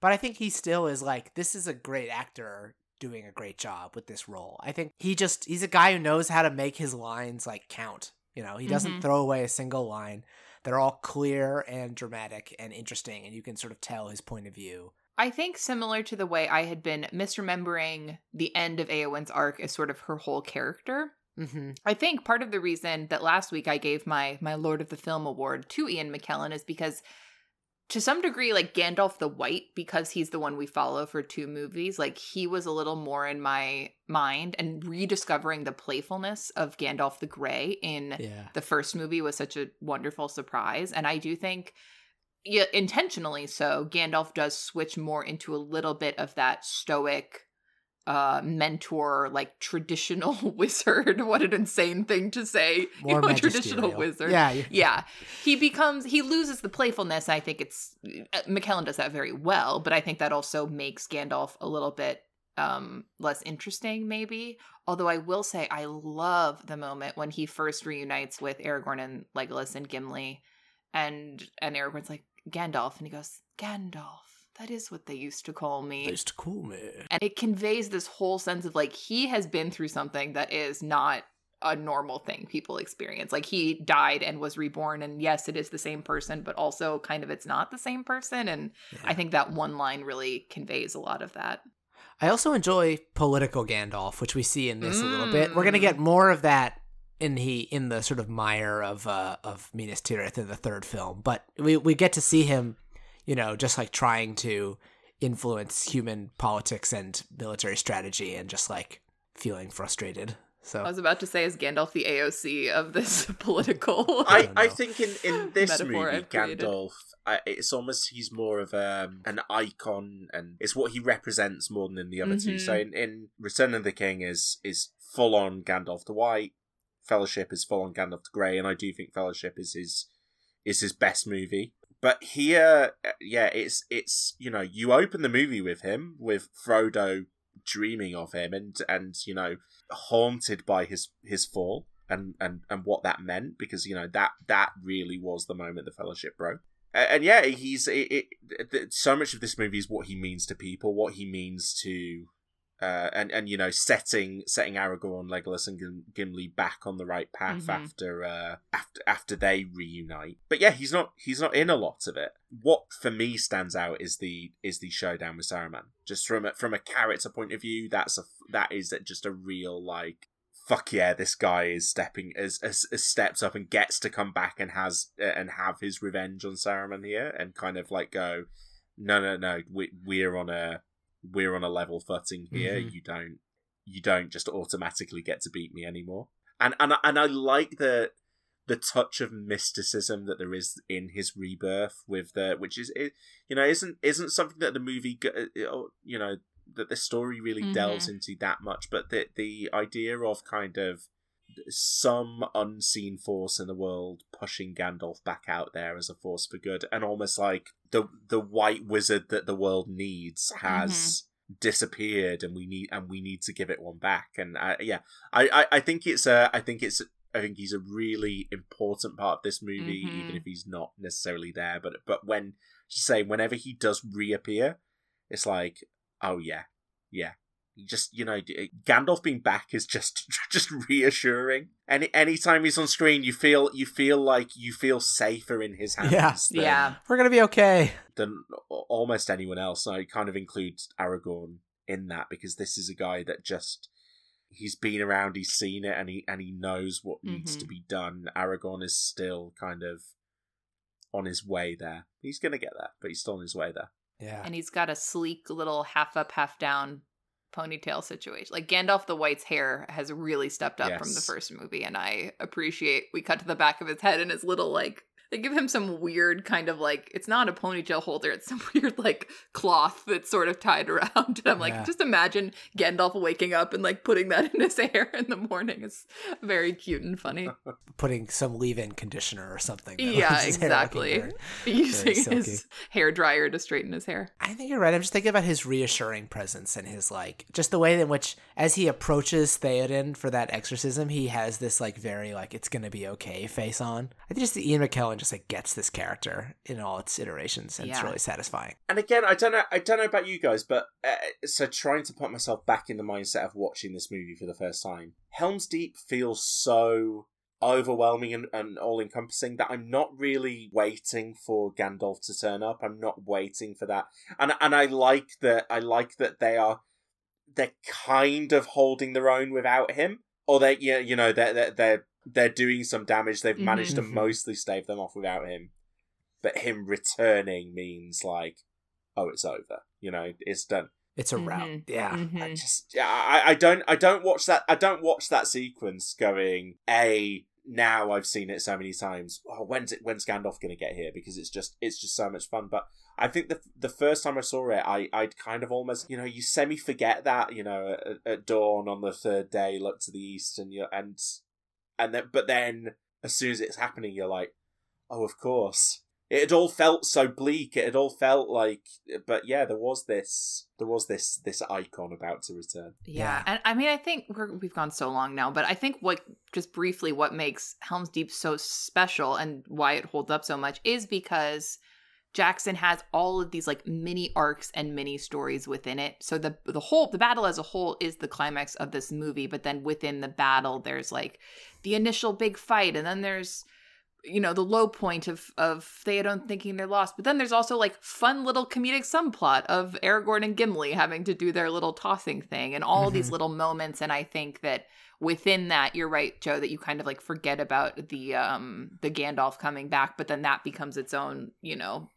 But I think he still is like this is a great actor doing a great job with this role. I think he just he's a guy who knows how to make his lines like count. You know, he doesn't Mhm. throw away a single line. They're all clear and dramatic and interesting, and you can sort of tell his point of view. I think similar to the way I had been misremembering the end of Eowyn's arc as sort of her whole character. Mm-hmm. I think part of the reason that last week I gave my my Lord of the Film award to Ian McKellen is because to some degree like Gandalf the White because he's the one we follow for two movies like he was a little more in my mind and rediscovering the playfulness of Gandalf the Grey in Yeah. the first movie was such a wonderful surprise and I do think yeah, intentionally so Gandalf does switch more into a little bit of that stoic uh mentor like traditional wizard what an insane thing to say More you know, a traditional wizard. Yeah. you- yeah. He becomes he loses the playfulness i think it's uh, mckellen does that very well but i think that also makes gandalf a little bit um less interesting maybe. Although i will say i love the moment when he first reunites with aragorn and legolas and gimli and and aragorn's like gandalf and he goes gandalf that is what they used to call me They used to call me. and it conveys this whole sense of like he has been through something that is not a normal thing people experience. Like he died and was reborn, and yes, it is the same person, but also kind of it's not the same person. And I think that one line really conveys a lot of that. I also enjoy political Gandalf, which we see in this a little bit. We're gonna Mm. get more of that in he in the sort of mire of uh of Minas Tirith in the third film, but we we get to see him, you know, just like trying to influence human politics and military strategy, and just like feeling frustrated. So I was about to say, is Gandalf the AOC of this political? I, don't I think in, in this movie, I've. Gandalf, I, it's almost he's more of um, an icon, and it's what he represents more than in the other two. Mhm. So in, in Return of the King is is full on Gandalf the White, Fellowship is full on Gandalf the Grey, and I do think Fellowship is his is his best movie. But here, uh, yeah, it's it's you know you open the movie with him with Frodo dreaming of him and and you know haunted by his his fall and and and what that meant because you know that that really was the moment the fellowship broke. And yeah he's it, it, so much of this movie is what he means to people what he means to uh, and and you know setting setting Aragorn, Legolas, and Gim- Gimli back on the right path Mhm. after uh, after after they reunite. But yeah, he's not he's not in a lot of it. What for me stands out is the is the showdown with Saruman. Just from a, from a character point of view, that's a that is just a real like fuck yeah, this guy is stepping as as, as steps up and gets to come back and has uh, and have his revenge on Saruman here and kind of like go no no no we we're on a we're on a level footing here. Mhm. you don't you don't just automatically get to beat me anymore. And and I- and I like the the touch of mysticism that there is in his rebirth with the which is it, you know isn't isn't something that the movie uh, you know that the story really delves into that much but the the idea of kind of some unseen force in the world pushing Gandalf back out there as a force for good and almost like the the white wizard that the world needs has disappeared and we need and we need to give it one back and uh, yeah I, I I think it's a I think it's I think he's a really important part of this movie Mhm. even if he's not necessarily there but but when just say whenever he does reappear it's like oh yeah yeah just you know Gandalf being back is just just reassuring. Any anytime he's on screen, you feel you feel like you feel safer in his hands. Yeah. than, Yeah. we're gonna be okay. than almost anyone else. I kind of include Aragorn in that because this is a guy that just he's been around, he's seen it, and he and he knows what needs to Mhm. be done. Aragorn is still kind of on his way there. He's gonna get there, but he's still on his way there. Yeah. and he's got a sleek little half up, half down ponytail situation. Like Gandalf the White's hair has really stepped up from the first movie, and I appreciate. We cut to the back of his head and his little like. They give him some weird kind of like it's not a ponytail holder, it's some weird like cloth that's sort of tied around. And I'm like, Yeah. just imagine Gandalf waking up and like putting that in his hair in the morning. It's very cute and funny. Putting some leave-in conditioner or something. Yeah, exactly. very- Using silky. his hair dryer to straighten his hair. I think you're right. I'm just thinking about his reassuring presence and his like just the way in which as he approaches Theoden for that exorcism, he has this like very like it's gonna be okay face on. I think just the Ian McKellen just like gets this character in all its iterations and it's really satisfying. And again, I don't know. I don't know about you guys, but uh, so trying to put myself back in the mindset of watching this movie for the first time, Helm's Deep feels so overwhelming and, and all encompassing that I'm not really waiting for Gandalf to turn up. I'm not waiting for that, and and I like that. I like that they are they're kind of holding their own without him. or they yeah you know they're they're they're, they're doing some damage. They've managed to Mhm. mostly stave them off without him, but him returning means like oh it's over. You know it's done. It's a rout. Mhm. Yeah. I Mhm. just yeah, I, I don't I don't watch that I don't watch that sequence going a now I've seen it so many times. Oh, when's it when's Gandalf gonna get here? Because it's just it's just so much fun. But I think the the first time I saw it, I I'd kind of almost you know you semi forget that you know at, at dawn on the third day look to the east and you and and then but then as soon as it's happening you're like oh of course it had all felt so bleak it had all felt like but yeah there was this there was this this icon about to return Yeah. Yeah. And I mean, I think we're, we've gone so long now, but I think what, just briefly, what makes Helm's Deep so special and why it holds up so much is because Jackson has all of these like mini arcs and mini stories within it. So the the whole the battle as a whole is the climax of this movie, but then within the battle there's like the initial big fight and then there's you know the low point of of Theoden thinking they're lost, but then there's also like fun little comedic subplot of Aragorn and Gimli having to do their little tossing thing and all these Mhm. little moments. And I think that within that, you're right, Joe, that you kind of like forget about the um the Gandalf coming back, but then that becomes its own you know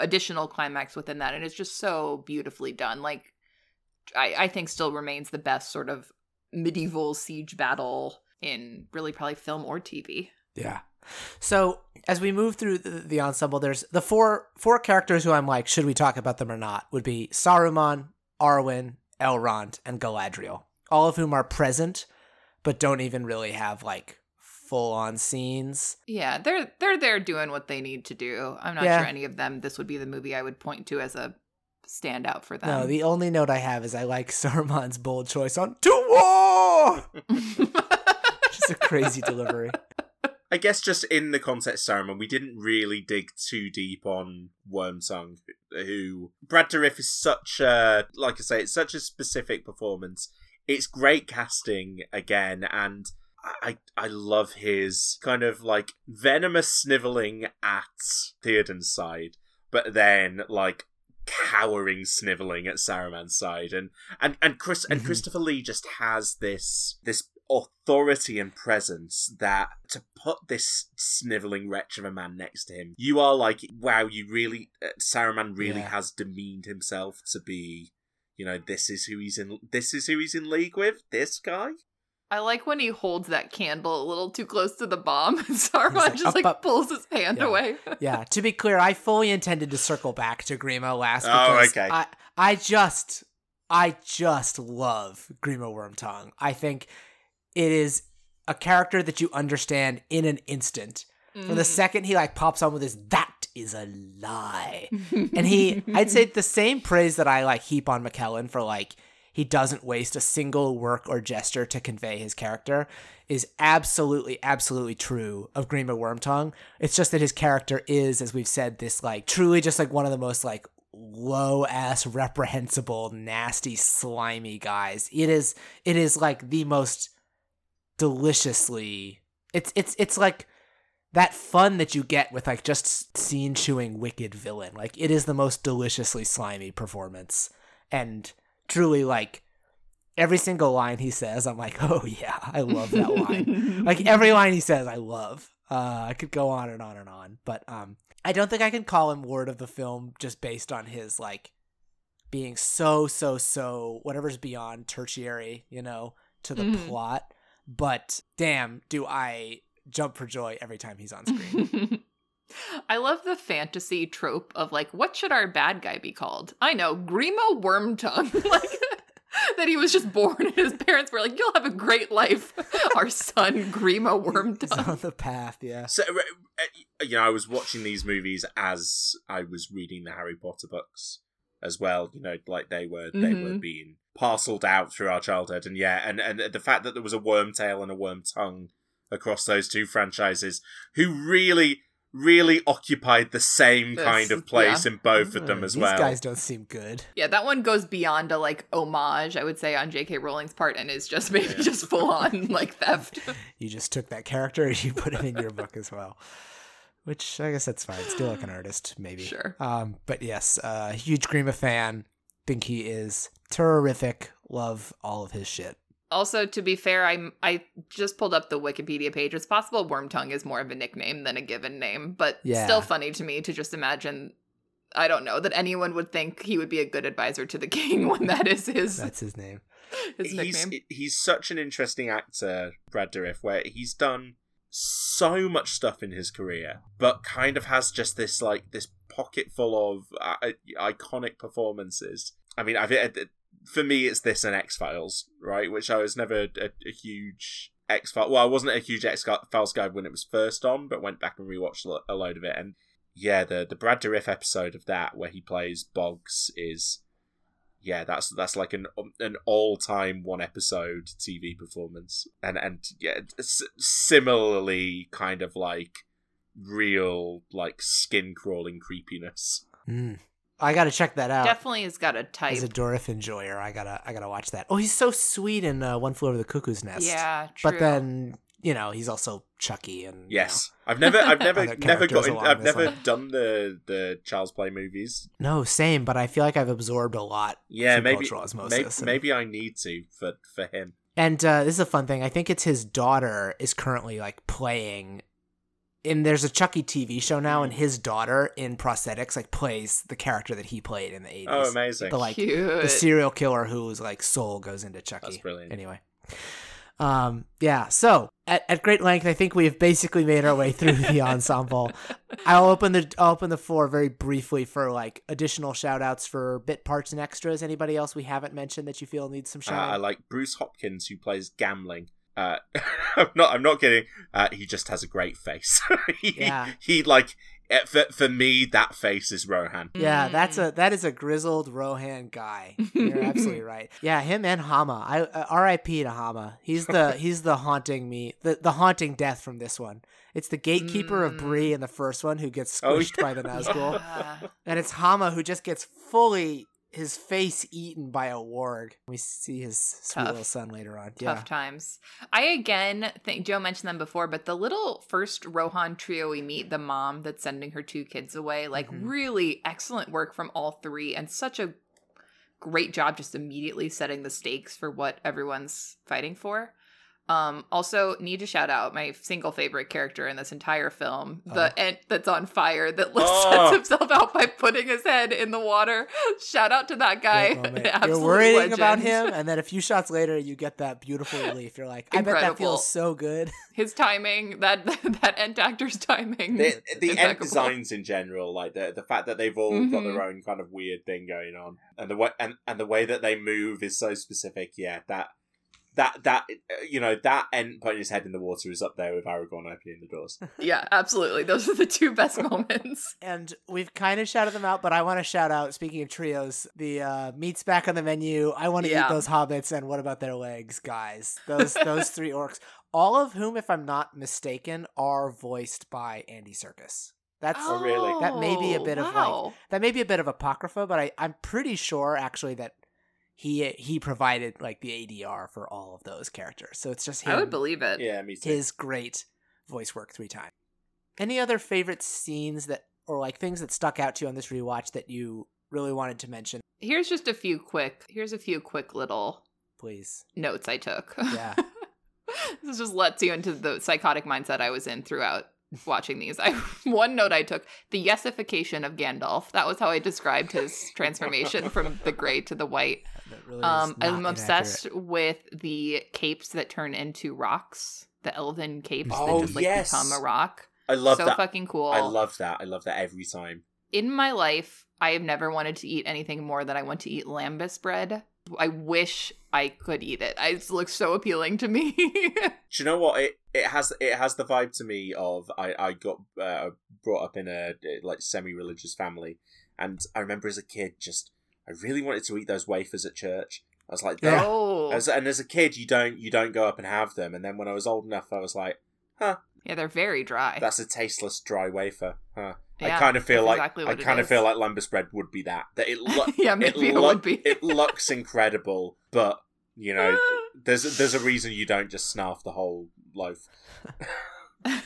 additional climax within that, and it's just so beautifully done. Like I I think still remains the best sort of medieval siege battle in really probably film or TV. Yeah. So as we move through the, the ensemble, there's the four four characters who I'm like, should we talk about them or not? Would be Saruman, Arwen, Elrond, and Galadriel, all of whom are present, but don't even really have like full on scenes. Yeah, they're they're there doing what they need to do. I'm not Yeah. sure any of them. This would be the movie I would point to as a standout for them. No, the only note I have is I like Saruman's bold choice on to war. Just a crazy delivery. I guess just in the context of Saruman, we didn't really dig too deep on Wormtongue, who Brad Dourif is such a like I say, it's such a specific performance. It's great casting again, and I I love his kind of like venomous sniveling at Theoden's side, but then like cowering sniveling at Saruman's side, and and and Chris and Mhm. Christopher Lee just has this this authority and presence that to put this sniveling wretch of a man next to him, you are like, wow, you really uh, Saruman really Yeah. has demeaned himself to be. You know, this is who he's in. This is who he's in league with. This guy. I like when he holds that candle a little too close to the bomb, and Saruman like, just "Up, like up." pulls his hand Yeah. away. Yeah, to be clear, I fully intended to circle back to Grima last Oh, okay. I I just I just love Grima Wormtongue. I think it is a character that you understand in an instant. From the Mm. second he like pops on with his that is a lie. And he I'd say the same praise that I like heap on McKellen for like he doesn't waste a single work or gesture to convey his character is absolutely absolutely true of Grima Wormtongue. It's just that his character is as we've said this like truly just like one of the most like low ass reprehensible nasty slimy guys. It is it is like the most deliciously it's it's it's like that fun that you get with like just scene chewing wicked villain. Like it is the most deliciously slimy performance. And truly like every single line he says, I'm like, oh yeah, I love that line. like every line he says, I love. Uh, I could go on and on and on, but um, I don't think I can call him Lord of the Film just based on his like being so so so whatever's beyond tertiary, you know, to the Mhm. plot. But damn, do I jump for joy every time he's on screen. I love the fantasy trope of like, what should our bad guy be called? I know, Grima Wormtongue. like that he was just born and his parents were like, You'll have a great life. Our son, Grima he's Wormtongue. on the path, yeah. So, uh, uh, you know, I was watching these movies as I was reading the Harry Potter books as well. You know, like they were they were Mhm. being parceled out through our childhood, and yeah, and and the fact that there was a Wormtail and a worm tongue across those two franchises, who really, really occupied the same This- kind of place in both of them Uh, as These well. guys don't seem good. Yeah, that one goes beyond a like homage, I would say, on J.K. Rowling's part, and is just maybe Yeah. just full on like theft. You just took that character and you put him in your book as well. Which I guess that's fine. Still like an artist, maybe. Sure. Um, but yes, uh, huge Grima fan. Think he is terrific. Love all of his shit. Also, to be fair, I'm I just pulled up the Wikipedia page. It's possible Wormtongue is more of a nickname than a given name, but Yeah. still funny to me to just imagine. I don't know that anyone would think he would be a good advisor to the king when that is his That's his name. his he's nickname. he's such an interesting actor, Brad Dourif, where he's done so much stuff in his career, but kind of has just this like this pocket full of uh, iconic performances. I mean, I've it, for me, it's this and X Files, right? Which I was never a, a huge X Files. Well, I wasn't a huge X Files guy when it was first on, but went back and rewatched a load of it, and yeah, the the Brad Dourif episode of that where he plays Boggs is yeah, that's that's like an an all time one episode TV performance, and and yeah, similarly kind of like real like skin crawling creepiness. Mm. I gotta check that out. Definitely has got a type. As a Dourif enjoyer, I gotta I gotta watch that. Oh, he's so sweet in uh, One Flew Over the Cuckoo's Nest. yeah, true. but then you know he's also Chucky and you Yes, I've never I've never never characters got in, I've never line. done the the Child's Play movies. no same, but I feel like I've absorbed a lot. Yeah, maybe cultural maybe, and- maybe I need to for for him. And uh, this is a fun thing. I think it's his daughter is currently like playing. And there's a Chucky TV show now, and his daughter in prosthetics like plays the character that he played in the 80s. Oh, amazing! The like Cute. the serial killer whose like soul goes into Chucky. That's brilliant. Anyway, um, yeah. So at, at great length, I think we've basically made our way through the ensemble. I'll open the I'll open the floor very briefly for like additional shout outs for bit parts and extras. Anybody else we haven't mentioned that you feel needs some Uh, shout I like Bruce Hopkins, who plays Gamling. Uh, I'm not. I'm not kidding. Uh, he just has a great face. he, Yeah. He like eh, for for me that face is Rohan. Yeah, that's Mm. a that is a grizzled Rohan guy. You're absolutely right. Yeah, him and Hama. I uh, R.I.P. to Hama. He's the he's the haunting me the the haunting death from this one. It's the gatekeeper of Mm. Bree in the first one who gets Oh, squished yeah. by the Nazgul, Yeah. and it's Hama who just gets fully his face eaten by a warg. We see his sweet Tough. little son later on. Tough Yeah. times. I again think Joe mentioned them before, but the little first Rohan trio we meet, the mom that's sending her two kids away, like Mhm. really excellent work from all three, and such a great job just immediately setting the stakes for what everyone's fighting for. Um, also need to shout out my single favorite character in this entire film, the Oh. Ent that's on fire that Oh. sets himself out by putting his head in the water. Shout out to that guy. Great moment. Absolute You're worrying legend. about him, and then a few shots later, you get that beautiful relief. You're like, I bet that feels so good. his timing that that Ent actor's timing The, the Ent Impeccable. designs in general, like the the fact that they've all got Mhm. their own kind of weird thing going on, and the way and, and the way that they move is so specific. Yeah, that that that uh, you know that Ent putting his head in the water is up there with Aragorn opening the doors. yeah absolutely those are the two best moments And we've kind of shouted them out, but I want to shout out, speaking of trios, the uh, meat's back on the menu. I want to Yeah. eat those hobbits, and what about their legs, guys? Those those three orcs, all of whom, if I'm not mistaken, are voiced by Andy Serkis. That's Oh, really? That may be a bit of, like, that may be a bit of apocrypha, but I, I'm pretty sure actually that he he provided like the ADR for all of those characters. So it's just him, i would believe it Yeah, me too. his great voice work three times. Any other favorite scenes that or like things that stuck out to you on this rewatch that you really wanted to mention? here's just a few quick here's a few quick little Please. notes i took Yeah. this just lets you into the psychotic mindset i was in throughout watching these i one note i took the yesification of gandalf that was how i described his transformation from the gray to the white That really Um, is not I'm obsessed inaccurate. with the capes that turn into rocks. The elven capes Oh, that just like yes. become a rock. I love that. so that. fucking cool. I love that. I love that every time. In my life, I have never wanted to eat anything more than I want to eat lembas bread. I wish I could eat it. It looks so appealing to me. Do you know what it it has? It has the vibe to me of I I got uh, brought up in a like semi religious family, and I remember as a kid just I really wanted to eat those wafers at church. I was like, Yeah. Oh, As, and as a kid, you don't you don't go up and have them. And then when I was old enough, I was like, huh. yeah, they're very dry. that's a tasteless dry wafer. Huh. I kind of feel like exactly I what it kind of feel like lembas bread would be that. That it lo- yeah, it, maybe it, loo- would be. it looks incredible, but you know, there's there's a reason you don't just snarf the whole loaf.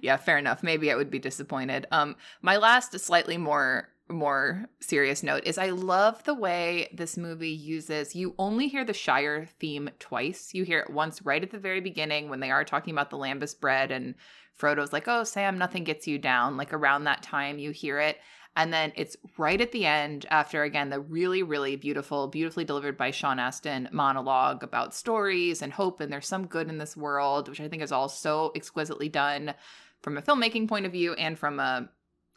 yeah, fair enough. Maybe I would be disappointed. Um, my last is slightly more more serious note is I love the way this movie uses you only hear the Shire theme twice. You hear it once right at the very beginning when they are talking about the lembas bread and Frodo's like, "Oh, Sam, nothing gets you down." Like around that time you hear it. And then it's right at the end after again the really really beautiful beautifully delivered by Sean Astin monologue about stories and hope and there's some good in this world, which I think is all so exquisitely done from a filmmaking point of view and from a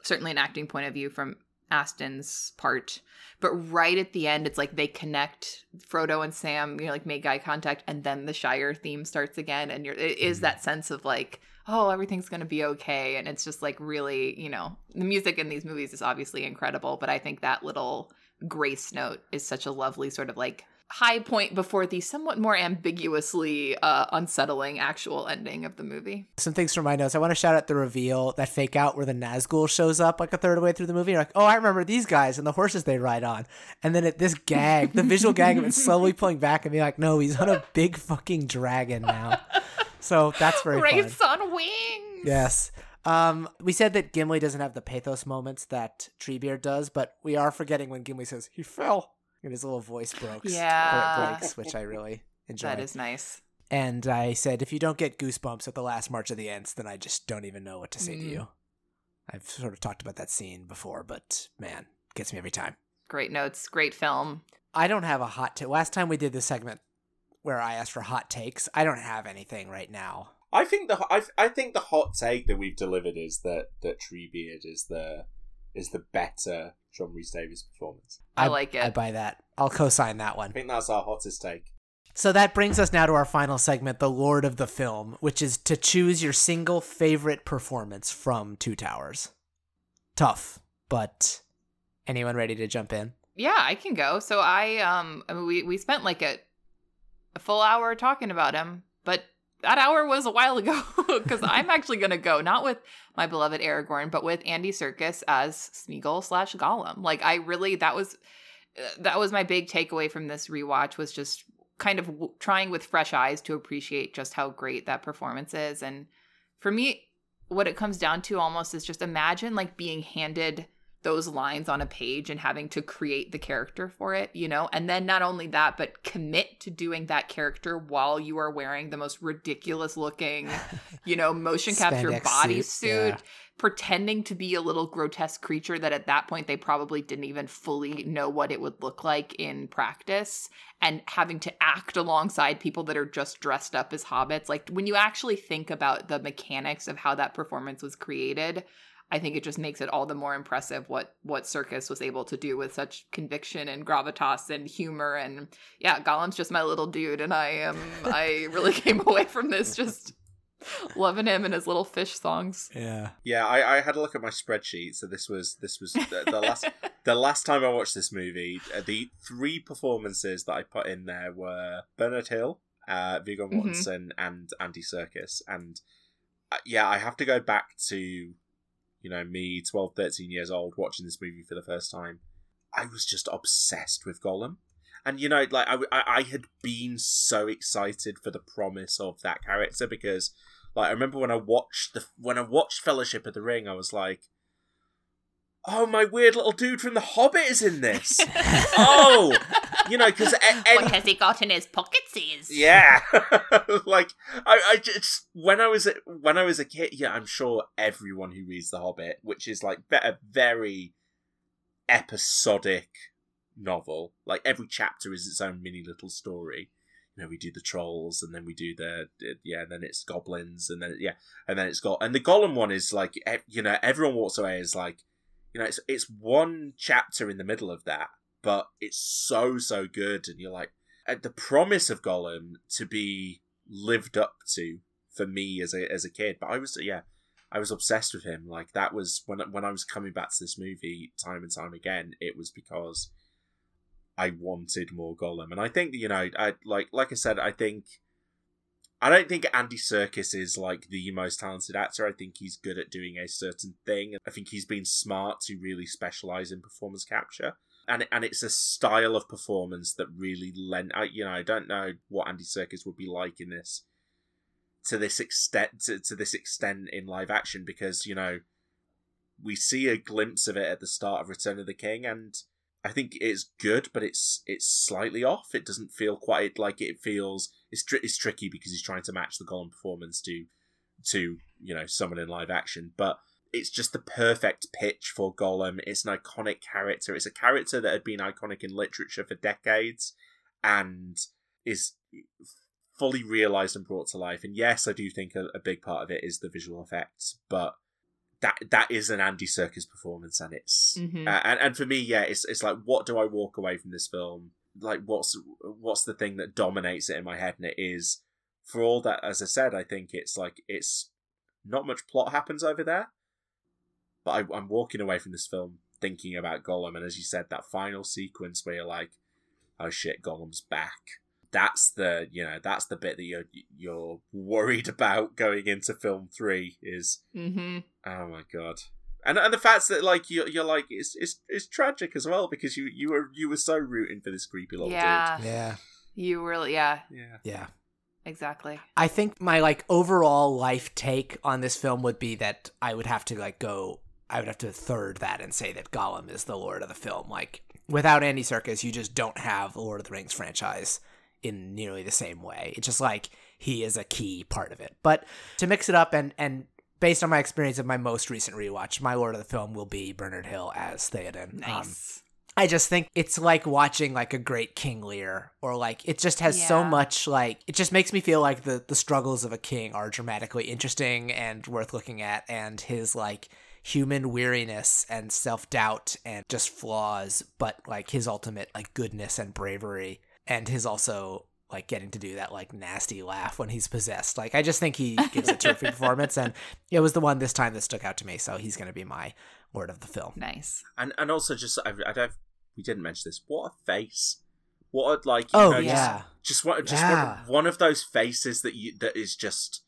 certainly an acting point of view from Astin's part. But right at the end, it's like they connect Frodo and Sam, you know, like make eye contact, and then the Shire theme starts again. And you're, it is Mhm. that sense of like, oh, everything's going to be okay. And it's just like really, you know, the music in these movies is obviously incredible. But I think that little grace note is such a lovely sort of like high point before the somewhat more ambiguously uh, unsettling actual ending of the movie. Some things from my notes. I want to shout out the reveal, that fake out where the Nazgul shows up like a third of the way through the movie. You're like, oh, I remember these guys and the horses they ride on. And then it, this gag, the visual gag of it slowly pulling back and being like, no, he's on a big fucking dragon now. So that's very fun. Wraiths on wings. Yes. Um, we said that Gimli doesn't have the pathos moments that Treebeard does, but we are forgetting when Gimli says he fell and his little voice breaks. Yeah. breaks, which I really enjoy. That is nice. And I said, if you don't get goosebumps at the last March of the Ents, then I just don't even know what to say to Mm. you. I've sort of talked about that scene before, but man, gets me every time. Great notes. Great film. I don't have a hot take. Last time we did this segment where I asked for hot takes, I don't have anything right now. I think the I, I think the hot take that we've delivered is that that Treebeard is the is the better John Rhys Davies performance. I, like it. I buy that. I'll co-sign that one. I think that's our hottest take. So that brings us now to our final segment, the Lord of the Film, which is to choose your single favorite performance from Two Towers. Tough, but anyone ready to jump in? yeah, I can go. So I um I mean, we we spent like a a full hour talking about him, but that hour was a while ago because I'm actually gonna go not with my beloved Aragorn, but with Andy Serkis as Smeagol slash Gollum. Like I really that was uh, that was my big takeaway from this rewatch was just kind of w- trying with fresh eyes to appreciate just how great that performance is and for me what it comes down to almost is just imagine like being handed those lines on a page and having to create the character for it, you know? And then not only that, but commit to doing that character while you are wearing the most ridiculous looking, you know, motion capture bodysuit, suit, yeah. pretending to be a little grotesque creature that at that point they probably didn't even fully know what it would look like in practice and having to act alongside people that are just dressed up as hobbits. Like when you actually think about the mechanics of how that performance was created, I think it just makes it all the more impressive what what Serkis was able to do with such conviction and gravitas and humor and yeah, Gollum's just my little dude and I am I really came away from this just loving him and his little fish songs. Yeah. Yeah, I, I had a look at my spreadsheet. So this was this was the, the last the last time I watched this movie. Uh, the three performances that I put in there were Bernard Hill, uh, Viggo Mhm. Mortensen, and Andy Serkis, And uh, yeah, I have to go back to you know me, 12, 13 years old, watching this movie for the first time. I was just obsessed with Gollum. And you know, like I, I, I had been so excited for the promise of that character because like I remember when I watched the when I watched Fellowship of the Ring, I was like, "Oh, my weird little dude from The Hobbit is in this." oh, you know, because any has he got in his pockets is? yeah, like I, I just when I was a, when I was a kid, yeah, I'm sure everyone who reads The Hobbit, which is like a very episodic novel, like every chapter is its own mini little story. You know, we do the trolls, and then we do the, yeah, and then it's goblins, and then yeah, and then it's got and the Gollum one is like you know everyone walks away is like you know it's it's one chapter in the middle of that, but it's so so good, and you're like at the promise of Gollum to be lived up to for me as a as a kid. But I was yeah, I was obsessed with him. Like that was when when I was coming back to this movie time and time again. It was because I wanted more Gollum, and I think you know, I like like I said, I think. I don't think Andy Serkis is like the most talented actor. I think he's good at doing a certain thing. I think he's been smart to really specialize in performance capture and and it's a style of performance that really lent. You know, I don't know what Andy Serkis would be like in this to this extent to, to this extent in live action because you know we see a glimpse of it at the start of Return of the King, and I think it's good, but it's it's slightly off. It doesn't feel quite like it feels. It's tr- it's tricky because he's trying to match the Gollum performance to to you know someone in live action, but it's just the perfect pitch for Gollum. It's an iconic character. It's a character that had been iconic in literature for decades, and is fully realized and brought to life. And yes, I do think a, a big part of it is the visual effects, but that that is an Andy Serkis performance, and it's Mhm. uh, and and for me, yeah, it's it's like what do I walk away from this film? Like what's what's the thing that dominates it in my head? And it is for all that, as I said, I think it's like it's not much plot happens over there, but I, I'm walking away from this film thinking about Gollum, and as you said, that final sequence where you're like, oh shit, Gollum's back. That's the you know that's the bit that you're you're worried about going into film three is Mm-hmm. Oh my god. And and the fact that like you you're like it's it's it's tragic as well because you you were you were so rooting for this creepy little Yeah. Yeah. You really, yeah. Yeah. Yeah. exactly. I think my like overall life take on this film would be that I would have to like go I would have to third that and say that Gollum is the Lord of the film. Like without Andy Serkis, you just don't have the Lord of the Rings franchise in nearly the same way. It's just like he is a key part of it. But to mix it up and and based on my experience of my most recent rewatch, my Lord of the film will be Bernard Hill as Theoden. Um, Nice. I just think it's like watching like a great King Lear, or like it just has so much like it just makes me feel like the the struggles of a king are dramatically interesting and worth looking at, and his like human weariness and self doubt and just flaws, but like his ultimate like goodness and bravery, and his also like getting to do that like nasty laugh when he's possessed. Like I just think he gives a terrific performance, and it was the one this time that stuck out to me. So he's gonna be my Lord of the film. nice. And and also just I, I don't we didn't mention this. What a face. What a like you Oh know, yeah. just just one just Yeah. one, one of those faces that you that is just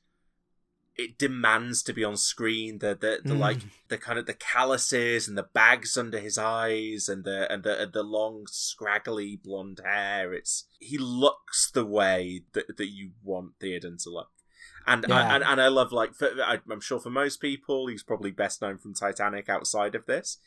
it demands to be on screen the the, the Mm. like the kind of the calluses and the bags under his eyes and the and the and the long scraggly blonde hair it's he looks the way that, that you want Theoden to look and, Yeah. and and I love like for, I, I'm sure for most people he's probably best known from Titanic outside of this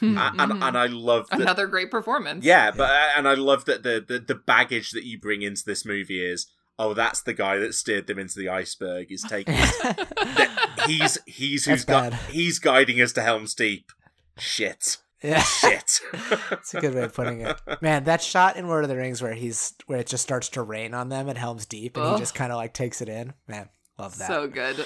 Hmm. A- and and I love that Another great performance. yeah, but uh, and I love that the, the the baggage that you bring into this movie is oh that's the guy that steered them into the iceberg is taking that he's he's who's That's got bad. he's guiding us to Helm's Deep. Shit. yeah. Shit. That's a good way of putting it. Man, that shot in Lord of the Rings where he's where it just starts to rain on them at Helm's Deep and Ugh. he just kind of like takes it in. Man, love that. So good.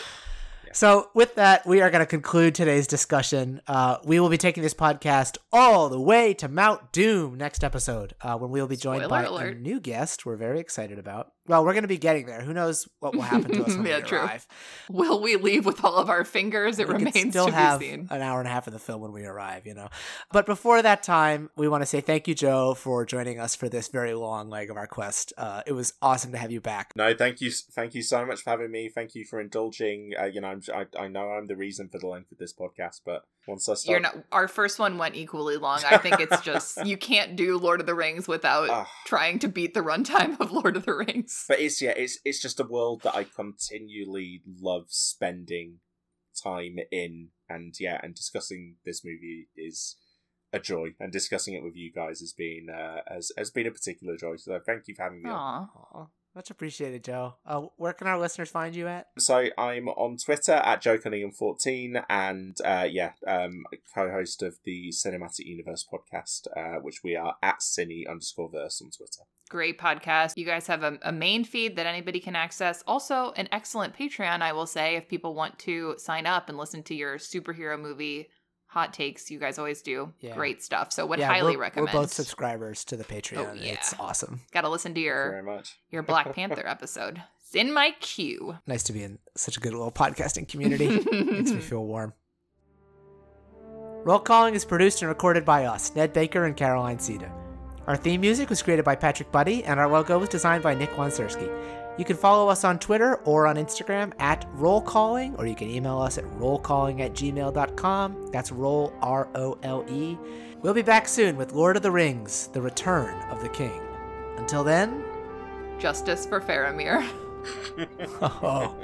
So, with that, we are going to conclude today's discussion. Uh, we will be taking this podcast all the way to Mount Doom next episode, uh, when we will be joined Spoiler by alert. a new guest we're very excited about. Well, we're going to be getting there. Who knows what will happen to us when Yeah, we true. arrive? Will we leave with all of our fingers? It we remains still to have be seen. an hour and a half of the film when we arrive, you know. But before that time, we want to say thank you, Joe, for joining us for this very long leg of our quest. Uh, it was awesome to have you back. no, thank you, thank you so much for having me. Thank you for indulging. Uh, you know, I'm, I, I know I'm the reason for the length of this podcast, but once I start, You're not. Our first one went equally long. I think it's just you can't do Lord of the Rings without Ah. trying to beat the runtime of Lord of the Rings. But it's yeah, it's it's just a world that I continually love spending time in, and yeah, and discussing this movie is a joy, and discussing it with you guys has been uh, has has been a particular joy. So thank you for having me. on. Aw. Aw, much appreciated, Joe. Uh, where can our listeners find you at? So I'm on Twitter at Joe Cunningham fourteen, and uh, yeah, um, co-host of the Cinematic Universe podcast, uh, which we are at Cine underscore verse on Twitter. Great podcast. You guys have a, a main feed that anybody can access. Also, an excellent Patreon, I will say, if people want to sign up and listen to your superhero movie hot takes. You guys always do Yeah. great stuff. So, would yeah, highly we're, recommend. We're both subscribers to the Patreon. Oh, yeah. It's awesome. Got to listen to your very much. your Black Panther episode. It's in my queue. Nice to be in such a good little podcasting community. Makes me feel warm. Roll Calling is produced and recorded by us, Ned Baker and Caroline Siede. Our theme music was created by Patrick Buddy, and our logo was designed by Nick Wansersky. You can follow us on Twitter or on Instagram at Roll Calling, or you can email us at rollcalling at gmail.com. That's roll, R O L E. We'll be back soon with Lord of the Rings, The Return of the King. Until then, Justice for Faramir. oh.